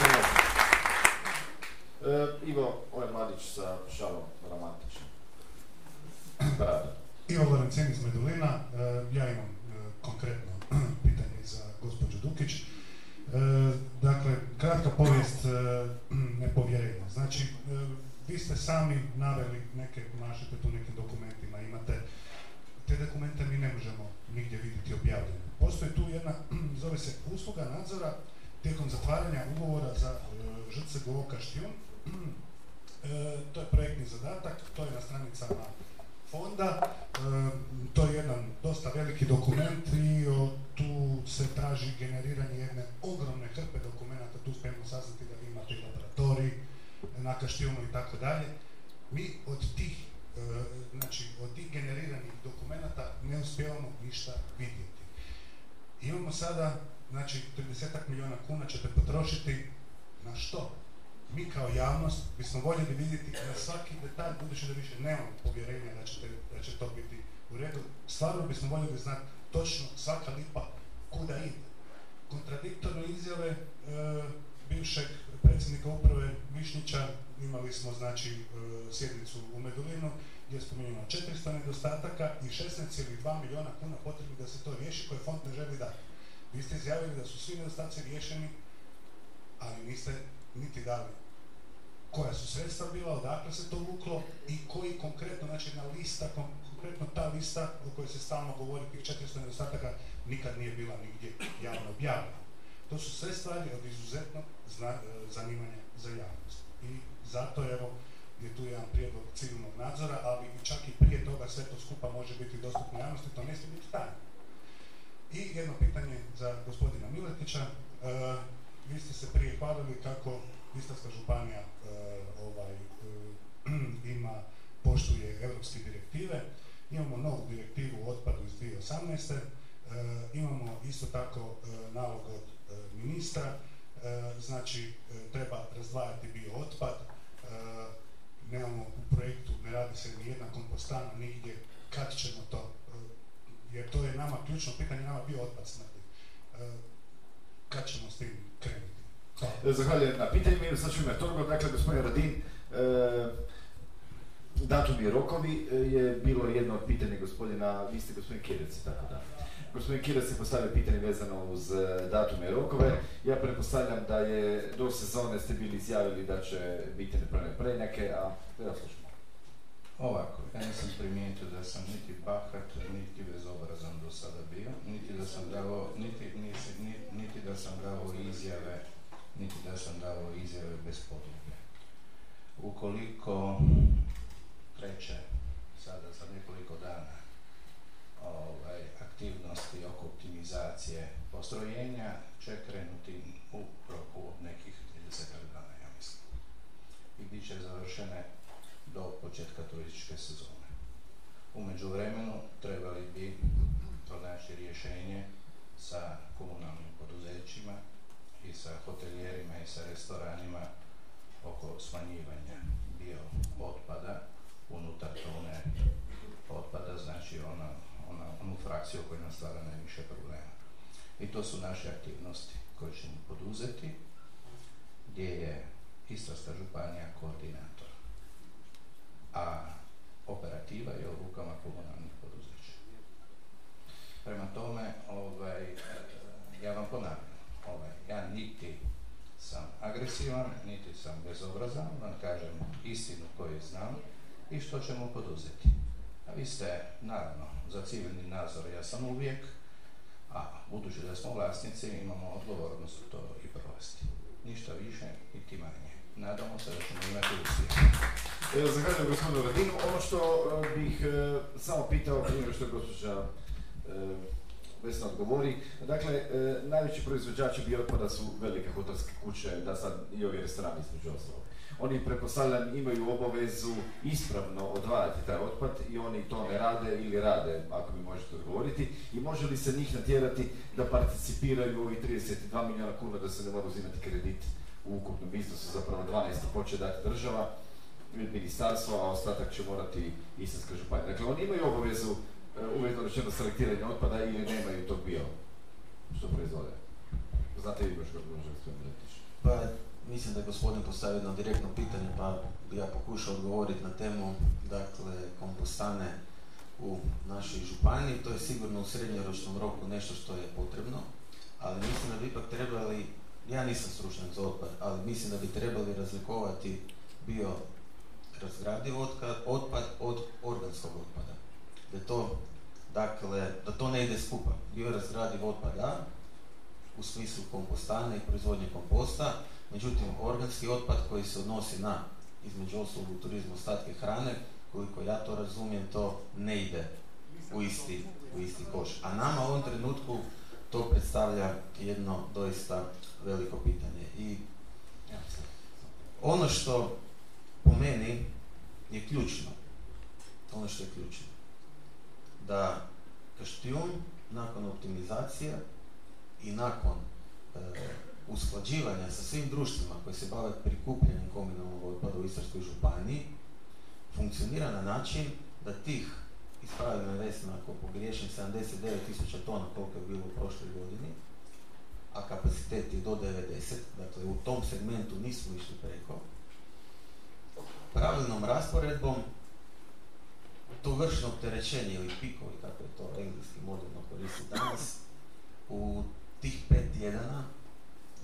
Speaker 1: E, Ivo, ovo je mladić sa šalom romantičnim.
Speaker 13: Ivo Lorencin iz Medulina, e, ja imam e, konkretno pitanje za gospođu Dukić. E, dakle, kratka povijest nepovjerenja. Znači, vi ste sami naveli neke, mašete tu nekim dokumentima, imate, te dokumente mi ne možemo nigdje vidjeti objavljene. Postoji tu jedna, zove se usluga nadzora tijekom zatvaranja ugovora za ŽCGO Kaštijun. to je projektni zadatak, to je na stranicama fonda. to je jedan dosta veliki dokument i tu se traži generiranje jedne ogromne hrpe dokumenta, tu spremno saznati da vi imate i laboratorij, na i tako dalje. Mi od tih, e, znači od tih generiranih dokumenata ne uspijevamo ništa vidjeti. Imamo sada, znači 30 milijuna kuna ćete potrošiti na što? Mi kao javnost bismo voljeli vidjeti na svaki detalj, budući da više nemamo povjerenja da, ćete, da će to biti u redu, stvarno bismo voljeli znati točno svaka lipa kuda ide. Kontradiktorne izjave e, bivšeg predsjednika uprave Višnjića imali smo znači e, sjednicu u Medulinu gdje je spomenuo 400 nedostataka i 16,2 milijuna kuna potrebni da se to riješi koje fond ne želi dati. Vi ste izjavili da su svi nedostaci riješeni, ali niste niti dali koja su sredstva bila, odakle se to vuklo i koji konkretno, znači jedna lista, konkretno ta lista o kojoj se stalno govori, tih 400 nedostataka, nikad nije bila nigdje javno objavljena. To su sve stvari od izuzetnog zanimanja za javnost. I zato evo je tu jedan prijedlog civilnog nadzora, ali čak i prije toga sve to skupa može biti dostupno javnosti, to ne smije biti tajno. I jedno pitanje za gospodina Miletića. E, vi ste se prije hvalili kako Istarska županija e, ovaj, e, ima, poštuje europske direktive. Imamo novu direktivu o otpadu iz 2018. imamo isto tako nalog od ministra, znači treba razdvajati bio otpad, nemamo u projektu, ne radi se ni jedna kompostana nigdje, kad ćemo to, jer to je nama ključno pitanje, nama bio otpad smrti. Kad ćemo s tim krenuti?
Speaker 1: E, zahvaljujem na pitanju. Sad ću ime toga, dakle, gospodin Radin, e, datum i rokovi e, je bilo jedno od pitanja gospodina, vi ste gospodin Kirec, tako da. Gospodin Kirec je postavio pitanje vezano uz datume i rokove. Ja pretpostavljam da je do sezone ste bili izjavili da će biti nepravne prenjake, a ja slušamo.
Speaker 4: Ovako, ja nisam primijetio da sam niti bahat, niti bezobrazan do sada bio, niti da sam dao, niti, niti, niti da sam dao izjave niti da sam dao izjave bez podloge. Ukoliko kreće sada za nekoliko dana ovaj, aktivnosti oko optimizacije postrojenja će krenuti u roku od nekih 30 dana, ja mislim. I bit će završene do početka turističke sezone. U međuvremenu trebali bi pronaći rješenje sa komunalnim poduzećima i sa hotelijerima i sa restoranima oko smanjivanja bio otpada unutar tone otpada, znači ona, ona, onu frakciju koja nam stvara najviše problema. I to su naše aktivnosti koje ćemo poduzeti, gdje je Istarska županija koordinator. A operativa je u rukama komunalnih poduzeća. Prema tome, ovaj, ja vam ponavljam, ovaj, ja niti sam agresivan, niti sam bezobrazan, vam kažem istinu koju znam i što ćemo poduzeti. A vi ste, naravno, za civilni nadzor, ja sam uvijek, a budući da smo vlasnici, imamo odgovornost to i provesti. Ništa više, niti manje. Nadamo se da ćemo imati uspjeh.
Speaker 1: Zahvaljujem gospodinu Radinu. Ono što e, bih e, samo pitao prije što je gospođa e, Vesna odgovori. Dakle, e, najveći proizvođači biootpada su velike hotelske kuće, da sad i ovi restorani između ostalog. Oni, pretpostavljam, imaju obavezu ispravno odvajati taj otpad i oni to ne rade ili rade, ako mi možete odgovoriti. I može li se njih natjerati da participiraju u ovih 32 milijuna kuna da se ne mora uzimati kredit u ukupnom iznosu, zapravo 12 poče dati država ministarstvo, a ostatak će morati Istarska županija. Dakle, oni imaju obavezu uvjetno rečeno selektiranje otpada ili nemaju tog bio što proizvode? Znate vi baš kako može sve
Speaker 3: Pa mislim da je gospodin postavio jedno direktno pitanje pa bi ja pokušao odgovoriti na temu dakle kompostane u našoj županiji. To je sigurno u srednjoročnom roku nešto što je potrebno, ali mislim da bi ipak trebali, ja nisam stručnjak za otpad, ali mislim da bi trebali razlikovati bio razgradiv otpad od organskog otpada. Da to Dakle, da to ne ide skupa. Biorazgradiv otpad da, u smislu kompostane i proizvodnje komposta, međutim organski otpad koji se odnosi na, između ostalog u turizmu ostatke hrane, koliko ja to razumijem, to ne ide u isti, u isti koš. A nama u ovom trenutku to predstavlja jedno doista veliko pitanje. I ono što po meni je ključno, ono što je ključno, da Kaštijun nakon optimizacije i nakon e, usklađivanja sa svim društvima koji se bave prikupljanjem komunalnog otpada u Istarskoj županiji funkcionira na način da tih ispravi vesna ako pogriješim 79.000 tona koliko je bilo u prošloj godini, a kapacitet je do 90, dakle u tom segmentu nismo išli preko, pravilnom rasporedbom to vršno opterećenje ili pikovi, kako je to engleski moderno koristi danas, u tih pet tjedana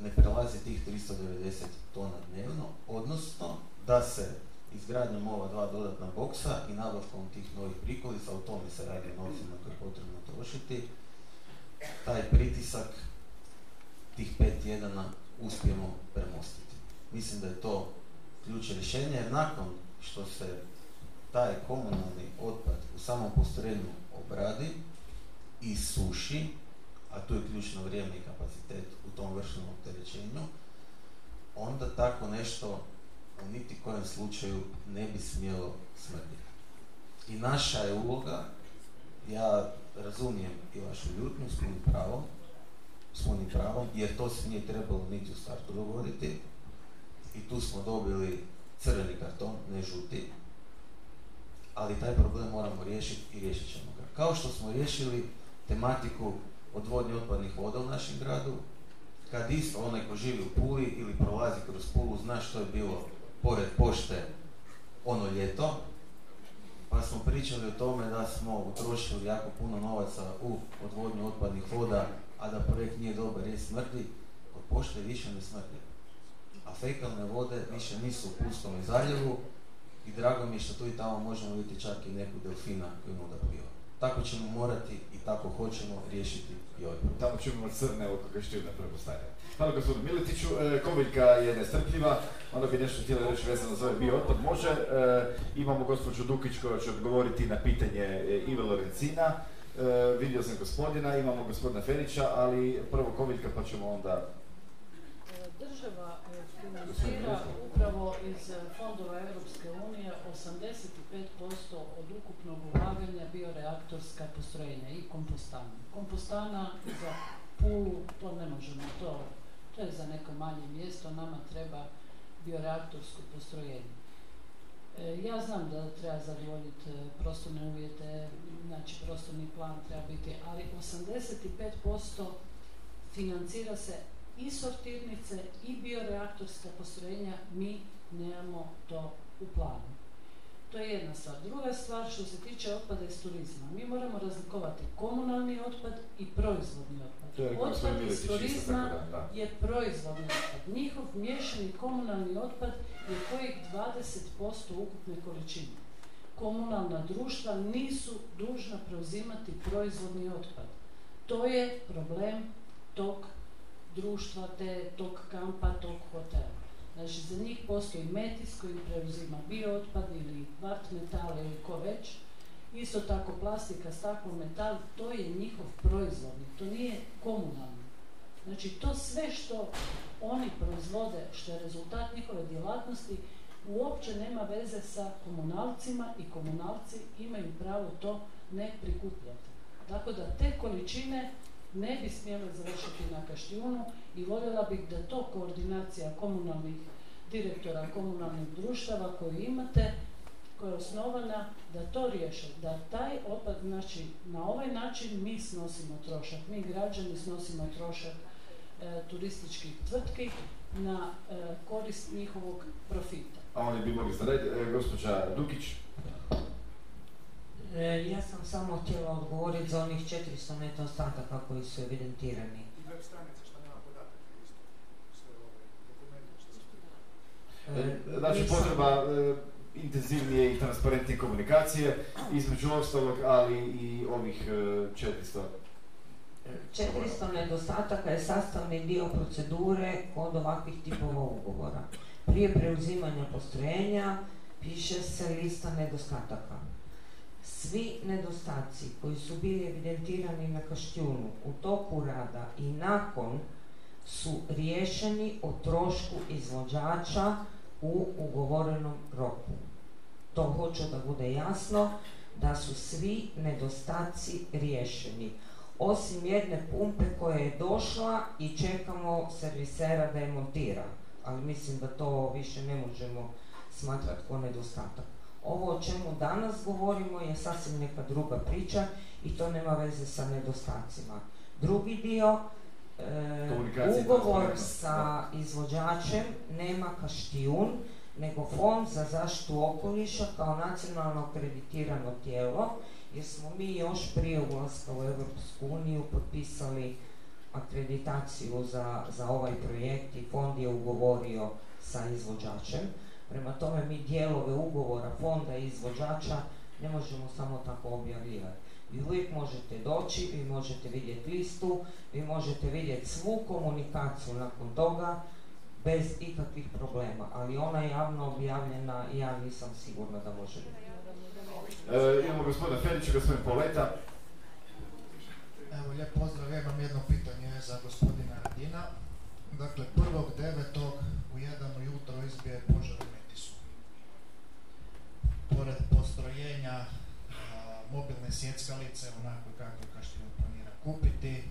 Speaker 3: ne prelazi tih 390 tona dnevno, odnosno da se izgradnjom ova dva dodatna boksa i nabavkom tih novih prikolica, o tome se radi o novcima koje je potrebno trošiti, taj pritisak tih pet tjedana uspijemo premostiti. Mislim da je to ključ rješenja jer nakon što se taj komunalni otpad u samom postrojenju obradi i suši, a tu je ključno vrijeme i kapacitet u tom vršnom opterećenju, onda tako nešto u niti kojem slučaju ne bi smjelo smrditi. I naša je uloga, ja razumijem i vašu ljutnju s punim pravom, s punim pravom, jer to se nije trebalo niti u startu dogoditi i tu smo dobili crveni karton, ne žuti, ali taj problem moramo riješiti i riješit ćemo ga. Kao što smo riješili tematiku odvodnje otpadnih voda u našem gradu, kad isto onaj ko živi u Puli ili prolazi kroz Pulu zna što je bilo pored pošte ono ljeto, pa smo pričali o tome da smo utrošili jako puno novaca u odvodnju otpadnih voda, a da projekt nije dobar jer smrdi, od pošte više ne smrdi. A fekalne vode više nisu u Pulskom zaljevu i drago mi je što tu i tamo možemo vidjeti čak i neku delfina koji da pliva. Tako ćemo morati i tako hoćemo riješiti i ovaj problem.
Speaker 1: Tamo ćemo crne oko kaštirne pretpostavljam. Hvala gospodinu Miletiću. E, Koviljka je nestrpljiva, onda bi nešto htjela reći vezano za ovaj bio otpad. Može, e, imamo gospođu Dukić koja će odgovoriti na pitanje e, Ive Lorencina. vidio sam gospodina, imamo gospodina Ferića, ali prvo Koviljka pa ćemo onda...
Speaker 7: Država financira upravo iz fondova Europske unije 85% od ukupnog ulaganja bioreaktorska postrojenja i kompostana. Kompostana za Pulu, to ne možemo, to to je za neko manje mjesto, nama treba bioreaktorsko postrojenje. E, ja znam da treba zadovoljiti e, prostorne uvjete, znači prostorni plan treba biti, ali 85% financira se i sortirnice i bioreaktorska postrojenja, mi nemamo to u planu. To je jedna stvar. Druga stvar što se tiče otpada iz turizma. Mi moramo razlikovati komunalni otpad i proizvodni otpad. Otpad iz turizma je proizvodni otpad. Njihov miješani komunalni otpad je kojih 20% ukupne količine. Komunalna društva nisu dužna preuzimati proizvodni otpad. To je problem tog društva, te, tog kampa, tog hotela. Znači, za njih postoji metis koji preuzima biootpad ili vart metal ili ko već. Isto tako plastika, staklo, metal, to je njihov proizvodnik, to nije komunalni. Znači, to sve što oni proizvode, što je rezultat njihove djelatnosti, uopće nema veze sa komunalcima i komunalci imaju pravo to ne prikupljati. Tako da te količine ne bi smjele završiti na kaštijunu i voljela bih da to koordinacija komunalnih direktora komunalnih društava koju imate, koja je osnovana, da to riješe, da taj otpad, znači na ovaj način mi snosimo trošak, mi građani snosimo trošak e, turističkih tvrtki na e, korist njihovog profita.
Speaker 1: A oni bi mogli e, gospođa Dukić.
Speaker 9: E, ja sam samo htjela odgovoriti za onih 400 nedostataka koji su evidentirani.
Speaker 13: Web stranica što nema podataka
Speaker 1: e, Znači potreba e, intenzivnije i transparentnije komunikacije, između ostalog, ali i ovih 400
Speaker 9: 400 nedostataka je sastavni dio procedure kod ovakvih tipova ugovora. Prije preuzimanja postrojenja piše se lista nedostataka. Svi nedostaci koji su bili evidentirani na Kaštjunu u toku rada i nakon su riješeni o trošku izvođača u ugovorenom roku. To hoću da bude jasno, da su svi nedostaci riješeni. Osim jedne pumpe koja je došla i čekamo servisera da je montira. Ali mislim da to više ne možemo smatrati kao nedostatak. Ovo o čemu danas govorimo je sasvim neka druga priča i to nema veze sa nedostacima. Drugi dio, e, ugovor sa izvođačem nema kaštijun, nego Fond za zaštitu okoliša kao nacionalno akreditirano tijelo, jer smo mi još prije ulaska u Europsku uniju potpisali akreditaciju za, za ovaj projekt i fond je ugovorio sa izvođačem. Prema tome mi dijelove ugovora fonda i izvođača ne možemo samo tako objavljivati. Vi uvijek možete doći, vi možete vidjeti listu, vi možete vidjeti svu komunikaciju nakon toga bez ikakvih problema, ali ona je javno objavljena i ja nisam sigurna da može biti.
Speaker 1: E, imamo gospodina Ferića, gospodin Poleta.
Speaker 12: Evo, lijep pozdrav, ja imam jedno pitanje za gospodina Radina. Dakle, prvog devetog u jedan ujutro izbije požar. Pored postrojenja mobilne sjeckalice, onako kako Kaštilj planira kupiti,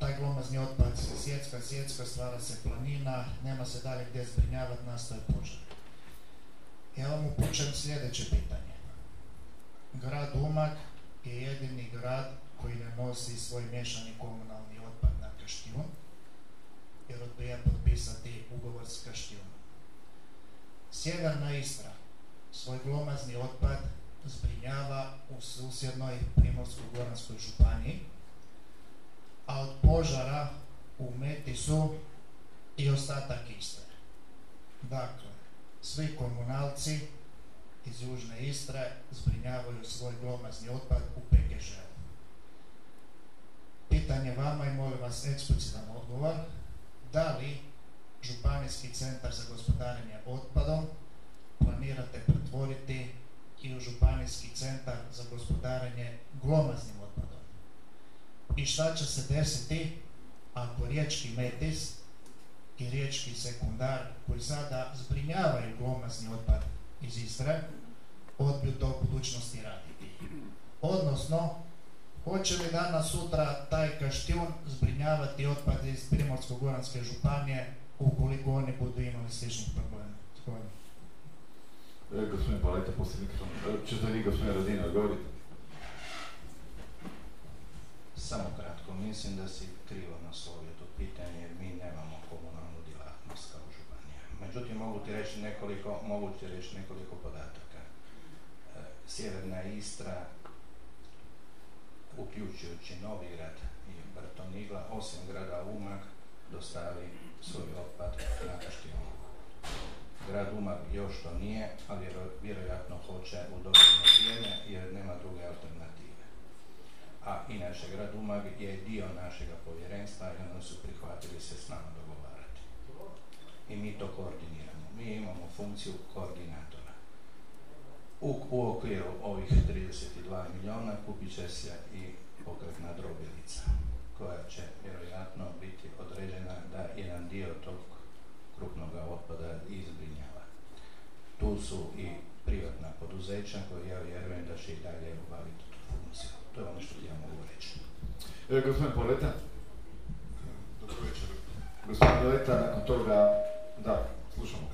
Speaker 12: taj glomazni otpad se sjecka, sjecka, stvara se planina, nema se dalje gdje zbrinjavati, nastaje požar. Ja vam upućujem sljedeće pitanje. Grad Umag je jedini grad koji ne nosi svoj miješani komunalni otpad na Kaštijun, jer odbija potpisati ugovor s Kaštijunom. Sjeverna Istra svoj glomazni otpad zbrinjava u susjednoj Primorsko-Goranskoj županiji, a od požara u Metisu i ostatak Istre. Dakle, svi komunalci iz Južne Istre zbrinjavaju svoj glomazni otpad u PGŽ. Pitanje vama i molim vas eksplicitan odgovor. Da li Županijski centar za gospodarenje otpadom planirate pretvoriti i u Županijski centar za gospodarenje glomaznim otpadom? I šta će se desiti ako riječki metis i riječki sekundar koji sada zbrinjavaju glomazni otpad iz Istre odbiju to budućnosti raditi? Odnosno, hoće li danas sutra taj kaštijun zbrinjavati otpad iz Primorsko-Goranske županije ukoliko oni budu imali sličnih problema?
Speaker 1: Paleta, poslije mikrofon. E, Ćete vi, gospodin Radina, odgovoriti?
Speaker 4: Samo kratko, mislim da si krivo naslovio to pitanje jer mi nemamo komunalnu djelatnost kao županija. Međutim, mogu ti reći nekoliko, mogu ti reći nekoliko podataka. E, Sjeverna Istra, uključujući Novigrad i Brtonigla, osim grada Umag, dostavi svoj otpad na Kaštijonu. Grad Umag još to nije, ali vjero- vjerojatno hoće u dogledno vrijeme jer nema druge alternative. A inače, grad Umag je dio našega povjerenstva i oni su prihvatili se s nama dogovarati. I mi to koordiniramo. Mi imamo funkciju koordinatora. U, u okviru ovih 32 milijuna kupit će se i pokretna drobilica koja će vjerojatno biti određena da jedan dio tog krupnog otpada izbrinjava. Tu su i privatna poduzeća koje ja vjerujem da će i dalje obaviti tu funkciju. To je ono što ja mogu reći.
Speaker 1: E, gospodin Poleta.
Speaker 14: Dobro večer.
Speaker 1: Gospodin Poleta, nakon toga, da, slušamo.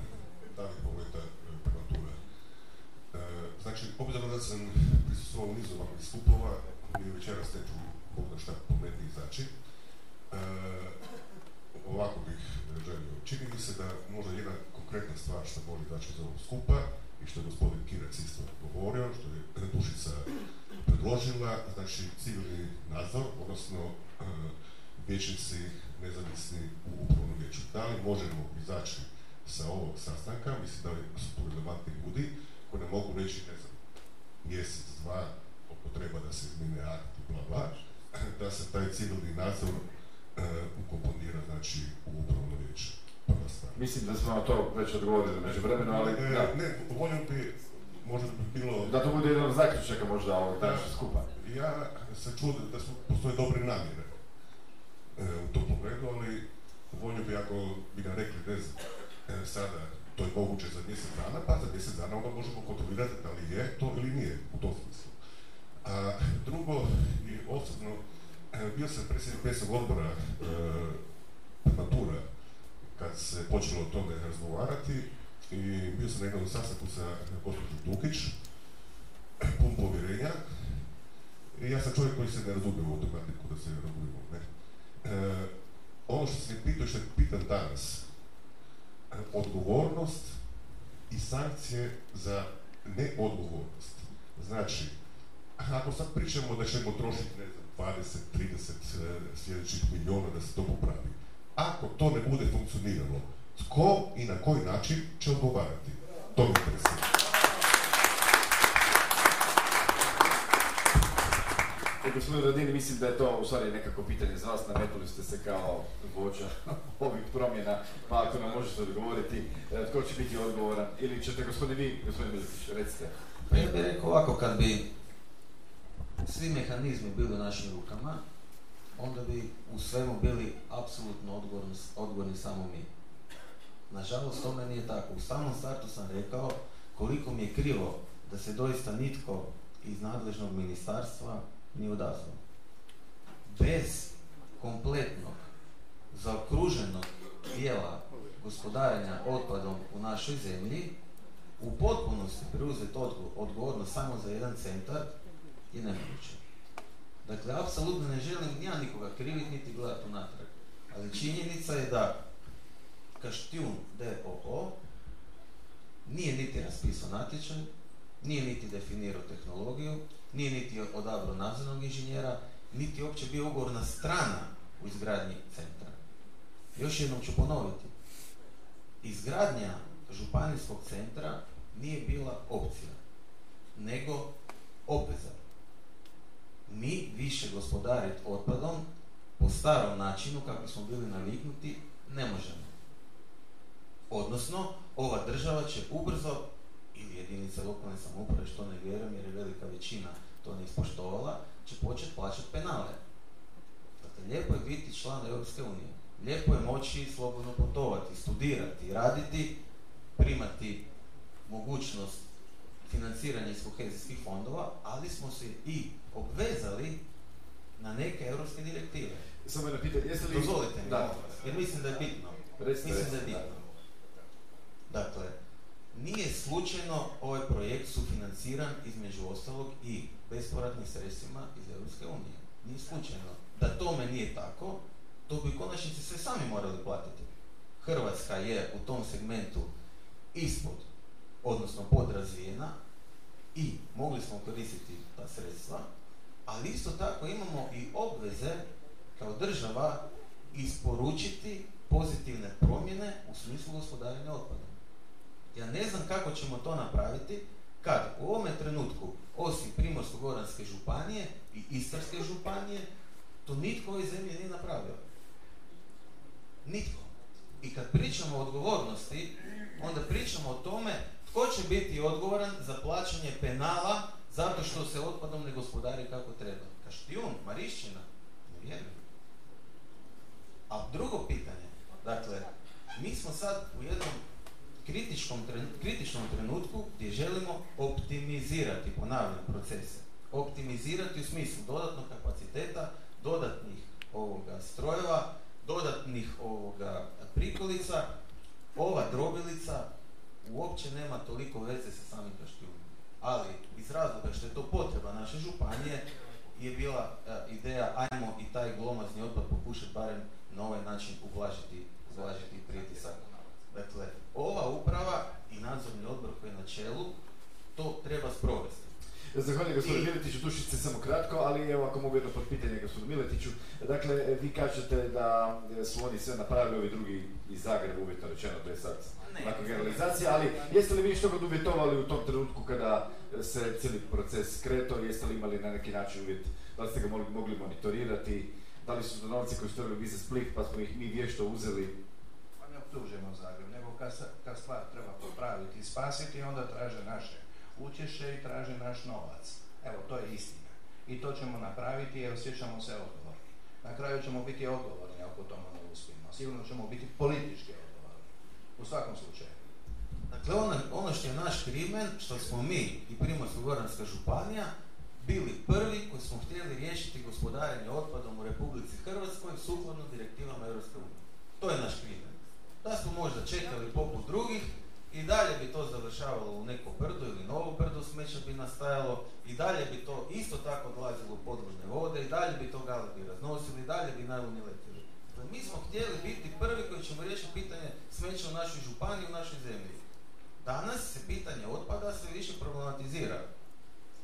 Speaker 14: Damir Poleta, prematura. E, znači, obzirom da sam prisustvovao nizu ovakvih skupova, mi večeras neću Bog da šta pametnije izaći. E, ovako bih želio. Čini mi se da možda jedna konkretna stvar što može izaći iz ovog skupa i što je gospodin Kirac isto govorio, što je Dušica predložila, znači civilni nadzor, odnosno e, vijećnici nezavisni u upravnom vijeću. Da li možemo izaći sa ovog sastanka, mislim da li su tu relevantni ljudi koji ne mogu reći, ne znam, mjesec, dva, oko treba da se izmine akt bla bla, da se taj civilni nadzor e, ukomponira znači u upravno vijeće.
Speaker 1: Mislim da smo na to već odgovorili među vremenu, ali
Speaker 14: E,
Speaker 1: da.
Speaker 14: Ne, volio bi, možda bi bilo...
Speaker 1: Da to bude jedan od zaključaka možda ovog današnjeg skupa.
Speaker 14: Ja se čudim da su, postoje dobre namjere e, u tom pogledu, ali volio bi ako bi nam rekli, ne znam, e, sada to je moguće za mjesec dana, pa za mjesec dana onda možemo kontrolirati da li je to ili nije u tom smislu. A drugo, i osobno, e, bio sam predsjednik pesnog odbora e, Matura, kad se počelo o tome razgovarati i bio sam na jednom sastanku sa gospođom Dukić, pun povjerenja, i ja sam čovjek koji se ne razumije u ovu tematiku, da se razumijemo, ne. E, ono što sam pitao i što pitam danas, odgovornost i sankcije za neodgovornost. Znači, ako sad pričamo da ćemo trošiti, ne znam, 20, 30 e, sljedećih milijuna da se to popravi, ako to ne bude funkcioniralo, Tko i na koji način će odgovarati? To me interesuje.
Speaker 1: E, gospodin Radini, mislim da je to u stvari nekako pitanje za vas, nametnuli ste se kao vođa ovih promjena, pa ako nam možete odgovoriti, e, tko će biti odgovoran, ili ćete gospodin vi, gospodin Miletić, recite.
Speaker 3: Pa ja bih rekao ovako, kad bi svi mehanizmi bili u našim rukama, onda bi u svemu bili apsolutno odgovorni, samo mi. Nažalost, tome nije tako. U samom startu sam rekao koliko mi je krivo da se doista nitko iz nadležnog ministarstva nije odazvao. Bez kompletnog, zaokruženog dijela gospodarenja otpadom u našoj zemlji, u potpunosti preuzeti odgo- odgovornost samo za jedan centar je nemoguće. Dakle, apsolutno ne želim ja nikoga kriviti niti gledati unatrag. Ali činjenica je da Kaštijun DOO nije niti raspisao natječaj, nije niti definirao tehnologiju, nije niti odabrao nadzornog inženjera, niti uopće bio ugovorna strana u izgradnji centra. Još jednom ću ponoviti. Izgradnja županijskog centra nije bila opcija, nego obveza. Mi više gospodariti otpadom po starom načinu kako smo bili naviknuti ne možemo. Odnosno, ova država će ubrzo ili jedinice lokalne samouprave, što ne vjerujem jer je velika većina to ne ispoštovala, će početi plaćati penale. Dakle, lijepo je biti član Europske unije. Lijepo je moći slobodno putovati, studirati, raditi, primati mogućnost financiranja iz kohezijskih fondova, ali smo se i obvezali na neke europske direktive.
Speaker 1: Samo jedno pitanje, jeste li...
Speaker 3: Dozvolite mi,
Speaker 1: Da.
Speaker 3: jer mislim da je bitno.
Speaker 1: Recite,
Speaker 3: mislim da je bitno. Dakle, nije slučajno ovaj projekt sufinanciran između ostalog i bespovratnim sredstvima iz Europske unije. Nije slučajno. Da tome nije tako, to bi konačnici sve sami morali platiti. Hrvatska je u tom segmentu ispod, odnosno podrazvijena i mogli smo koristiti ta sredstva, ali isto tako imamo i obveze kao država isporučiti pozitivne promjene u smislu gospodarenja otpadom. Ja ne znam kako ćemo to napraviti kad u ovome trenutku, osim Primorsko-Goranske županije i Istarske županije, to nitko u ovoj zemlji nije napravio. Nitko. I kad pričamo o odgovornosti, onda pričamo o tome tko će biti odgovoran za plaćanje penala zato što se otpadom ne gospodari kako treba. Kaštijun, Marišćina, ne vjerujem. A drugo pitanje, dakle, mi smo sad u jednom kritičkom, kritičnom trenutku gdje želimo optimizirati, ponavljam, procese. Optimizirati u smislu dodatnog kapaciteta, dodatnih ovoga strojeva, dodatnih ovoga prikolica. Ova drobilica uopće nema toliko veze sa samim kaštjunom. Ali iz razloga što je to potreba naše županije je bila e, ideja ajmo i taj glomazni otpad pokušati barem na ovaj način ublažiti, ublažiti pritisak. Dakle, ova uprava i nadzorni odbor koji je na čelu to treba sprovesti.
Speaker 1: Zahvaljujem gospodinu Miletiću, dušice samo kratko, ali evo ako mogu jedno pitanje gospodinu Miletiću. Dakle, vi kažete da su oni sve napravili, ovi drugi iz Zagreba, uvjetno rečeno, to je sad nakon generalizacije, ali jeste li vi što god uvjetovali u tom trenutku kada se cijeli proces kretao, jeste li imali na neki način uvjet, da li ste ga mogli, mogli monitorirati, da li su to novci koji su trebali biti za Split, pa smo ih mi vješto uzeli?
Speaker 4: Pa ne optužujemo Zagreb, nego kad, se- kad stvar treba popraviti i spasiti, onda traže naše učešće i traže naš novac. Evo, to je istina. I to ćemo napraviti jer osjećamo se odgovorni. Na kraju ćemo biti odgovorni ako tome ne uspijemo. Sigurno ćemo biti politički odgovorni. U svakom slučaju.
Speaker 3: Dakle, ono, ono što je naš krimen, što smo mi i Primorsko-Goranska županija bili prvi koji smo htjeli riješiti gospodarenje otpadom u Republici Hrvatskoj sukladno direktivama Europske unije. To je naš krimen. Da smo možda čekali poput drugih i dalje bi to završavalo u neko brdo ili novo brdo smeća bi nastajalo i dalje bi to isto tako odlazilo u podložne vode i dalje bi to galebi raznosili i dalje bi najluni letili. Dakle, mi smo htjeli biti prvi koji ćemo riješiti pitanje smeća u našoj županiji, u našoj zemlji. Danas se pitanje otpada sve više problematizira.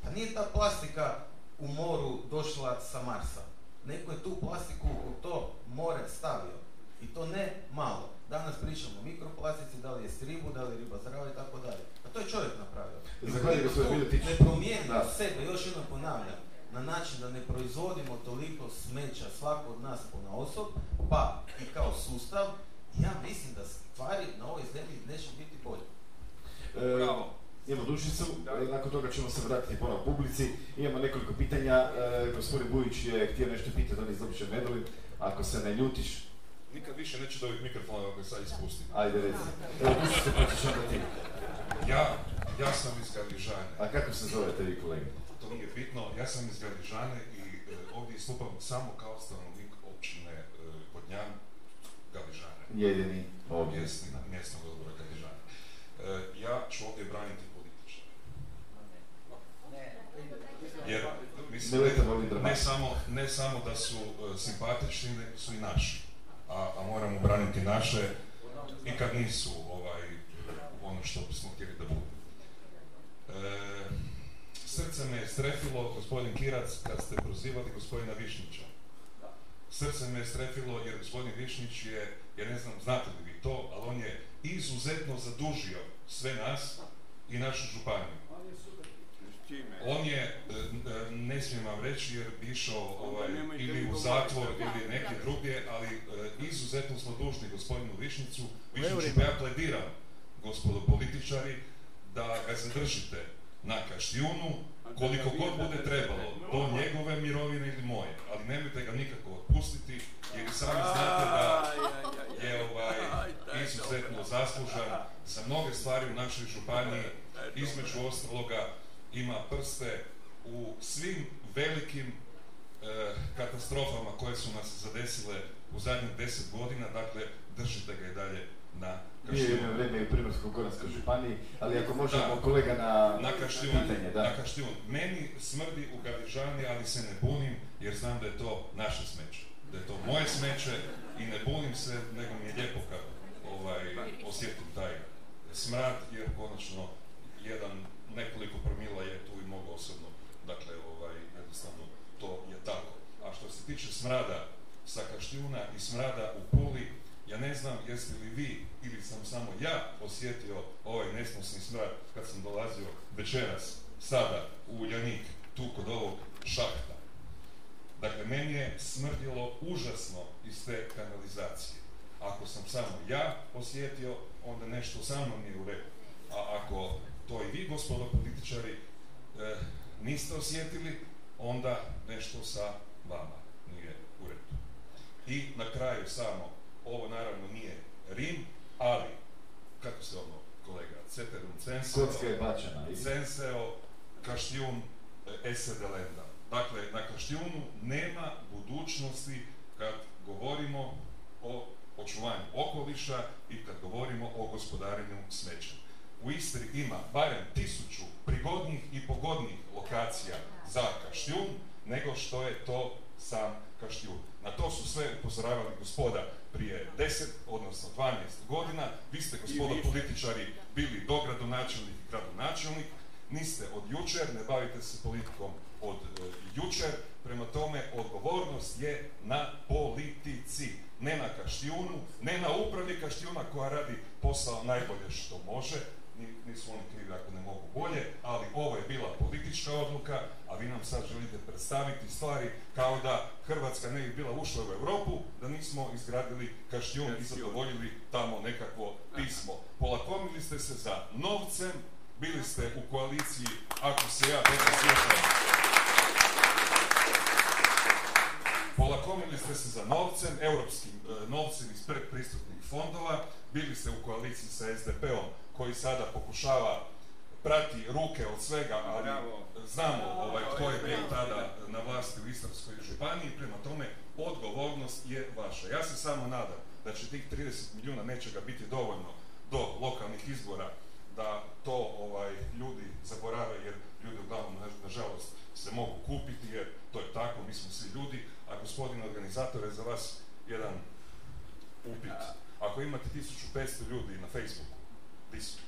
Speaker 3: Pa nije ta plastika u moru došla sa Marsa. Neko je tu plastiku u to more stavio. I to ne malo. Danas pričamo o mikroplastici, da li je ribu, da li je riba zdrava i tako dalje. A to je čovjek napravio.
Speaker 1: Zahvaljujem, gospodine.
Speaker 3: Ne promijenimo
Speaker 1: Da.
Speaker 3: sebe, još jednom ponavljam, na način da ne proizvodimo toliko smeća svako od nas po osob, pa i kao sustav, ja mislim da stvari na ovoj zemlji neće biti bolje.
Speaker 1: E, Imamo dušicu, e, nakon toga ćemo se vratiti ponovno publici. Imamo nekoliko pitanja. E, gospodin Bujić je htio nešto pitati, on je iz opće Medulin. Ako se ne ljutiš,
Speaker 15: Nikad više neću dobiti mikrofon ako ga sad ispustim.
Speaker 1: ajde reci. Evo ćeš onda ti.
Speaker 15: Ja, ja sam iz Gardižane.
Speaker 1: A kako se zovete vi kolege?
Speaker 15: To nije bitno, ja sam iz Gardižane i e, ovdje istupam samo kao stanovnik općine e, Vodnjan, Gardižane.
Speaker 1: Jedini ovdje.
Speaker 15: Mjesni, mjesnog odbora Gardižane. E, ja ću ovdje braniti političare. Jer, mislim, ne, ne, samo, ne samo da su e, simpatični, nego su i naši. A, a moramo braniti naše i kad nisu ovaj, ono što bismo htjeli da budu. E, srce me je strefilo, gospodin Kirac, kad ste prozivali gospodina Višnjića. Srce me je strefilo jer gospodin Višnjić je, ja ne znam znate li vi to, ali on je izuzetno zadužio sve nas i našu županiju. On je, e, ne smijem vam reći jer bi išao ovaj, ili u zatvor ili neke drugdje, ali e, izuzetno smo dužni gospodinu
Speaker 8: eurima.
Speaker 15: pa ja plediram, gospodo političari, da ga zadržite na kaštijunu koliko god bude trebalo, do njegove mirovine ili moje, ali nemojte ga nikako otpustiti, jer i sami znate da je ovaj, izuzetno zaslužan za mnoge stvari u našoj županiji, između ostaloga ima prste u svim velikim e, katastrofama koje su nas zadesile u zadnjih deset godina, dakle držite ga i dalje na
Speaker 1: Nije
Speaker 15: kaštijunu.
Speaker 1: jedno vrijeme i u Primorsko-Goranskoj županiji, ali ako možemo
Speaker 15: Da.
Speaker 1: kolega na,
Speaker 15: na kaštijun,
Speaker 1: pitanje, da.
Speaker 15: na kaštijun. Meni smrdi u Gardižani, ali se ne bunim jer znam da je to naše smeće. Da je to moje smeće i ne bunim se, nego mi je lijepo kad ovaj, osjetim taj smrad, jer konačno jedan nekoliko promila je tu i mogu osobno. Dakle, ovaj, jednostavno to je tako. A što se tiče smrada sa Kaštijuna i smrada u Puli, ja ne znam jeste li vi ili sam samo ja osjetio ovaj nesnosni smrad kad sam dolazio večeras, sada u Uljanik, tu kod ovog šahta. Dakle, meni je smrdilo užasno iz te kanalizacije. Ako sam samo ja osjetio, onda nešto sa mnom nije u redu. A ako to i vi, gospodo političari, e, niste osjetili, onda nešto sa vama nije u redu. I na kraju samo, ovo naravno nije Rim, ali, kako se ono, kolega, Ceterum Censeo,
Speaker 1: Kocka je bačena.
Speaker 15: Censeo, Kaštijun, e, esse delenda. Dakle, na Kaštijunu nema budućnosti kad govorimo o očuvanju okoliša i kad govorimo o gospodarenju smećem. U Istri ima barem tisuću prigodnih i pogodnih lokacija za Kaštijun, nego što je to sam Kaštijun. Na to su sve upozoravali gospoda prije 10, odnosno 12 godina. Vi ste, gospodo političari, bili dogradonačelnik i gradonačelnik, niste od jučer, ne bavite se politikom od e, jučer, prema tome odgovornost je na politici, ne na Kaštijunu, ne na upravi Kaštijuna koja radi posao najbolje što može, nisu oni krivi ako ne mogu bolje, ali ovo je bila politička odluka, a vi nam sad želite predstaviti stvari kao da Hrvatska ne bi bila ušla u Europu, da nismo izgradili Kaštijun i zadovoljili tamo nekakvo pismo. Polakomili ste se za novcem, bili ste u koaliciji, ako se ja dobro sjećam, Polakomili ste se za novcem, europskim e, novcem iz predpristupnih fondova, bili ste u koaliciji sa SDP-om koji sada pokušava prati ruke od svega, ali znamo ovaj, tko je bio tada na vlasti u Istarskoj županiji, prema tome odgovornost je vaša. Ja se samo nadam da će tih 30 milijuna nečega biti dovoljno do lokalnih izbora da to ovaj, ljudi zaborave jer ljudi uglavnom na- nažalost se mogu kupiti jer to je tako, mi smo svi ljudi, a gospodine organizatore za vas jedan upit. Ako imate 1500 ljudi na Facebooku, di su?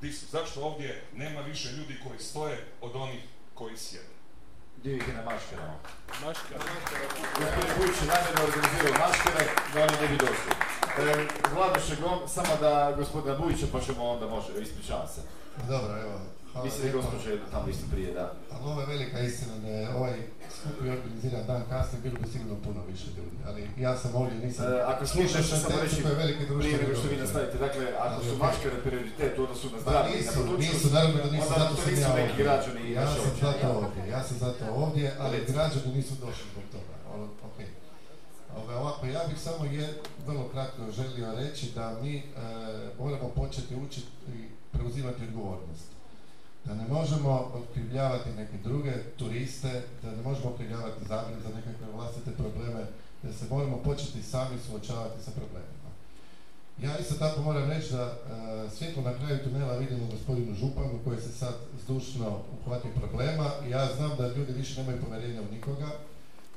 Speaker 15: Di su? Zašto ovdje nema više ljudi koji stoje od onih koji sjede?
Speaker 1: Dio ih je na maškarama.
Speaker 8: Maškara.
Speaker 1: Gospodin Vujić je namjerno organizirao maškare da oni ne bi došli. E, Vlado Šegon, samo da gospodina Bujića pa ćemo onda može, ispričavam se.
Speaker 16: Dobro, evo.
Speaker 1: Mislim da je gospođa tamo isto prije, da.
Speaker 16: Ali ovo je velika istina da je ovaj skup i organiziran dan kasnije bilo bi sigurno puno više ljudi. Ali ja sam ovdje, nisam...
Speaker 1: E, ako slušaš,
Speaker 16: sam
Speaker 1: samo reći,
Speaker 16: koji je
Speaker 1: prije nego što vi nastavite, dakle, ako su maškare prioritet u odnosu na
Speaker 16: Pa
Speaker 1: zdravlje i na budućnost,
Speaker 16: nisu, naravno da nisu,
Speaker 1: onda
Speaker 16: zato
Speaker 1: to
Speaker 16: sam ja ovdje.
Speaker 1: građani
Speaker 16: Ja sam zato ovdje, ja sam zato ovdje, ali građani nisu došli zbog toga. Ono. Ove, ovako, ja bih samo je, vrlo kratko želio reći da mi e, moramo početi učiti i preuzimati odgovornost. Da ne možemo otkrivljavati neke druge turiste, da ne možemo okrivljavati Zagreb za nekakve vlastite probleme, da se moramo početi sami suočavati sa problemima. Ja isto tako moram reći da svjetlo na kraju tunela vidimo gospodinu Županu koji se sad zdušno uhvatio problema. Ja znam da ljudi više nemaju povjerenja u nikoga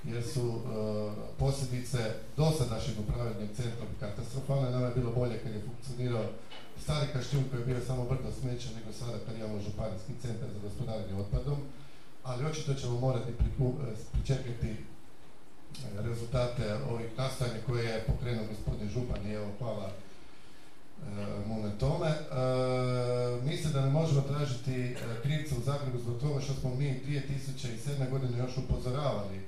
Speaker 16: jer su e, posljedice dosadašnjeg upravljanja centrom katastrofalne. Nama je bilo bolje kad je funkcionirao stari kaštijun koji je bio samo brdo smeća nego sada imamo županijski centar za gospodarenje otpadom. Ali očito ćemo morati e, pričekati e, rezultate ovih nastojanja koje je pokrenuo gospodin Župan i evo hvala e, mu na tome. Mislim da ne možemo tražiti krivca u Zagrebu zbog toga što smo mi 2007. godine još upozoravali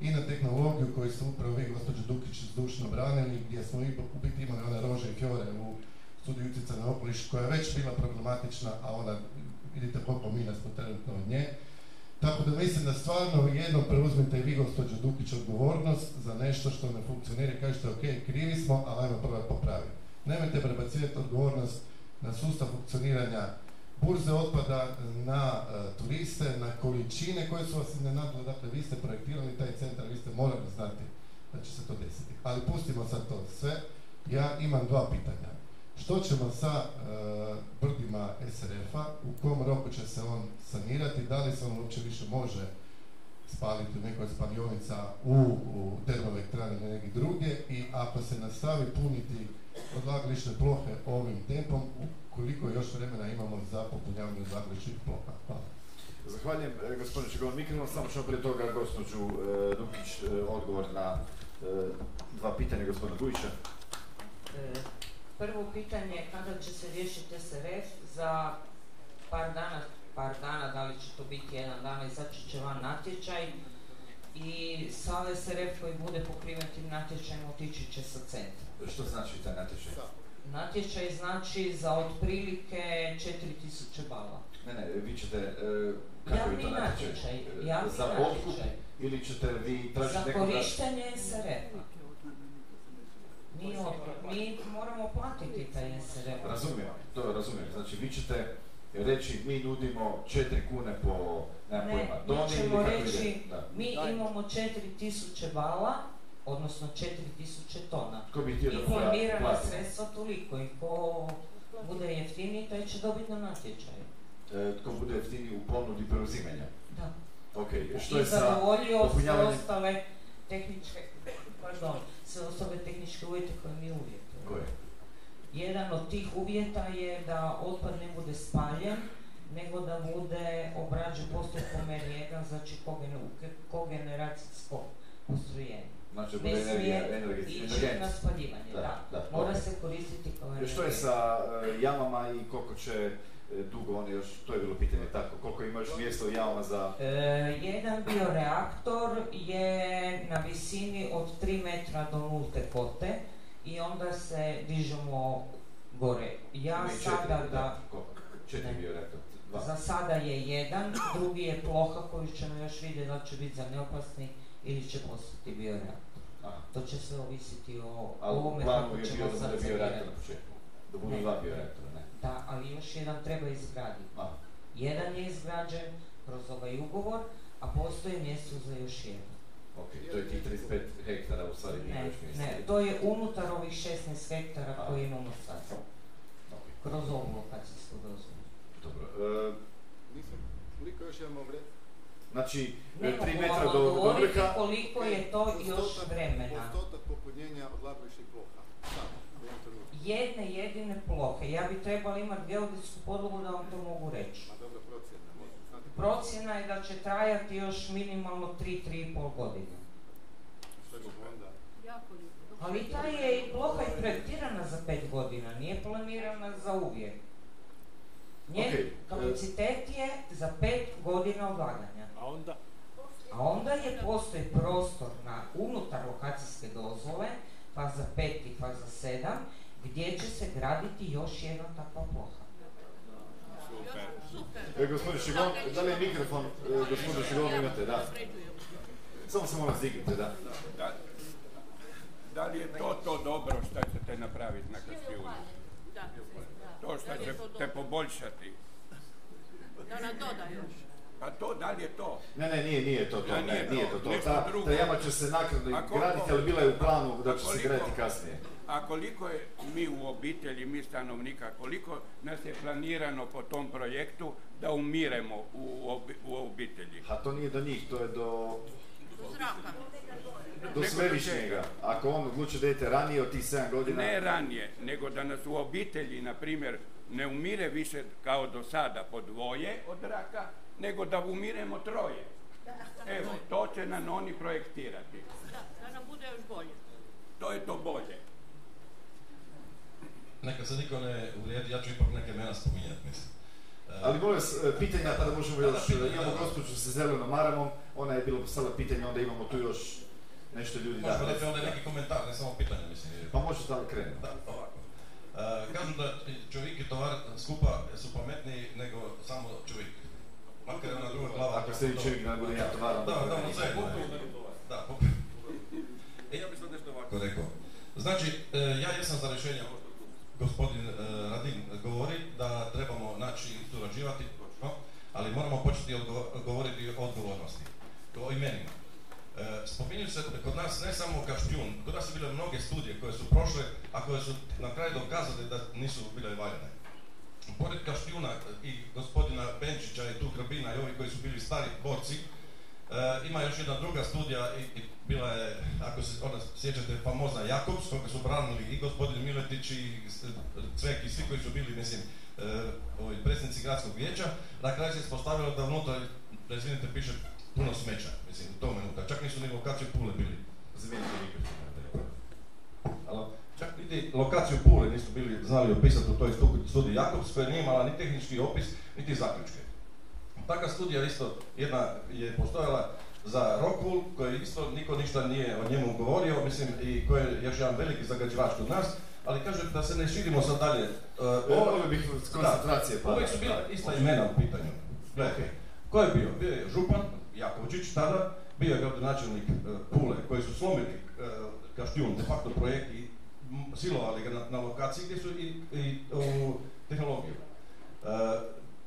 Speaker 16: i na tehnologiju koju su upravo vi, gospođo Dukić, zdušno branili, gdje smo i u biti imali one rože i fjore u studiju utjecaja na okoliš, koja je već bila problematična, a onda vidite koliko mi smo trenutno od nje. Tako da mislim da stvarno jednom preuzmite i vi, gospođo Dukić, odgovornost za nešto što ne funkcionira i kažete, ok, krivi smo, ali ajmo prvo popraviti. Nemojte prebacivati odgovornost na sustav funkcioniranja burze otpada, na e, turiste, na količine koje su vas iznenadile. Dakle, vi ste projektirali taj centar, vi ste morali znati da će se to desiti. Ali pustimo sad to sve. Ja imam dva pitanja. Što ćemo sa e, brdima SRF-a, u kom roku će se on sanirati, da li se on uopće više može spaliti u nekoj spalionica u, u termoelektrani ili negdje drugdje i ako se nastavi puniti odlagališne plohe ovim tempom, koliko još vremena imamo za popunjavanje odlagališnih ploha? Hvala.
Speaker 1: Zahvaljujem e, gospodinu Čegovan Mikrofon, samo ćemo prije toga gospođu e, Dukić e, odgovor na e, dva pitanja gospodina Bujića.
Speaker 9: Prvo pitanje je kada će se riješiti SRF za par dana, par dana, da li će to biti jedan dan, izaći će van natječaj i sav SRF koji bude pokriven tim natječajem otići će sa centra.
Speaker 1: Što znači taj natječaj?
Speaker 9: Natječaj znači za otprilike 4000 bala.
Speaker 1: Ne, ne, vi ćete, e, kako je
Speaker 9: Javni
Speaker 1: to natječaj?
Speaker 9: natječaj, javni
Speaker 1: za otkup ili ćete vi tražiti
Speaker 9: Za korištenje SRF-a. Mi, otkup- mi moramo platiti taj SRF.
Speaker 1: Razumijem, to razumijem. Znači vi ćete reći mi nudimo 4 kune po, nema
Speaker 9: Ne,
Speaker 1: pojma,
Speaker 9: mi
Speaker 1: toni ili
Speaker 9: ćemo
Speaker 1: kako
Speaker 9: reći.
Speaker 1: Da.
Speaker 9: mi imamo 4000 bala, odnosno 4000 tona.
Speaker 1: Tko bi htio da
Speaker 9: I
Speaker 1: pla-
Speaker 9: formirana
Speaker 1: plati?
Speaker 9: sredstva toliko i ko bude jeftiniji, taj će dobiti na natječaju.
Speaker 1: E, tko bude jeftiniji u ponudi preuzimanja?
Speaker 9: Da.
Speaker 1: Ok, što
Speaker 9: I
Speaker 1: je sa
Speaker 9: zadovoljio sve
Speaker 1: popunjavanjem...
Speaker 9: ostale tehničke, pardon, sve ostale tehničke uvjete koje mi uvjetujemo.
Speaker 1: Koje?
Speaker 9: Jedan od tih uvjeta je da otpad ne bude spaljen, nego da bude obrađen postupkom R1, znači kogen- kogeneracijsko postrojenje.
Speaker 1: Znači,
Speaker 9: ne smije
Speaker 1: energija-
Speaker 9: ići
Speaker 1: energent.
Speaker 9: na spaljivanje,
Speaker 1: Da,
Speaker 9: da.
Speaker 1: da,
Speaker 9: Mora se koristiti kao
Speaker 1: Što je sa e, jamama i koliko će dugo oni još, to je bilo pitanje tako, koliko ima još mjesta u za...
Speaker 9: E, jedan bioreaktor je na visini od 3 metra do nulte kote i onda se dižemo gore. Ja
Speaker 1: Ima i četiri,
Speaker 9: sada
Speaker 1: da, koliko? Četiri bioreaktor, dva.
Speaker 9: Za sada je jedan, drugi je ploha koju ćemo još vidjeti da će biti za neopasni ili će postati bioreaktor.
Speaker 1: Aha.
Speaker 9: To će sve ovisiti o
Speaker 1: u
Speaker 9: ovome kako ćemo
Speaker 1: bio
Speaker 9: sad
Speaker 1: bioreaktor
Speaker 9: sanirati.
Speaker 1: na početku. Da budu dva bioreaktora, ne?
Speaker 9: Da, ali još jedan treba izgraditi.
Speaker 1: Aha.
Speaker 9: Jedan je izgrađen kroz ovaj ugovor, a postoji mjesto za još jedan.
Speaker 1: Ok, to je tih 35 hektara u stvari nije
Speaker 9: Ne,
Speaker 1: još
Speaker 9: ne, to je unutar ovih 16 hektara
Speaker 1: A.
Speaker 9: koje imamo sad.
Speaker 1: Ok.
Speaker 9: Kroz ovu lokacijsku dozvolu.
Speaker 1: Dobro. E,
Speaker 17: Nisam, koliko još imamo vremena?
Speaker 1: znači,
Speaker 9: Ne
Speaker 1: 3
Speaker 9: mogu
Speaker 1: metra do, do
Speaker 9: odgovoriti
Speaker 1: vrha,
Speaker 9: koliko je to još
Speaker 17: Postotak-
Speaker 9: vremena.
Speaker 17: Postotak popunjenja odlagališnih ploha. Sad, u ovom trenutku.
Speaker 9: Jedne jedine plohe. Ja bi trebala imati geodetsku podlogu da vam to mogu reći.
Speaker 17: Procjena,
Speaker 9: je da će trajati još minimalno 3-3,5 godine.
Speaker 17: Što ćemo onda?
Speaker 9: Ali ta je i ploha i projektirana za pet godina, nije planirana za uvijek. Njen
Speaker 1: Okej, e-
Speaker 9: kapacitet je za pet godina odlaganja.
Speaker 6: A onda?
Speaker 9: A onda je postoji prostor na unutar lokacijske dozvole, faza 5 i faza 7, gdje će se graditi još jedna takva ploha.
Speaker 1: E, gospodin Šigon, da li je mikrofon, e, gospodin Šigon imate, da. Samo se molim stignite, da.
Speaker 8: Da, da li je to to dobro što ćete napraviti na Kaštijunu? To što ćete poboljšati?
Speaker 18: Da nam doda još.
Speaker 8: Pa to, da li je to?
Speaker 1: Ne, ne, nije, nije to to, ne,
Speaker 8: nije
Speaker 1: nije
Speaker 8: to,
Speaker 1: to Ta, ta jama će se
Speaker 8: koliko-
Speaker 1: graditi, ali bila je u planu da će se graditi kasnije.
Speaker 8: A koliko je mi u obitelji, mi stanovnika, koliko nas je planirano po tom projektu da umiremo u, obi- u obitelji?
Speaker 1: A to nije do njih, to je do,
Speaker 18: Do zraka.
Speaker 1: do svevišnjega. Ako on odluči da idete ranije od tih 7 godina...
Speaker 8: Ne ranije, nego da nas u obitelji, na primjer, ne umire više kao do sada po dvoje od raka, nego da umiremo troje. Evo, to će nam oni projektirati.
Speaker 18: Da, da nam bude još bolje.
Speaker 8: To je to bolje.
Speaker 19: Neka se niko ne uvrijedi, ja ću ipak neke imena spominjati, mislim. E,
Speaker 1: Ali molim vas, e, pitanja, pa da možemo
Speaker 19: Da,
Speaker 1: još,
Speaker 19: da,
Speaker 1: imamo
Speaker 19: da.
Speaker 1: gospođu sa zelenom maramom, ona je bila postavila pitanje, onda imamo tu još nešto ljudi.
Speaker 19: Možemo reći onda neki komentar, ne samo pitanje, mislim.
Speaker 1: Pa može tamo krenuti.
Speaker 19: Da, ovako. E, kažu da čovjek i tovar skupa su pametniji nego samo čovjek. Makar je ona druga glava.
Speaker 1: Ako ste vi čovjek, da bude ja tovar, onda
Speaker 19: Da, da,
Speaker 1: bude
Speaker 19: da, sve. Da, pop- E, ja bih sad nešto ovako rekao. Znači, ja jesam za rješenje gospodin e, Radin govori, da trebamo naći i surađivati, ali moramo početi govoriti o odgovornosti, o imenima. E, spominju se kod nas ne samo Kaštjun, kod nas su bile mnoge studije koje su prošle, a koje su na kraju dokazale da nisu bile valjane. Pored Kaštjuna i gospodina Benčića i tu Grbina i ovi koji su bili stari borci, E, ima još jedna druga studija i bila je, ako se ona sjećate, famozna Jakobs, koga su branili i gospodin Miletić i Cvek i svi koji su bili, mislim, ovi predsjednici gradskog vijeća. Na kraju se ispostavilo da unutra, da izvinite, piše puno smeća, mislim, u tom unutra. Čak nisu ni lokaciju Pule bili.
Speaker 1: Mikrofon.
Speaker 19: Alo? Čak niti lokaciju Pule nisu bili znali opisati u toj stu- studiji Jakobs, koja nije imala ni tehnički opis, niti zaključke. Takva studija isto jedna je postojala za Rockwool, koji isto niko ništa nije o njemu govorio, mislim, i koji je još jedan veliki zagađivač kod nas, ali kažem da se ne širimo sad dalje. Uh,
Speaker 1: volio bih s koncentracije
Speaker 19: Da, uvijek su bila ista imena u pitanju. Gledajte, ko je bio? Bio je Župan Jakovčić tada, bio je gradonačelnik uh, Pule, koji su slomili uh, Kaštjun, de facto projekt i silovali ga na, na lokaciji gdje su i, i u tehnologiju. Uh,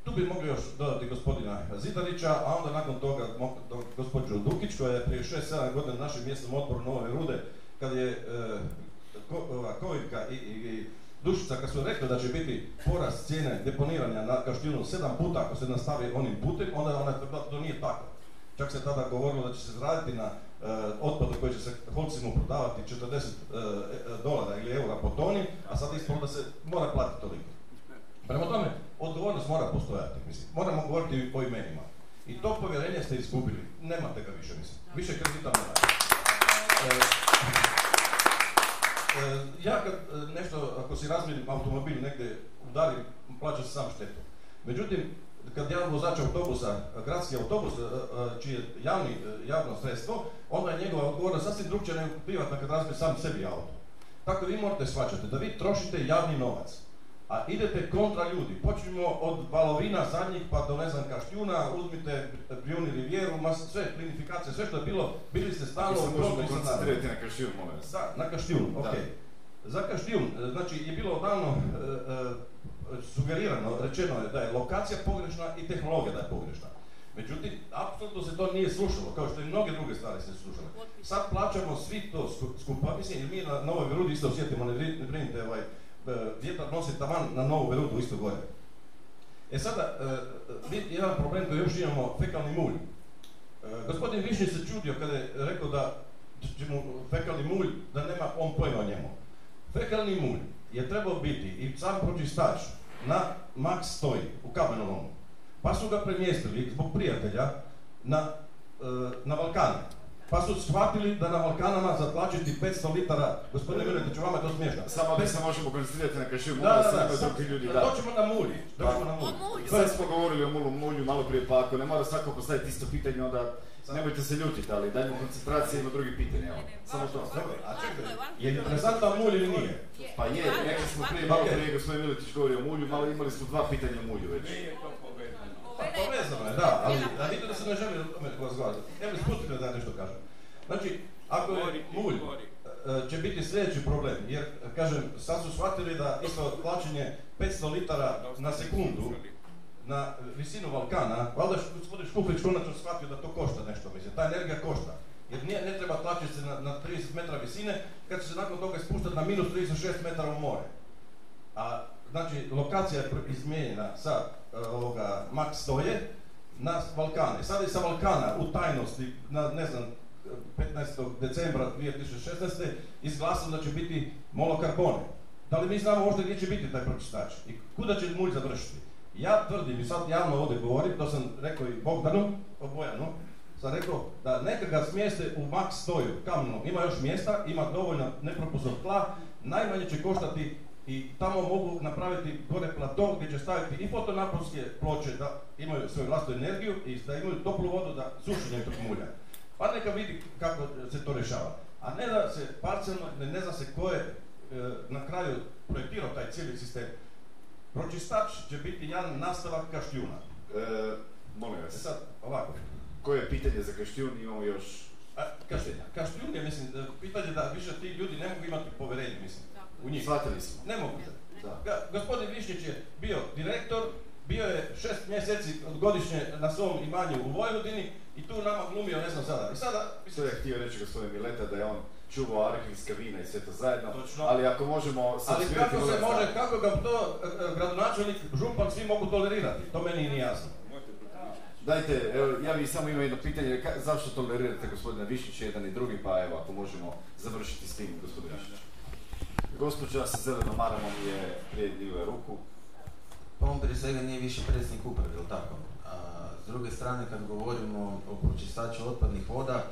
Speaker 19: tu bi mogli još dodati gospodina Zidarića, a onda nakon toga gospođu Dukić, koja je prije 6-7 godina na našem mjesnom otporu Nove Rude, kad je e, ko, ova, Koviljka i, Dušica, kad su rekli da će biti porast cijene deponiranja na Kaštijunu sedam puta ako se nastavi onim putem, onda je ona tvrdila da to nije tako. Čak se tada govorilo da će se zaraditi na e, otpadu koji će se Holcimo prodavati 40 e, e, dolara ili eura po toni, a sad ispalo da se mora platiti toliko. Prema tome, odgovornost mora postojati, mislim. Moramo govoriti o imenima. I to povjerenje ste izgubili. Nemate ga više, mislim. Više kredita nemate. E, e, ja kad e, nešto, ako si razmijenim automobil negdje udari, plaća se sam štetu. Međutim, kad jedan vozač autobusa, gradski autobus, čije je javni, javno sredstvo, onda je njegova odgovornost sasvim drugčija nego privatna kad razbije sam sebi auto. Tako vi morate shvaćati da vi trošite javni novac, a idete kontra ljudi. Počnimo od valovina zadnjih pa do ne znam kaštjuna, uzmite Brijuni Rivijeru, ma sve, plinifikacije, sve što je bilo, bili ste stalno u nama.
Speaker 1: koncentrirati na Kaštijun, molim vas.
Speaker 19: Da, na Kaštijun,
Speaker 1: Da.
Speaker 19: ok. Za Kaštijun, e, znači je bilo davno e, e, sugerirano, rečeno je da je lokacija pogrešna i tehnologija da je pogrešna. Međutim, apsolutno se to nije slušalo, kao što i mnoge druge stvari se slušale. Sad plaćamo svi to sku- skupa, mislim, jer mi na Novoj Verudi isto osjetimo, ne bri- ne brinite, ovaj, vjetar nosi taman na Novu Verudu isto gore. E sada, e, mi jedan problem koji još imamo, fekalni mulj. E, gospodin Višnji se čudio kada je rekao da će mu fekalni mulj, da nema on pojma o njemu. Fekalni mulj je trebao biti i sam pročistač na Max stoji u Kamenolomu. Pa su ga premjestili zbog prijatelja na, e, na Balkane. Pa su shvatili da na Balkanama zatlačiti 500 litara, gospodine Miletiću, vama je to smiješno.
Speaker 1: Samo mi se možemo koncentrirati na kašiju,
Speaker 19: Da,
Speaker 1: molim
Speaker 19: da,
Speaker 1: se,
Speaker 19: da, sad-
Speaker 1: drugi ljudi da.
Speaker 19: doćemo na mulj, doćemo na mulj.
Speaker 1: Sad smo govorili o mulu mulju malo prije, pa ako ne mora svako postaviti isto pitanje, onda nemojte se ljutiti, ali dajmo koncentracije, ima drugih pitanja, evo. Samo to.
Speaker 19: A čekaj, je interesantan mulj ili nije?
Speaker 1: Pa je, rekli smo prije, malo prije gospodin Miletić govori o mulju, malo imali smo dva pitanja o mulju već.
Speaker 19: Pa povezano je, da, ali da vidite da se ne želi o tome razgovarati. Evo, ispustite da nešto kažem. Znači, ako je mulj, e, će biti sljedeći problem, jer, kažem, sad su shvatili da isto plaćanje 500 litara na sekundu na visinu Balkana, valjda gospodin Škupić konačno shvatio da to košta nešto, mislim, ta energija košta. Jer nije, ne treba tlačiti se na, na 30 metra visine, kad će se nakon toga spuštati na minus 36 metara u more. A znači lokacija je izmijenjena sa e, ovoga Max stoje na Balkane. Sada i sa Balkana u tajnosti na ne znam 15. decembra 2016. izglasano da će biti molokarbone. Da li mi znamo možda gdje će biti taj pročistač i kuda će mulj završiti? Ja tvrdim i sad javno ovdje govorim, to sam rekao i Bogdanu, o Bojanu, sam rekao da neka ga smjeste u max stoju, kamenom. Ima još mjesta, ima dovoljno nepropusnog tla, najmanje će koštati i tamo mogu napraviti gore plato gdje će staviti i fotonaponske ploče da imaju svoju vlastnu energiju i da imaju toplu vodu da sušenje tog mulja. Pa neka vidi kako se to rješava. A ne da se parcijalno, ne, ne zna se ko je e, na kraju projektirao taj cijeli sistem. Pročistač će biti jedan nastavak kaštijuna.
Speaker 1: E, molim vas.
Speaker 19: Sad, ovako.
Speaker 1: Koje je pitanje za kaštijun, imamo još
Speaker 19: kaštijun je, mislim, da- pitanje da više ti ljudi ne mogu imati povjerenje, mislim, u njih.
Speaker 1: Shvatili smo.
Speaker 19: Ne mogu.
Speaker 1: Da.
Speaker 19: Gospodin Višnjić je bio direktor, bio je šest mjeseci godišnje na svom imanju u Vojvodini i tu nama glumio, ne znam sada. I sada,
Speaker 1: To je htio reći gospodin Mileta da je on čuvao arhivska vina i sve to zajedno,
Speaker 19: Točno.
Speaker 1: ali ako možemo
Speaker 19: ali kako se može, kako ga to e, e, gradonačelnik, župan, svi mogu tolerirati? To meni nije jasno.
Speaker 1: Dajte, evo, ja bih samo imao jedno pitanje, ka, zašto tolerirate gospodina Višnjića jedan i drugi, pa evo, ako možemo završiti s tim, gospodin Višnjić. Gospođa sa zelenom maramom je prije digla ruku.
Speaker 3: Pa on prije svega nije više predsjednik uprave, jel tako? A s druge strane, kad govorimo o pročistaču otpadnih voda,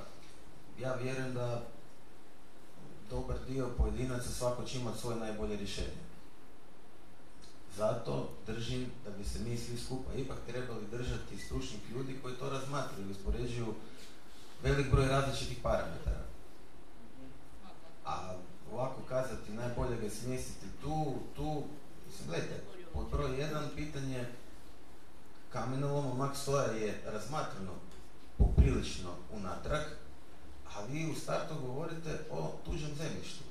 Speaker 3: ja vjerujem da dobar dio pojedinaca svako će imati svoje najbolje rješenje. Zato držim da bi se mi svi skupa ipak trebali držati stručnih ljudi koji to razmatraju uspoređuju velik broj različitih parametara. A ovako kazati najbolje ga smjestiti tu, tu, mislim, gledajte, pod broj jedan pitanje kamenoloma Max Stoja je razmatrano poprilično unatrag, a vi u startu govorite o tuđem zemljištu.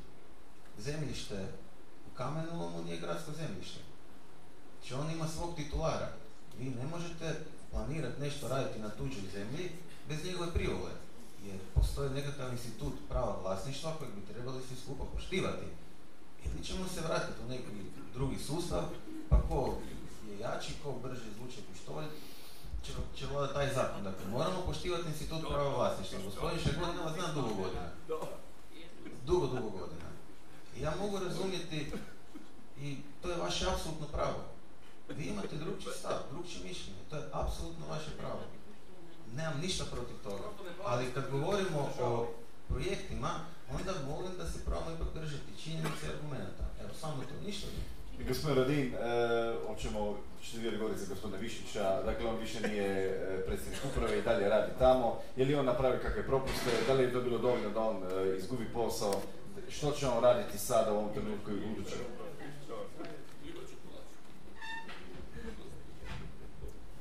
Speaker 3: Zemljište u kamenolomu nije gradsko zemljište. Znači on ima svog titulara. Vi ne možete planirati nešto raditi na tuđoj zemlji bez njegove privole. Jer postoji nekakav institut prava vlasništva kojeg bi trebali svi skupa poštivati. Ili ćemo se vratiti u neki drugi sustav, pa ko je jači, ko brže izvuče pištolj, će, će vladati taj zakon. Dakle, moramo poštivati institut prava vlasništva. Gospodin Šegodina vas zna dugo godina. Dugo, dugo godina. I ja mogu razumjeti i to je vaše apsolutno pravo. Vi imate drugčiji stav, drugčije mišljenje, to je apsolutno vaše pravo. Nemam ništa protiv toga. Ali kad govorimo o projektima, onda molim da se probamo ipak držati činjenice i argumenta. Evo, samo to, ništa drugo.
Speaker 1: I gospodin Radin, e, hoćemo, ćete vi odgovoriti za gospodina Višnjića, dakle on više nije e, predsjednik uprave i dalje radi tamo, je li on napravio kakve propuste, da li je to bilo dovoljno da on e, izgubi posao, što će on raditi sada u ovom trenutku i u budućem?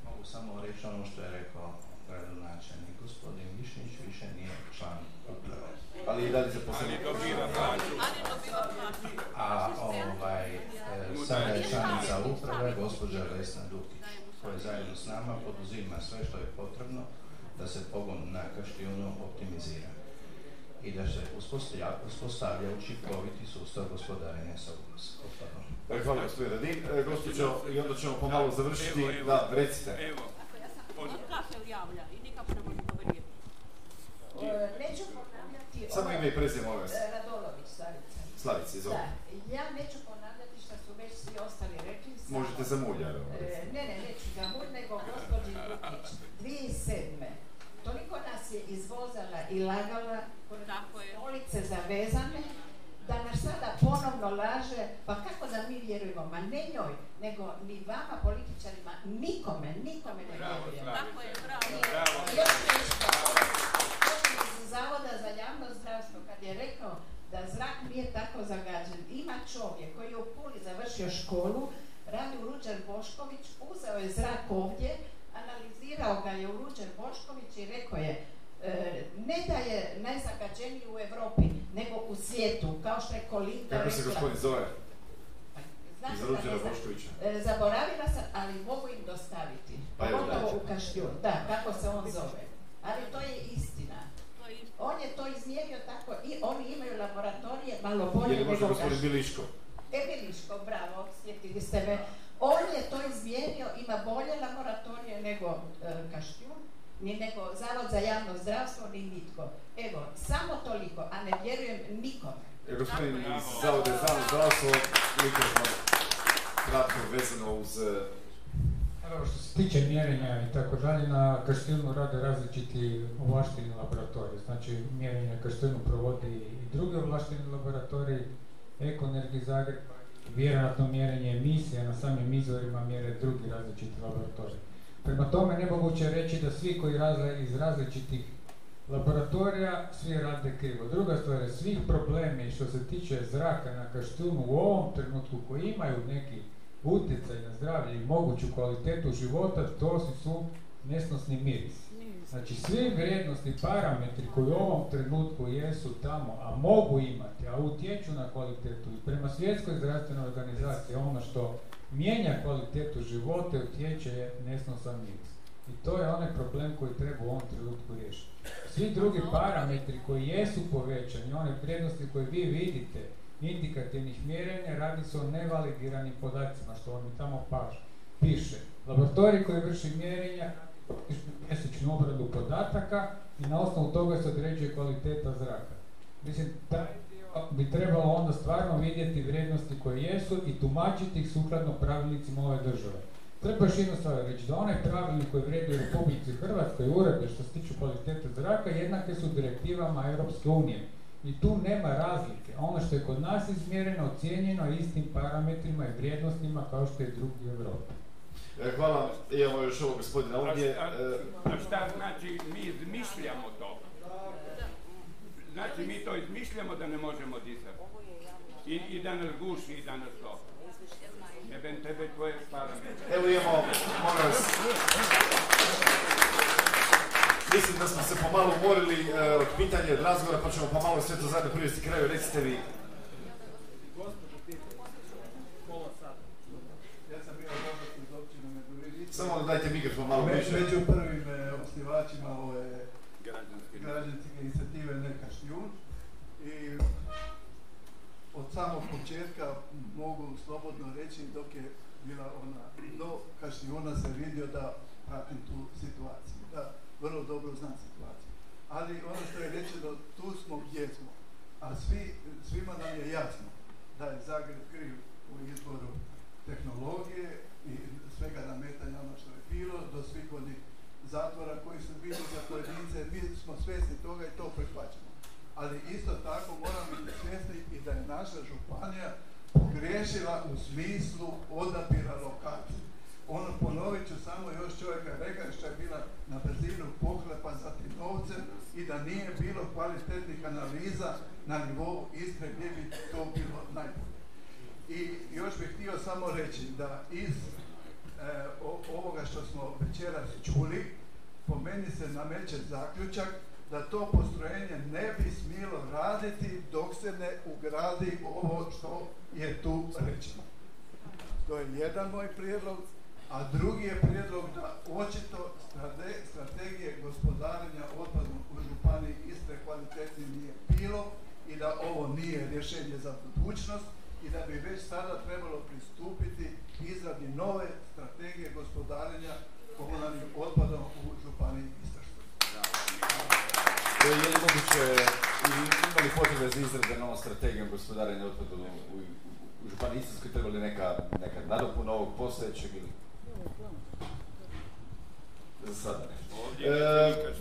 Speaker 4: Mogu samo reći ono što je rekao gradonačelnik. Gospodin Višnjić više nije član uprave.
Speaker 1: Ali i dalje zaposlen.
Speaker 4: A ovaj, e, sada je članica uprave gospođa Vesna Dukić, koja zajedno s nama poduzima sve što je potrebno da se pogon na Kaštijunu optimizira i da se uspostavlja, uspostavlja učinkoviti sustav gospodarenja sa otpadom.
Speaker 1: Hvala gospodin Radin. E, gospođo, i onda ćemo pomalo završiti.
Speaker 8: Evo, evo,
Speaker 1: Da, recite.
Speaker 8: Evo,
Speaker 18: On se javlja i nikako ne može povjeriti.
Speaker 20: E, Neću.
Speaker 1: Samo ime i prezime, molim vas.
Speaker 20: E, Radolović, Slavica.
Speaker 1: Slavice, izvolite.
Speaker 20: Da, ja neću ponavljati što su već svi ostali rekli. samo-
Speaker 1: Možete za mulj, evo.
Speaker 20: E, Ne, ne, neću za mulj, nego gospođi Dukić. 2007. Toliko nas je izvozala i lagala pored
Speaker 18: Tako je.
Speaker 20: stolice zavezane, da nas sada ponovno laže, pa kako da mi vjerujemo, ma ne njoj, nego ni vama političarima, nikome, nikome ne
Speaker 8: Bravo,
Speaker 20: vjerujemo.
Speaker 8: Slavica.
Speaker 18: Tako je, bravo.
Speaker 20: I
Speaker 8: Bravo.
Speaker 20: Zavoda za javno zdravstvo kad je rekao da zrak nije tako zagađen, ima čovjek koji je u Puli završio školu, radi u Ruđer Bošković, uzeo je zrak ovdje, analizirao ga je u Ruđer Bošković i rekao je e, ne da je najzagađeniji u Europi, nego u svijetu, kao što je Kolinda
Speaker 1: Kako se gospodin zove?
Speaker 20: Znate
Speaker 1: Iz Ruđera. Boškovića.
Speaker 20: E, Zaboravila sam, ali mogu im dostaviti.
Speaker 1: Pa
Speaker 20: Pogotovo
Speaker 1: daću.
Speaker 20: u Kaštjun. Da, kako se on zove. Ali to je istina. On je to izmjerio tako i oni imaju laboratorije malo bolje
Speaker 1: Je li možda
Speaker 20: nego
Speaker 1: gospodin. Biliško?
Speaker 20: E, Biliško, bravo, sjetili ste me. On je to izmjerio, ima bolje laboratorije nego e, Kaštjun, ni nego Zavod za javno zdravstvo, ni nitko. Evo, samo toliko, a ne vjerujem nikome.
Speaker 1: E, gospodin iz Zavoda za javno zdravstvo, mikrofon kratko vezano uz...
Speaker 10: Evo što se tiče mjerenja i tako dalje, na Kaštinu rade različiti ovlašteni laboratoriji. Znači, mjerenje na Kaštinu provodi i drugi ovlašteni laboratoriji, Ekoenergi Zagreb, vjerojatno mjerenje emisija na samim izvorima mjere drugi različiti laboratoriji. Prema tome, nemoguće reći da svi koji razle iz različitih laboratorija svi rade krivo. Druga stvar je svih problemi što se tiče zraka na Kaštunu u ovom trenutku koji imaju neki utjecaj na zdravlje i moguću kvalitetu života, to su, nesnosni miris. Znači svi vrijednostni parametri koji u ovom trenutku jesu tamo, a mogu imati, a utječu na kvalitetu i prema svjetskoj zdravstvenoj organizaciji ono što mijenja kvalitetu života utječe je nesnosan miris. I to je onaj problem koji treba u ovom trenutku riješiti. Svi drugi parametri koji jesu povećani, one vrijednosti koje vi vidite, indikativnih mjerenja, radi se o nevalidiranim podacima, što vam i tamo paže. Piše, laboratorij koji vrši mjerenja, mjesečnu obradu podataka i na osnovu toga se određuje kvaliteta zraka. Mislim, taj dio bi trebalo onda stvarno vidjeti vrijednosti koje jesu i tumačiti ih sukladno pravilnicima ove države. Treba još jednu stvar reći, da onaj pravilnik koji vrijedi u Republici Hrvatskoj uredbe što se tiču kvalitete zraka jednake su direktivama Europske unije. I tu nema razlike. Ono što je kod nas izmjereno, ocijenjeno je istim parametrima i vrijednostima kao što je drugi u Europi.
Speaker 1: E, Hvala, imamo još ovog gospodina ovdje.
Speaker 8: A, a, a šta znači mi izmišljamo to? Znači mi to izmišljamo da ne možemo disati. I, i da nas guši i da nas to. Jebem tebe tvoje parametre.
Speaker 1: Evo imamo, molim vas. Mislim da smo se pomalo umorili e, od pitanja od razgovora, pa ćemo pomalo sve to zajedno privesti kraju. Recite vi. Samo dajte mikrofon malo bliže.
Speaker 21: Među prvim e, osnivačima ove
Speaker 8: Građanske
Speaker 21: inicijative Neka šljun. I od samog početka mogu slobodno reći dok je bila ona do Kašnjuna se vidio da pratim tu situaciju, da vrlo dobro znam situaciju. Ali ono što je rečeno, tu smo gdje smo. A svi, svima nam je jasno da je Zagreb kriv u izboru tehnologije i svega nametanja ono što je bilo, do svih onih zatvora koji su bili za pojedince, mi smo svjesni toga i to prihvaćamo. Ali isto tako moramo biti svjesni i da je naša županija pogriješila u smislu odabira lokacije. Ono ponovit ću samo još čovjeka rekao što je bila na brzinu pohlepa za tim novcem i da nije bilo kvalitetnih analiza na nivou Istre gdje bi to bilo najbolje. I još bih htio samo reći da iz e, ovoga što smo večeras čuli, po meni se nameće zaključak da to postrojenje ne bi smjelo raditi dok se ne ugradi ovo što je tu rečeno. To je jedan moj prijedlog, a drugi je prijedlog da očito strate- strategije gospodarenja otpadom u Županiji Istre kvalitetnije nije bilo i da ovo nije rješenje za budućnost i da bi već sada trebalo pristupiti izradi nove strategije gospodarenja komunalnim otpadom u Županiji Istarskoj.
Speaker 1: je li moguće imali potrebe za izrade novom strategijom gospodarenja otpadom u, u, u Županiji Istarskoj, treba li neka, neka nadopuna ovog postojećeg ili? Za sada E.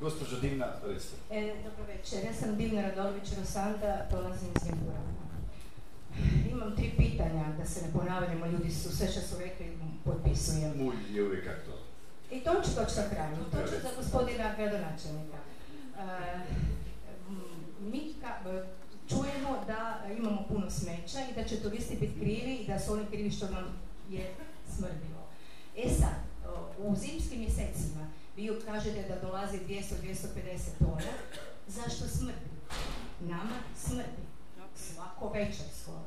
Speaker 1: Gospođa Divna, recite.
Speaker 22: E, dobro večer, ja sam Divna Radović Rosanda, dolazim iz Vimpura. Imam tri pitanja, da se ne ponavljamo, ljudi su sve što su rekli potpisujem.
Speaker 1: Mulj je uvijek aktualan.
Speaker 22: I to ću na kraju, to ću za gospodina gradonačelnika. E, mi ka- e, čujemo da imamo puno smeća i da će turisti biti krivi i da su oni krivi što nam je smrdilo. E sad, u zimskim mjesecima vi kažete da dolazi 200-250 tona, zašto smrdi? Nama smrdi. Svako večer skoro.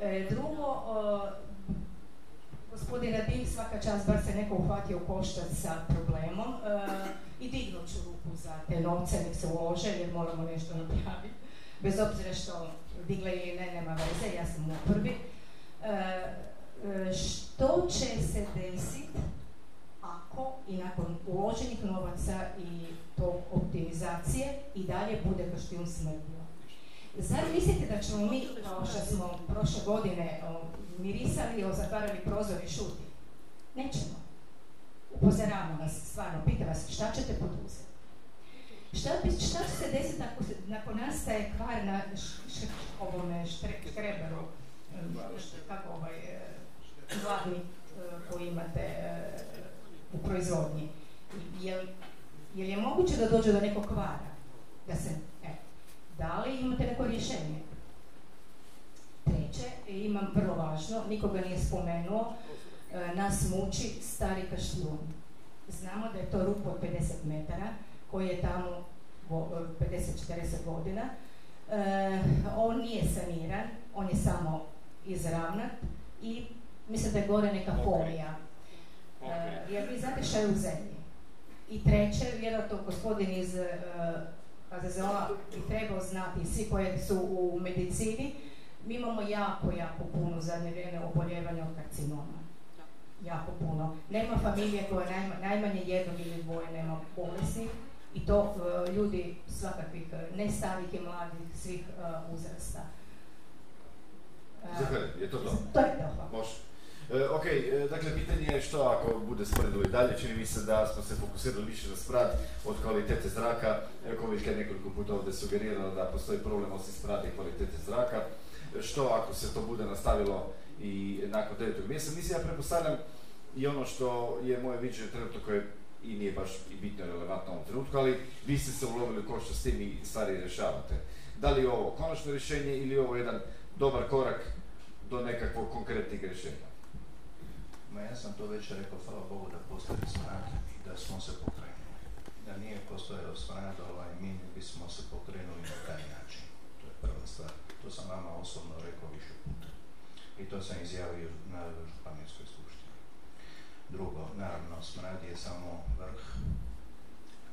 Speaker 22: E, drugo, o, gospodin Radin svaka čast bar se neko uhvatio u koštac sa problemom e, i dignut ću ruku za te novce, nek se ulože jer moramo nešto napraviti. Bez obzira što digle ili ne, nema veze, ja sam u prvi. Što će se desiti ako i nakon uloženih novaca i tog optimizacije i dalje bude Kaštijun smrdio? Zar mislite da ćemo mi, kao što smo prošle godine o, mirisali, o, zatvarali prozor i šuti? Nećemo. Upozoravamo vas, stvarno, pitam vas, šta ćete poduzeti? Šta, šta će se desiti ako, se, nakon nastaje kvar na š, š, ovome štre, kako ovaj, e, gladni e, koji imate e, u proizvodnji? Jel, jel je moguće da dođe do nekog kvara? Da se, e, da li imate neko rješenje? Treće, imam vrlo važno, nikoga nije spomenuo, e, nas muči stari kaštijun. Znamo da je to rup od 50 metara, koji je tamo go- e, 50-40 godina. E, on nije saniran, on je samo izravnat i mislim da je gore neka folija. E, jer vi znate šta je u zemlji. I treće, vjerojatno gospodin iz e, HZZO-a bi trebao znati, svi koji su u medicini, mi imamo jako, jako puno zadnje vrijeme oboljevanja od karcinoma. Jako puno. Nema familije koja najma- najmanje jednog ili dvoje nema bolesnih i to e, ljudi svakakvih, e, ne starih i mladih, svih uzrasta.
Speaker 1: Zahvaljujem, je to to?
Speaker 22: To je to.
Speaker 1: Može. E, ok, e, dakle pitanje je što ako bude smrdilo i dalje, čini mi se da smo se fokusirali više na smrad od kvalitete zraka. Koviljka je nekoliko puta ovdje sugerirala da postoji problem osim smrada i kvalitete zraka. Što ako se to bude nastavilo i nakon 9. mjeseca? Mislim, ja pretpostavljam i ono što je moje viđenje trenutno koje i nije baš i bitno relevantno u ovom trenutku, ali vi ste se ulovili u košta s tim i stvari rješavate. Da li je ovo konačno rješenje ili je ovo jedan dobar korak do nekakvog konkretnih rješenja?
Speaker 4: Ma ja sam to već rekao, hvala Bogu da postoji smrad i da smo se pokrenuli. Da nije postojao smrad, ovaj, mi bismo se pokrenuli na taj način. To je prva stvar. To sam vama osobno rekao više puta. I to sam izjavio na županijskoj skupštini. Drugo, naravno, smrad je samo vrh,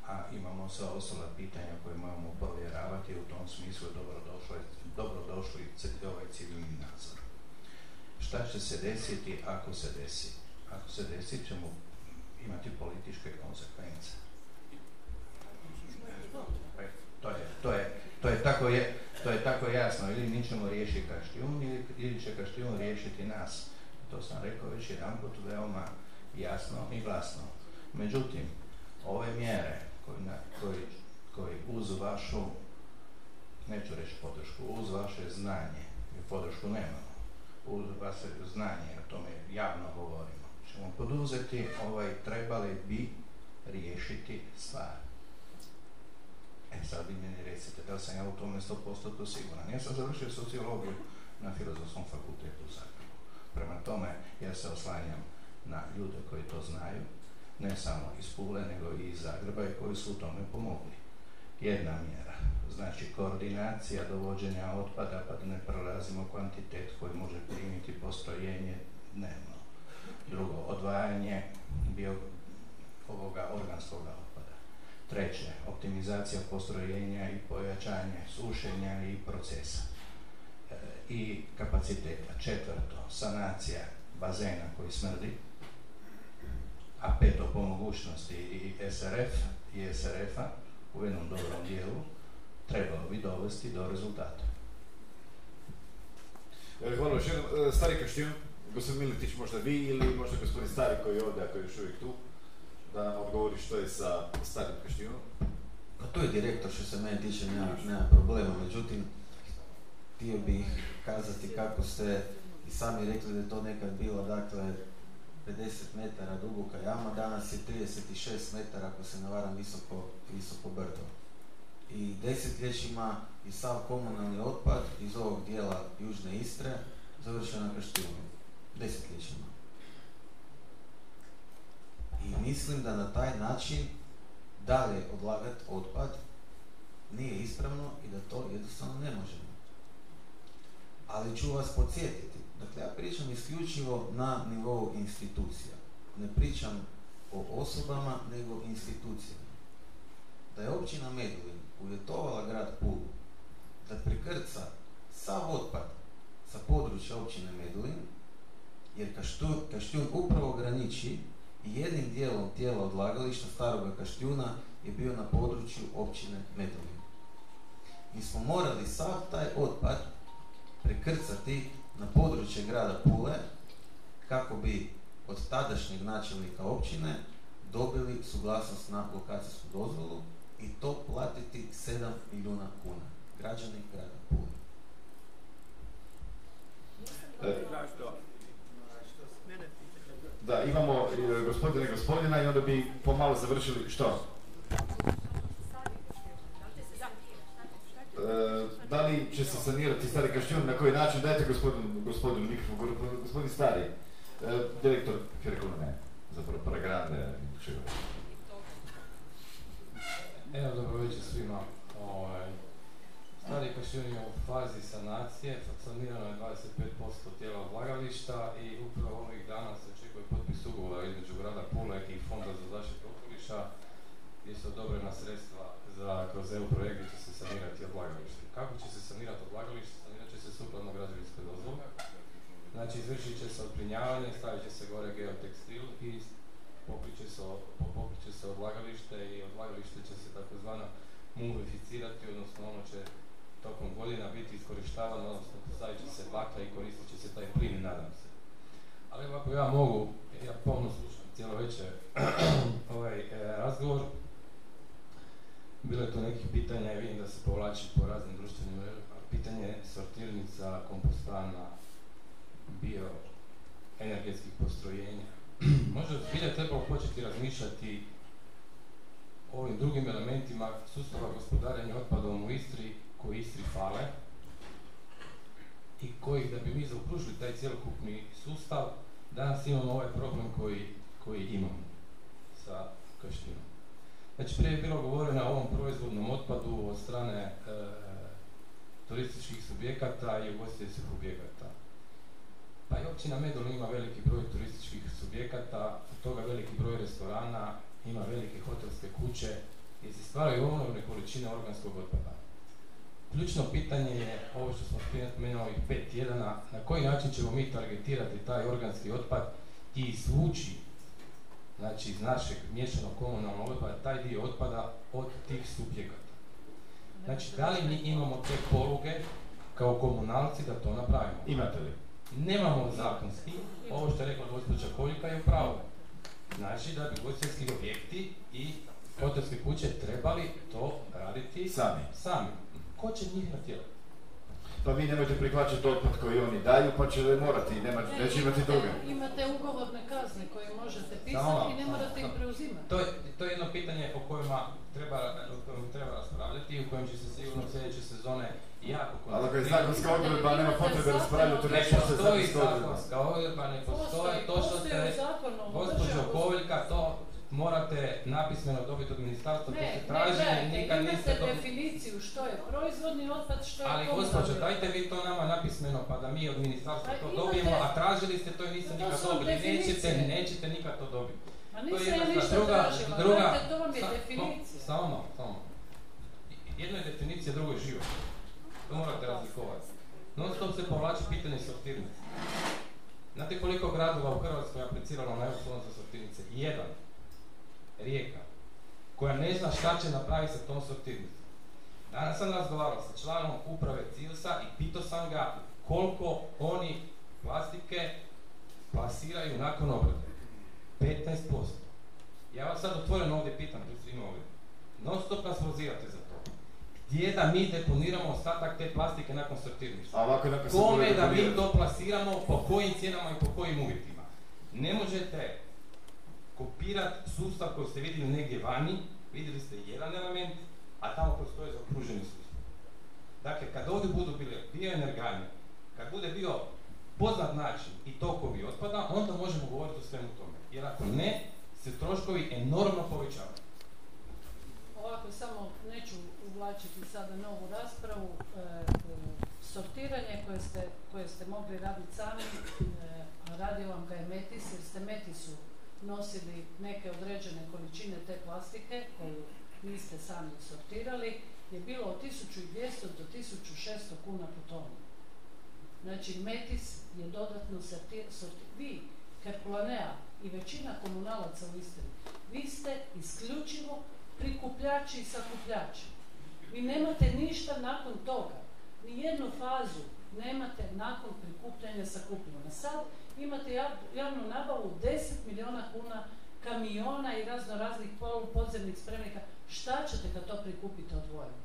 Speaker 4: a imamo sva ostala pitanja koje moramo provjeravati u tom smislu dobrodošlo, dobrodošli ci- ovaj civilni nadzor. Šta će se desiti ako se desi? Ako se desi ćemo imati političke konsekvence. E, To je, to je, to je tako je, to je tako jasno. Ili mi ćemo riješiti Kaštijun ili, ili će Kaštijun riješiti nas. To sam rekao već jedanput veoma jasno i glasno. Međutim, ove mjere koji, na, koji, koji uz vašu, neću reći podršku, uz vaše znanje, jer podršku nemamo, uz vaše znanje, o tome javno govorimo, ćemo poduzeti, ovaj, trebali bi riješiti stvar. E sad vi meni recite, da sam ja u tome 100% siguran. Ja sam završio sociologiju na Filozofskom fakultetu u Zagrebu. Prema tome, ja se oslanjam na ljude koji to znaju, ne samo iz Pule, nego i iz Zagreba i koji su u tome pomogli. Jedna mjera, znači koordinacija dovođenja otpada pa da ne prelazimo kvantitet koji može primiti postrojenje dnevno. Drugo, odvajanje bio ovoga organskog otpada. Treće, optimizacija postrojenja i pojačanje sušenja i procesa e, i kapaciteta. Četvrto, sanacija bazena koji smrdi, a peto po mogućnosti i SRF i SRF-a u jednom dobrom dijelu trebalo bi dovesti do rezultata.
Speaker 1: E, Hvala još jednom. E, Stari Kaštijun, gospodin Miletić možda vi ili možda gospodin Stari koji je ovdje, ako je još uvijek tu. da nam odgovori što je sa starim Kaštijunom.
Speaker 3: Pa to je direktor što se mene tiče, nema, nema problema. Međutim, htio bih kazati kako ste i sami rekli da je to nekad bilo, dakle, 50 metara duboka jama, danas je 36 metara, ako se ne varam, visoko, visoko brdo. I desetljećima i sav komunalni otpad iz ovog dijela Južne Istre završio na Kaštijunu. Desetljećima. I mislim da na taj način dalje odlagati otpad nije ispravno i da to jednostavno ne možemo. Ali ću vas podsjetiti, dakle ja pričam isključivo na nivou institucija. Ne pričam o osobama, nego institucijama. Da je općina Medulin uvjetovala grad Pulu da prekrca sav otpad sa područja općine Medulin, jer Kaštun, Kaštjun upravo graniči i jednim dijelom tijela odlagališta staroga Kaštjuna je bio na području općine Medulin. Mi smo morali sav taj otpad prekrcati na područje grada Pule kako bi od tadašnjeg načelnika općine dobili suglasnost na lokacijsku dozvolu и то платите 7
Speaker 1: милиона куна. Граѓани град Пули. Да, имамо господине и господина и онда би помало завршили. Што? дали ќе се санирати стари каштион, на кој начин, дајте господин, господин микрофон, господин стари, директор Феркуна, за Парагранде, чува.
Speaker 23: Evo, dobro večer svima. Ovaj, Stari Kaštjun je u fazi sanacije, sanirano je 25% tijela odlagališta i upravo ovih dana se očekuje potpis ugovora između grada Pule i Fonda za zaštitu okoliša gdje su odobrena sredstva za kroz EU projekt će se sanirati odlagalište. Kako će se sanirati odlagalište? Sanirat će se sukladno građevinskoj dozvoli. Znači izvršit će se odplinjavanje, stavit će se gore geotekstil i pokrit će se, o- po- pokrit će se odlagalište i odlagalište će se takozvano mumificirati, odnosno ono će tokom godina biti iskorištavano, odnosno stavit će se bakla i koristit će se taj plin, nadam se. Ali ako ja mogu, ja pomno slušam cijelo večer ovaj e, razgovor, bilo je tu nekih pitanja i vidim da se povlači po raznim društvenim. Pitanje sortirnica, kompostana, bio energetskih postrojenja. Možda bi zbilja trebalo početi razmišljati o ovim drugim elementima sustava gospodarenja otpadom u Istri koji Istri fale i kojih da bi mi zaokružili taj cjelokupni sustav, danas imamo ovaj problem koji, koji imamo sa kaštinom. Znači prije je bilo govoreno o ovom proizvodnom otpadu od strane e, turističkih subjekata i ugostiteljskih objekata. Pa i općina Medulin ima veliki broj turističkih subjekata, od toga veliki broj restorana, ima velike hotelske kuće gdje se stvaraju ogromne količine organskog otpada. Ključno pitanje je ovo što smo prije ovih pet tjedana, na koji način ćemo mi targetirati taj organski otpad i izvući znači iz našeg miješanog komunalnog otpada taj dio otpada od tih subjekata. Znači, da li mi imamo te poluge kao komunalci da to napravimo?
Speaker 1: Imate li?
Speaker 23: Nemamo zakonski, ovo što je rekla gospođa Koljika je u pravu. Znači da bi ugostiteljski objekti i hotelske kuće trebali to raditi
Speaker 1: Sami.
Speaker 23: sami. Ko će njih natjerati?
Speaker 1: Pa vi nemojte prihvaćati otpad koji oni daju, pa će morati, nema,
Speaker 7: Ne,
Speaker 1: neće imati
Speaker 7: imate-
Speaker 1: druge.
Speaker 7: Imate ugovorne kazne koje možete pisati i ne morate ih preuzimati.
Speaker 23: To je, to je jedno pitanje o kojima treba, o kojem treba raspravljati i u kojem će se sigurno sljedeće sezone jako
Speaker 1: Ali ako je zakonska odredba, nema potrebe raspravljati o
Speaker 23: Ne
Speaker 1: nečemu što je
Speaker 23: postoji
Speaker 1: zakonska odredba.
Speaker 23: zakonska odredba, ne postoji,
Speaker 7: Postoji,
Speaker 23: to što
Speaker 7: postoji
Speaker 23: ste, gospođo. Koviljka, to morate napismeno dobiti od ministarstva, to
Speaker 7: Ne,
Speaker 23: ste
Speaker 7: ne,
Speaker 23: tražili,
Speaker 7: gledajte,
Speaker 23: nikad niste
Speaker 7: imate
Speaker 23: dobili.
Speaker 7: definiciju što je proizvodni otpad, što je
Speaker 23: Ali gospođo, dajte vi to nama napismeno pa da mi od ministarstva
Speaker 7: Pa
Speaker 23: to
Speaker 7: imate-
Speaker 23: dobijemo, a tražili ste to i niste
Speaker 7: To
Speaker 23: nikad dobili. Nećete,
Speaker 7: definicije.
Speaker 23: nećete nikad to dobiti. To je
Speaker 7: nisam
Speaker 23: jedna
Speaker 7: ja ništa
Speaker 23: druga,
Speaker 7: tražila,
Speaker 23: druga,
Speaker 7: to vam je
Speaker 23: sa-
Speaker 7: definicija.
Speaker 23: mo- Samo samo. Jedna je definicija, drugo je život. Morate razlikovati. Non stop se povlači pitanje sortirnice. Znate koliko gradova u Hrvatskoj je apliciralo na EU za sortirnice? Jedan. Rijeka. Koja ne zna šta će napraviti sa tom sortirnicom. Danas sam razgovarao sa članom uprave CILS-a i pitao sam ga koliko oni plastike plasiraju nakon obrade. 15%. Ja vas sad otvoreno ovdje pitam pred svima ovdje. Non stop nas prozivate za to. Gdje da mi deponiramo ostatak te plastike nakon sortirništva? Kome da mi to plasiramo, po kojim cijenama i po kojim uvjetima? Ne možete kopirati sustav koji ste vidjeli negdje vani, vidjeli ste jedan element, a tamo postoje zaokruženi sustav. Dakle, kad ovdje budu bile bioenergane, kad bude bio poznat način i tokovi otpada, onda možemo govoriti o svemu tome. Jer ako ne, se troškovi enormno povećavaju.
Speaker 7: Ovako, samo neću uvlačiti sada novu raspravu. E, e, sortiranje koje ste, koje ste mogli raditi sami, e, a vam ga je Metis, jer ste Metisu nosili neke određene količine te plastike koju niste sami sortirali, je bilo od 1200 do 1600 kuna po tonu. Znači, Metis je dodatno sorti, sorti, vi, Herkulanea i većina komunalaca u Istri, vi ste isključivo prikupljači i sakupljači. Vi nemate ništa nakon toga. Ni jednu fazu nemate nakon prikupljanja sakupljanja. Sad imate jav- javnu nabavu 10 milijuna kuna kamiona i razno raznih polu podzemnih spremnika. Šta ćete kad to prikupite odvojeno?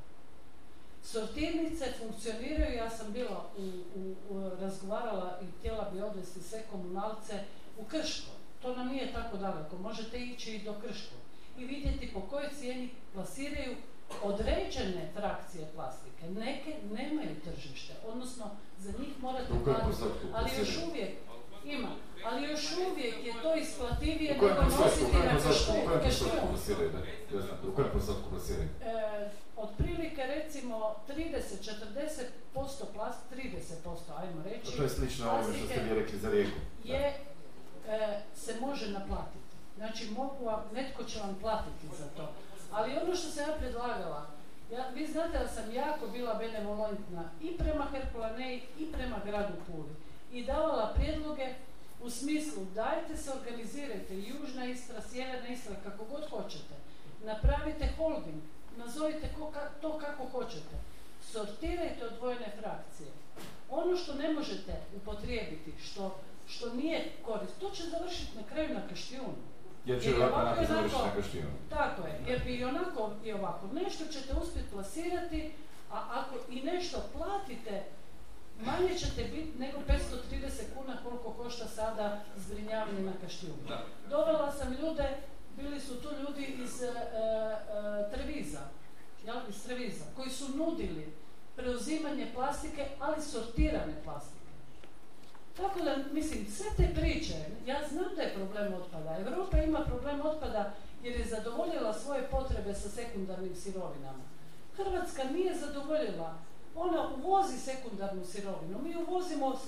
Speaker 7: Sortirnice funkcioniraju, ja sam bila u, u- razgovarala i htjela bi odvesti sve komunalce u Krško. To nam nije tako daleko, možete ići i do Krško i vidjeti po kojoj cijeni plasiraju određene frakcije plastike. Neke nemaju tržište, odnosno za njih morate platiti. Ali još uvijek ima, ali još uvijek je to isplativije nego nositi na kaštijun.
Speaker 1: U kojem postotku plasiraju?
Speaker 7: E, otprilike recimo 30-40% plast, 30% ajmo reći.
Speaker 1: To je slično ovome što ste vi rekli za rijeku.
Speaker 7: Je, e, se može naplatiti. Znači mogu vam, netko će vam platiti za to. Ali ono što sam ja predlagala, ja, vi znate da sam jako bila benevolentna i prema Herkulaneji i prema gradu Puli. I davala prijedloge u smislu dajte se organizirajte, južna Istra, sjeverna Istra, kako god hoćete. Napravite holding, nazovite to kako hoćete. Sortirajte odvojene frakcije. Ono što ne možete upotrijebiti, što, što nije korist, to će završiti na kraju na kaštijunu.
Speaker 1: Jer će
Speaker 7: Jer
Speaker 1: ovako onako završiti na kaštijunu.
Speaker 7: Tako je, jer bi i onako i ovako. Nešto ćete uspjeti plasirati, a ako i nešto platite, manje ćete biti nego 530 kuna koliko košta sada zbrinjavanje na kaštijunu. Dovela sam ljude, bili su tu ljudi iz e, e, Treviza, jel, iz Treviza, koji su nudili preuzimanje plastike, ali sortirane plastike. Tako da, mislim, sve te priče, ja znam da je problem otpada. Europa ima problem otpada jer je zadovoljila svoje potrebe sa sekundarnim sirovinama. Hrvatska nije zadovoljila. Ona uvozi sekundarnu sirovinu. Mi uvozimo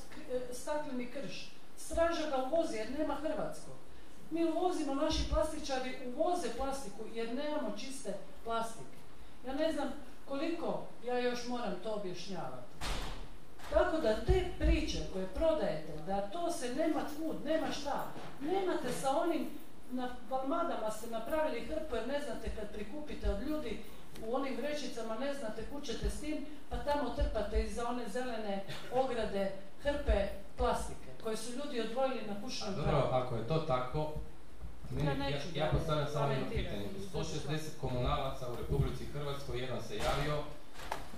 Speaker 7: stakleni krš. Straža ga uvozi jer nema hrvatskog. Mi uvozimo, naši plastičari uvoze plastiku jer nemamo čiste plastike. Ja ne znam koliko ja još moram to objašnjavati. Tako da te priče koje prodajete, da to se nema kud, nema šta, nemate sa onim, na valmadama ste napravili hrpu jer ne znate kad prikupite od ljudi u onim vrećicama, ne znate kud ćete s tim, pa tamo trpate iza one zelene ograde hrpe plastike koje su ljudi odvojili na kućnom
Speaker 23: Dobro,
Speaker 7: pragu.
Speaker 23: ako je to tako, meni-
Speaker 7: Ja
Speaker 23: ja,
Speaker 7: neću
Speaker 23: ja
Speaker 7: dalje
Speaker 23: postavljam samo jedno pitanje. 160 komunalaca u Republici Hrvatskoj, jedan se javio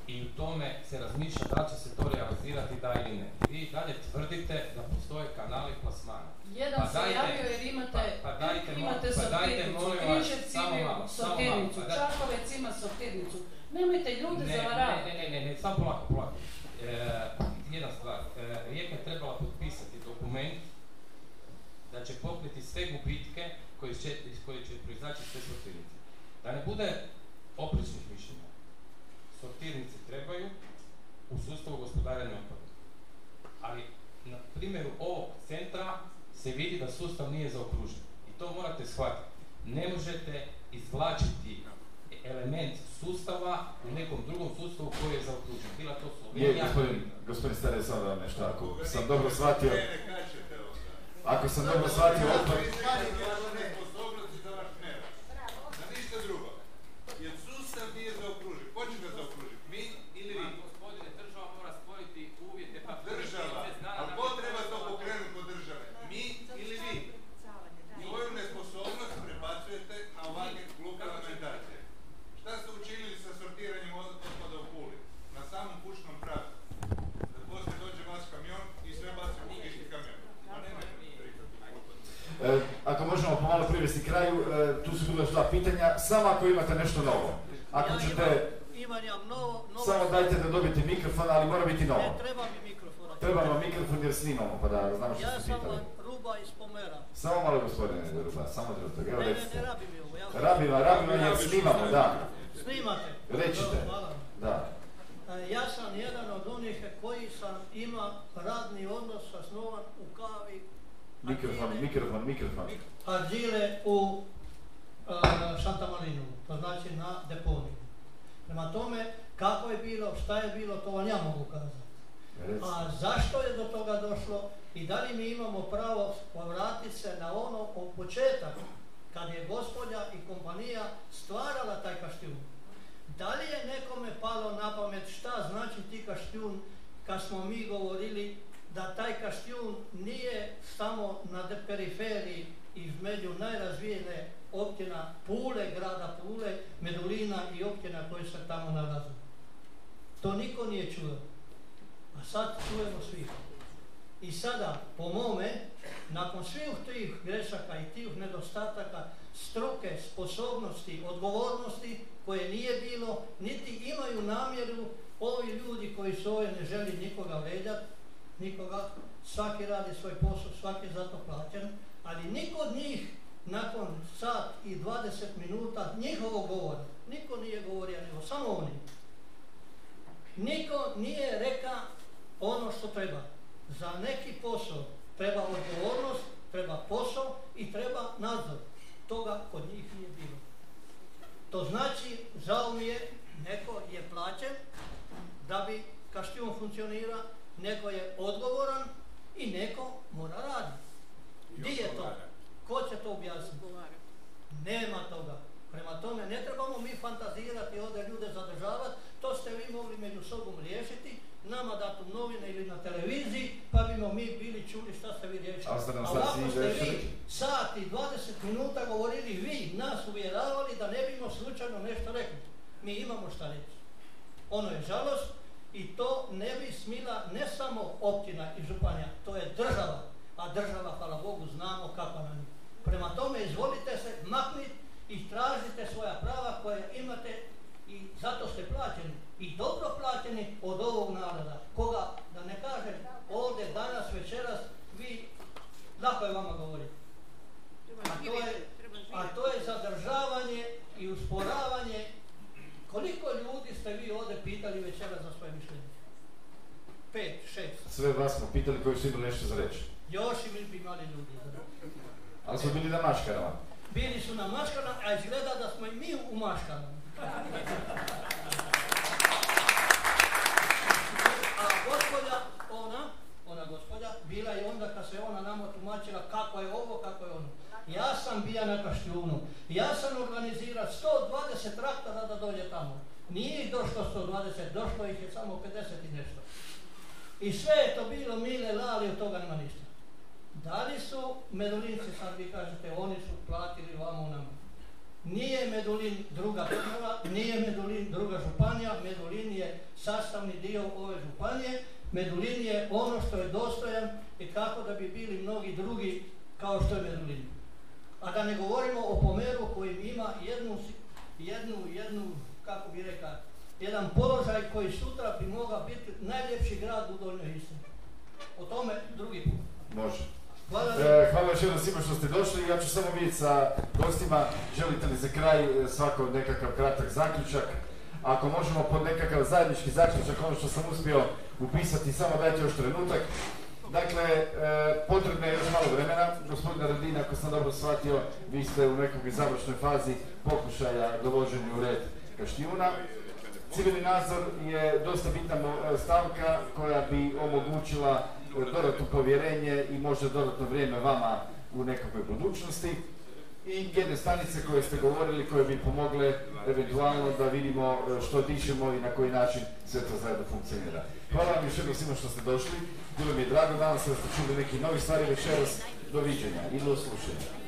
Speaker 23: i u tome se razmišlja da će se to realizirati da ili ne. Vi dalje tvrdite da postoje kanali plasmana.
Speaker 7: Jedan
Speaker 23: Pa
Speaker 7: se
Speaker 23: dajte-
Speaker 7: javio jer imate,
Speaker 23: pa, pa dajte,
Speaker 7: imate
Speaker 23: pa
Speaker 7: sortirnicu,
Speaker 23: molim vas,
Speaker 7: Križevci
Speaker 23: samo
Speaker 7: imaju sortirnicu,
Speaker 23: pa
Speaker 7: Čakovec ima sortirnicu. Nemojte ljude
Speaker 23: ne,
Speaker 7: zavaravati.
Speaker 23: Ne, ne, ne, ne, samo polako, polako. E, jedna stvar, e, Rijeka je trebala potpisati dokument da će pokriti sve gubitke koji će, iz koje će proizaći sve sortirnice. Da ne bude oprečnih mišljenja. Sortirnice trebaju u sustavu gospodarenja otpadom. Ali na primjeru ovog centra se vidi da sustav nije zaokružen. I to morate shvatiti. Ne možete izvlačiti element sustava u nekom drugom sustavu koji je zaokružen. Bila to Slovenija.
Speaker 1: gospodin, gospodin Stare, sad vam nešto, ako sam dobro shvatio, ako sam dobro shvatio, otpad,
Speaker 24: Za ništa drugo. Jer sustav nije zaokružen. Ko će ga zaokružiti? Mi ili vi?
Speaker 23: Gospodine, država mora stvoriti uvjete pa
Speaker 24: Država. A ko treba to pokrenuti od države? Mi ili vi? Svoju nesposobnost prebacujete
Speaker 1: kraju, e, tu su bilo još dva pitanja, samo ako imate nešto novo. Ako
Speaker 25: Ja
Speaker 1: ćete,
Speaker 25: imam, imam ja novo, novo...
Speaker 1: samo dajte da dobijete mikrofon, ali mora biti novo.
Speaker 25: Ne treba mi mikrofona.
Speaker 1: Treba nam mikrofon jer snimamo, pa da znamo što
Speaker 25: Ja
Speaker 1: ste
Speaker 25: sam
Speaker 1: pitali.
Speaker 25: Ruba iz Pomera.
Speaker 1: Samo malo gospodine Ruba, samo trenutak, evo
Speaker 25: Ne, ne,
Speaker 1: recite.
Speaker 25: ne rabi mi ovo. Ja sam-
Speaker 1: Rabimo, rabimo jer snimamo, da.
Speaker 25: Snimate?
Speaker 1: Recite.
Speaker 25: Hvala vam.
Speaker 1: Da.
Speaker 25: E, Ja sam jedan od onih koji sam ima radni odnos zasnovan u kavi
Speaker 1: Mikrofon, mikrofon, mikrofon.
Speaker 25: Arđile u Santa Marinu, to znači na deponiju. Prema tome, kako je bilo, šta je bilo, to vam ja mogu kazati. A zašto je do toga došlo i da li mi imamo pravo povratiti se na ono od početak kad je gospođa i kompanija stvarala taj kaštjun. Da li je nekome palo na pamet šta znači ti kaštjun kad smo mi govorili da taj kaštjun nije samo na periferiji između najrazvijene općina Pule, grada Pule, Medulina i općina koje se tamo nalaze. To niko nije čuo. A sad čujemo svi. I sada, po mome, nakon svih tih grešaka i tih nedostataka, struke, sposobnosti, odgovornosti koje nije bilo, niti imaju namjeru ovi ljudi koji su ovdje ne želi nikoga vređati, nikoga, svaki radi svoj posao, svaki je za to plaćen, ali niko od njih nakon sat i 20 minuta njihovog govora, niko nije govorio, nego samo oni. Niko nije reka ono što treba. Za neki posao treba odgovornost, treba posao i treba nadzor. Toga kod njih nije bilo. To znači, žao mi je, neko je plaćen da bi kaštijun funkcionira, neko je odgovoran i neko mora raditi. Gdje je to? Ko će to objasniti? Nema toga. Prema tome, ne trebamo mi fantazirati ovdje ljude zadržavati, to ste vi mogli među sobom riješiti, nama dati u novine ili na televiziji, pa bimo mi bili čuli šta ste vi riješili.
Speaker 1: Sad
Speaker 25: ovako ste vi
Speaker 1: rekli.
Speaker 25: sat i 20 minuta govorili vi, nas uvjeravali da ne bimo slučajno nešto rekli. Mi imamo šta reći. Ono je žalost i to ne bi smila ne samo općina i županija, to je država. A država, hvala Bogu, znamo kako nam je. Prema tome, izvolite se makniti i tražite svoja prava koje imate i zato ste plaćeni. I dobro plaćeni od ovog naroda. Koga, da ne kažem, ovdje danas, večeras, vi, lako je vama govoriti. A to je, a to je zadržavanje i usporavanje. Koliko ljudi ste vi ovdje pitali večeras za svoje mišljenje? Pet, šest.
Speaker 1: Sve vas smo pitali koji su imali nešto za reći.
Speaker 25: Još i mi bi imali ljudi.
Speaker 1: Ali smo bili na maškarama.
Speaker 25: Bili su na maškama, a izgleda da smo i mi u maškama. A gospođa, ona, ona gospođa, bila je onda kad se ona nama tumačila kako je ovo, kako je ono. Ja sam bija na Kaštjunu. Ja sam organizirao 120 traktora da dođe tamo. Nije ih došlo 120, došlo ih je samo 50 i nešto. I sve je to bilo mile lali, od toga nema ništa. Da li su Medulinci, sad vi kažete, oni su platili vamo u nama. Nije Medulin druga država, nije Medulin druga županija, Medulin je sastavni dio ove županije, Medulin je ono što je dostojan i kako da bi bili mnogi drugi kao što je Medulin. A da ne govorimo o Pomeru koji ima jednu, jednu, jednu, kako bi rekao, jedan položaj koji sutra bi mogao biti najljepši grad u Donjoj Istri. O tome drugi put.
Speaker 1: Može.
Speaker 25: Hvala
Speaker 1: E, hvala još jednom svima što ste došli. Ja ću samo vidjeti sa gostima, želite li za kraj e, svako nekakav kratak zaključak. Ako možemo pod nekakav zajednički zaključak, ono što sam uspio upisati, samo dajte još trenutak. Dakle, e, potrebno je još malo vremena. Gospodina Radina, ako sam dobro shvatio, vi ste u nekoj završnoj fazi pokušaja dovoženja u red Kaštijuna. Civilni nadzor je dosta bitna stavka koja bi omogućila dodatno povjerenje i možda dodatno vrijeme vama u nekakvoj budućnosti i jedne stanice koje ste govorili koje bi pomogle eventualno da vidimo e, što dišemo i na koji način sve to zajedno funkcionira. Hvala vam još jednom svima što ste došli. Bilo mi je drago danas da ste čuli neki novi stvari večeras. Doviđenja i do slušanja.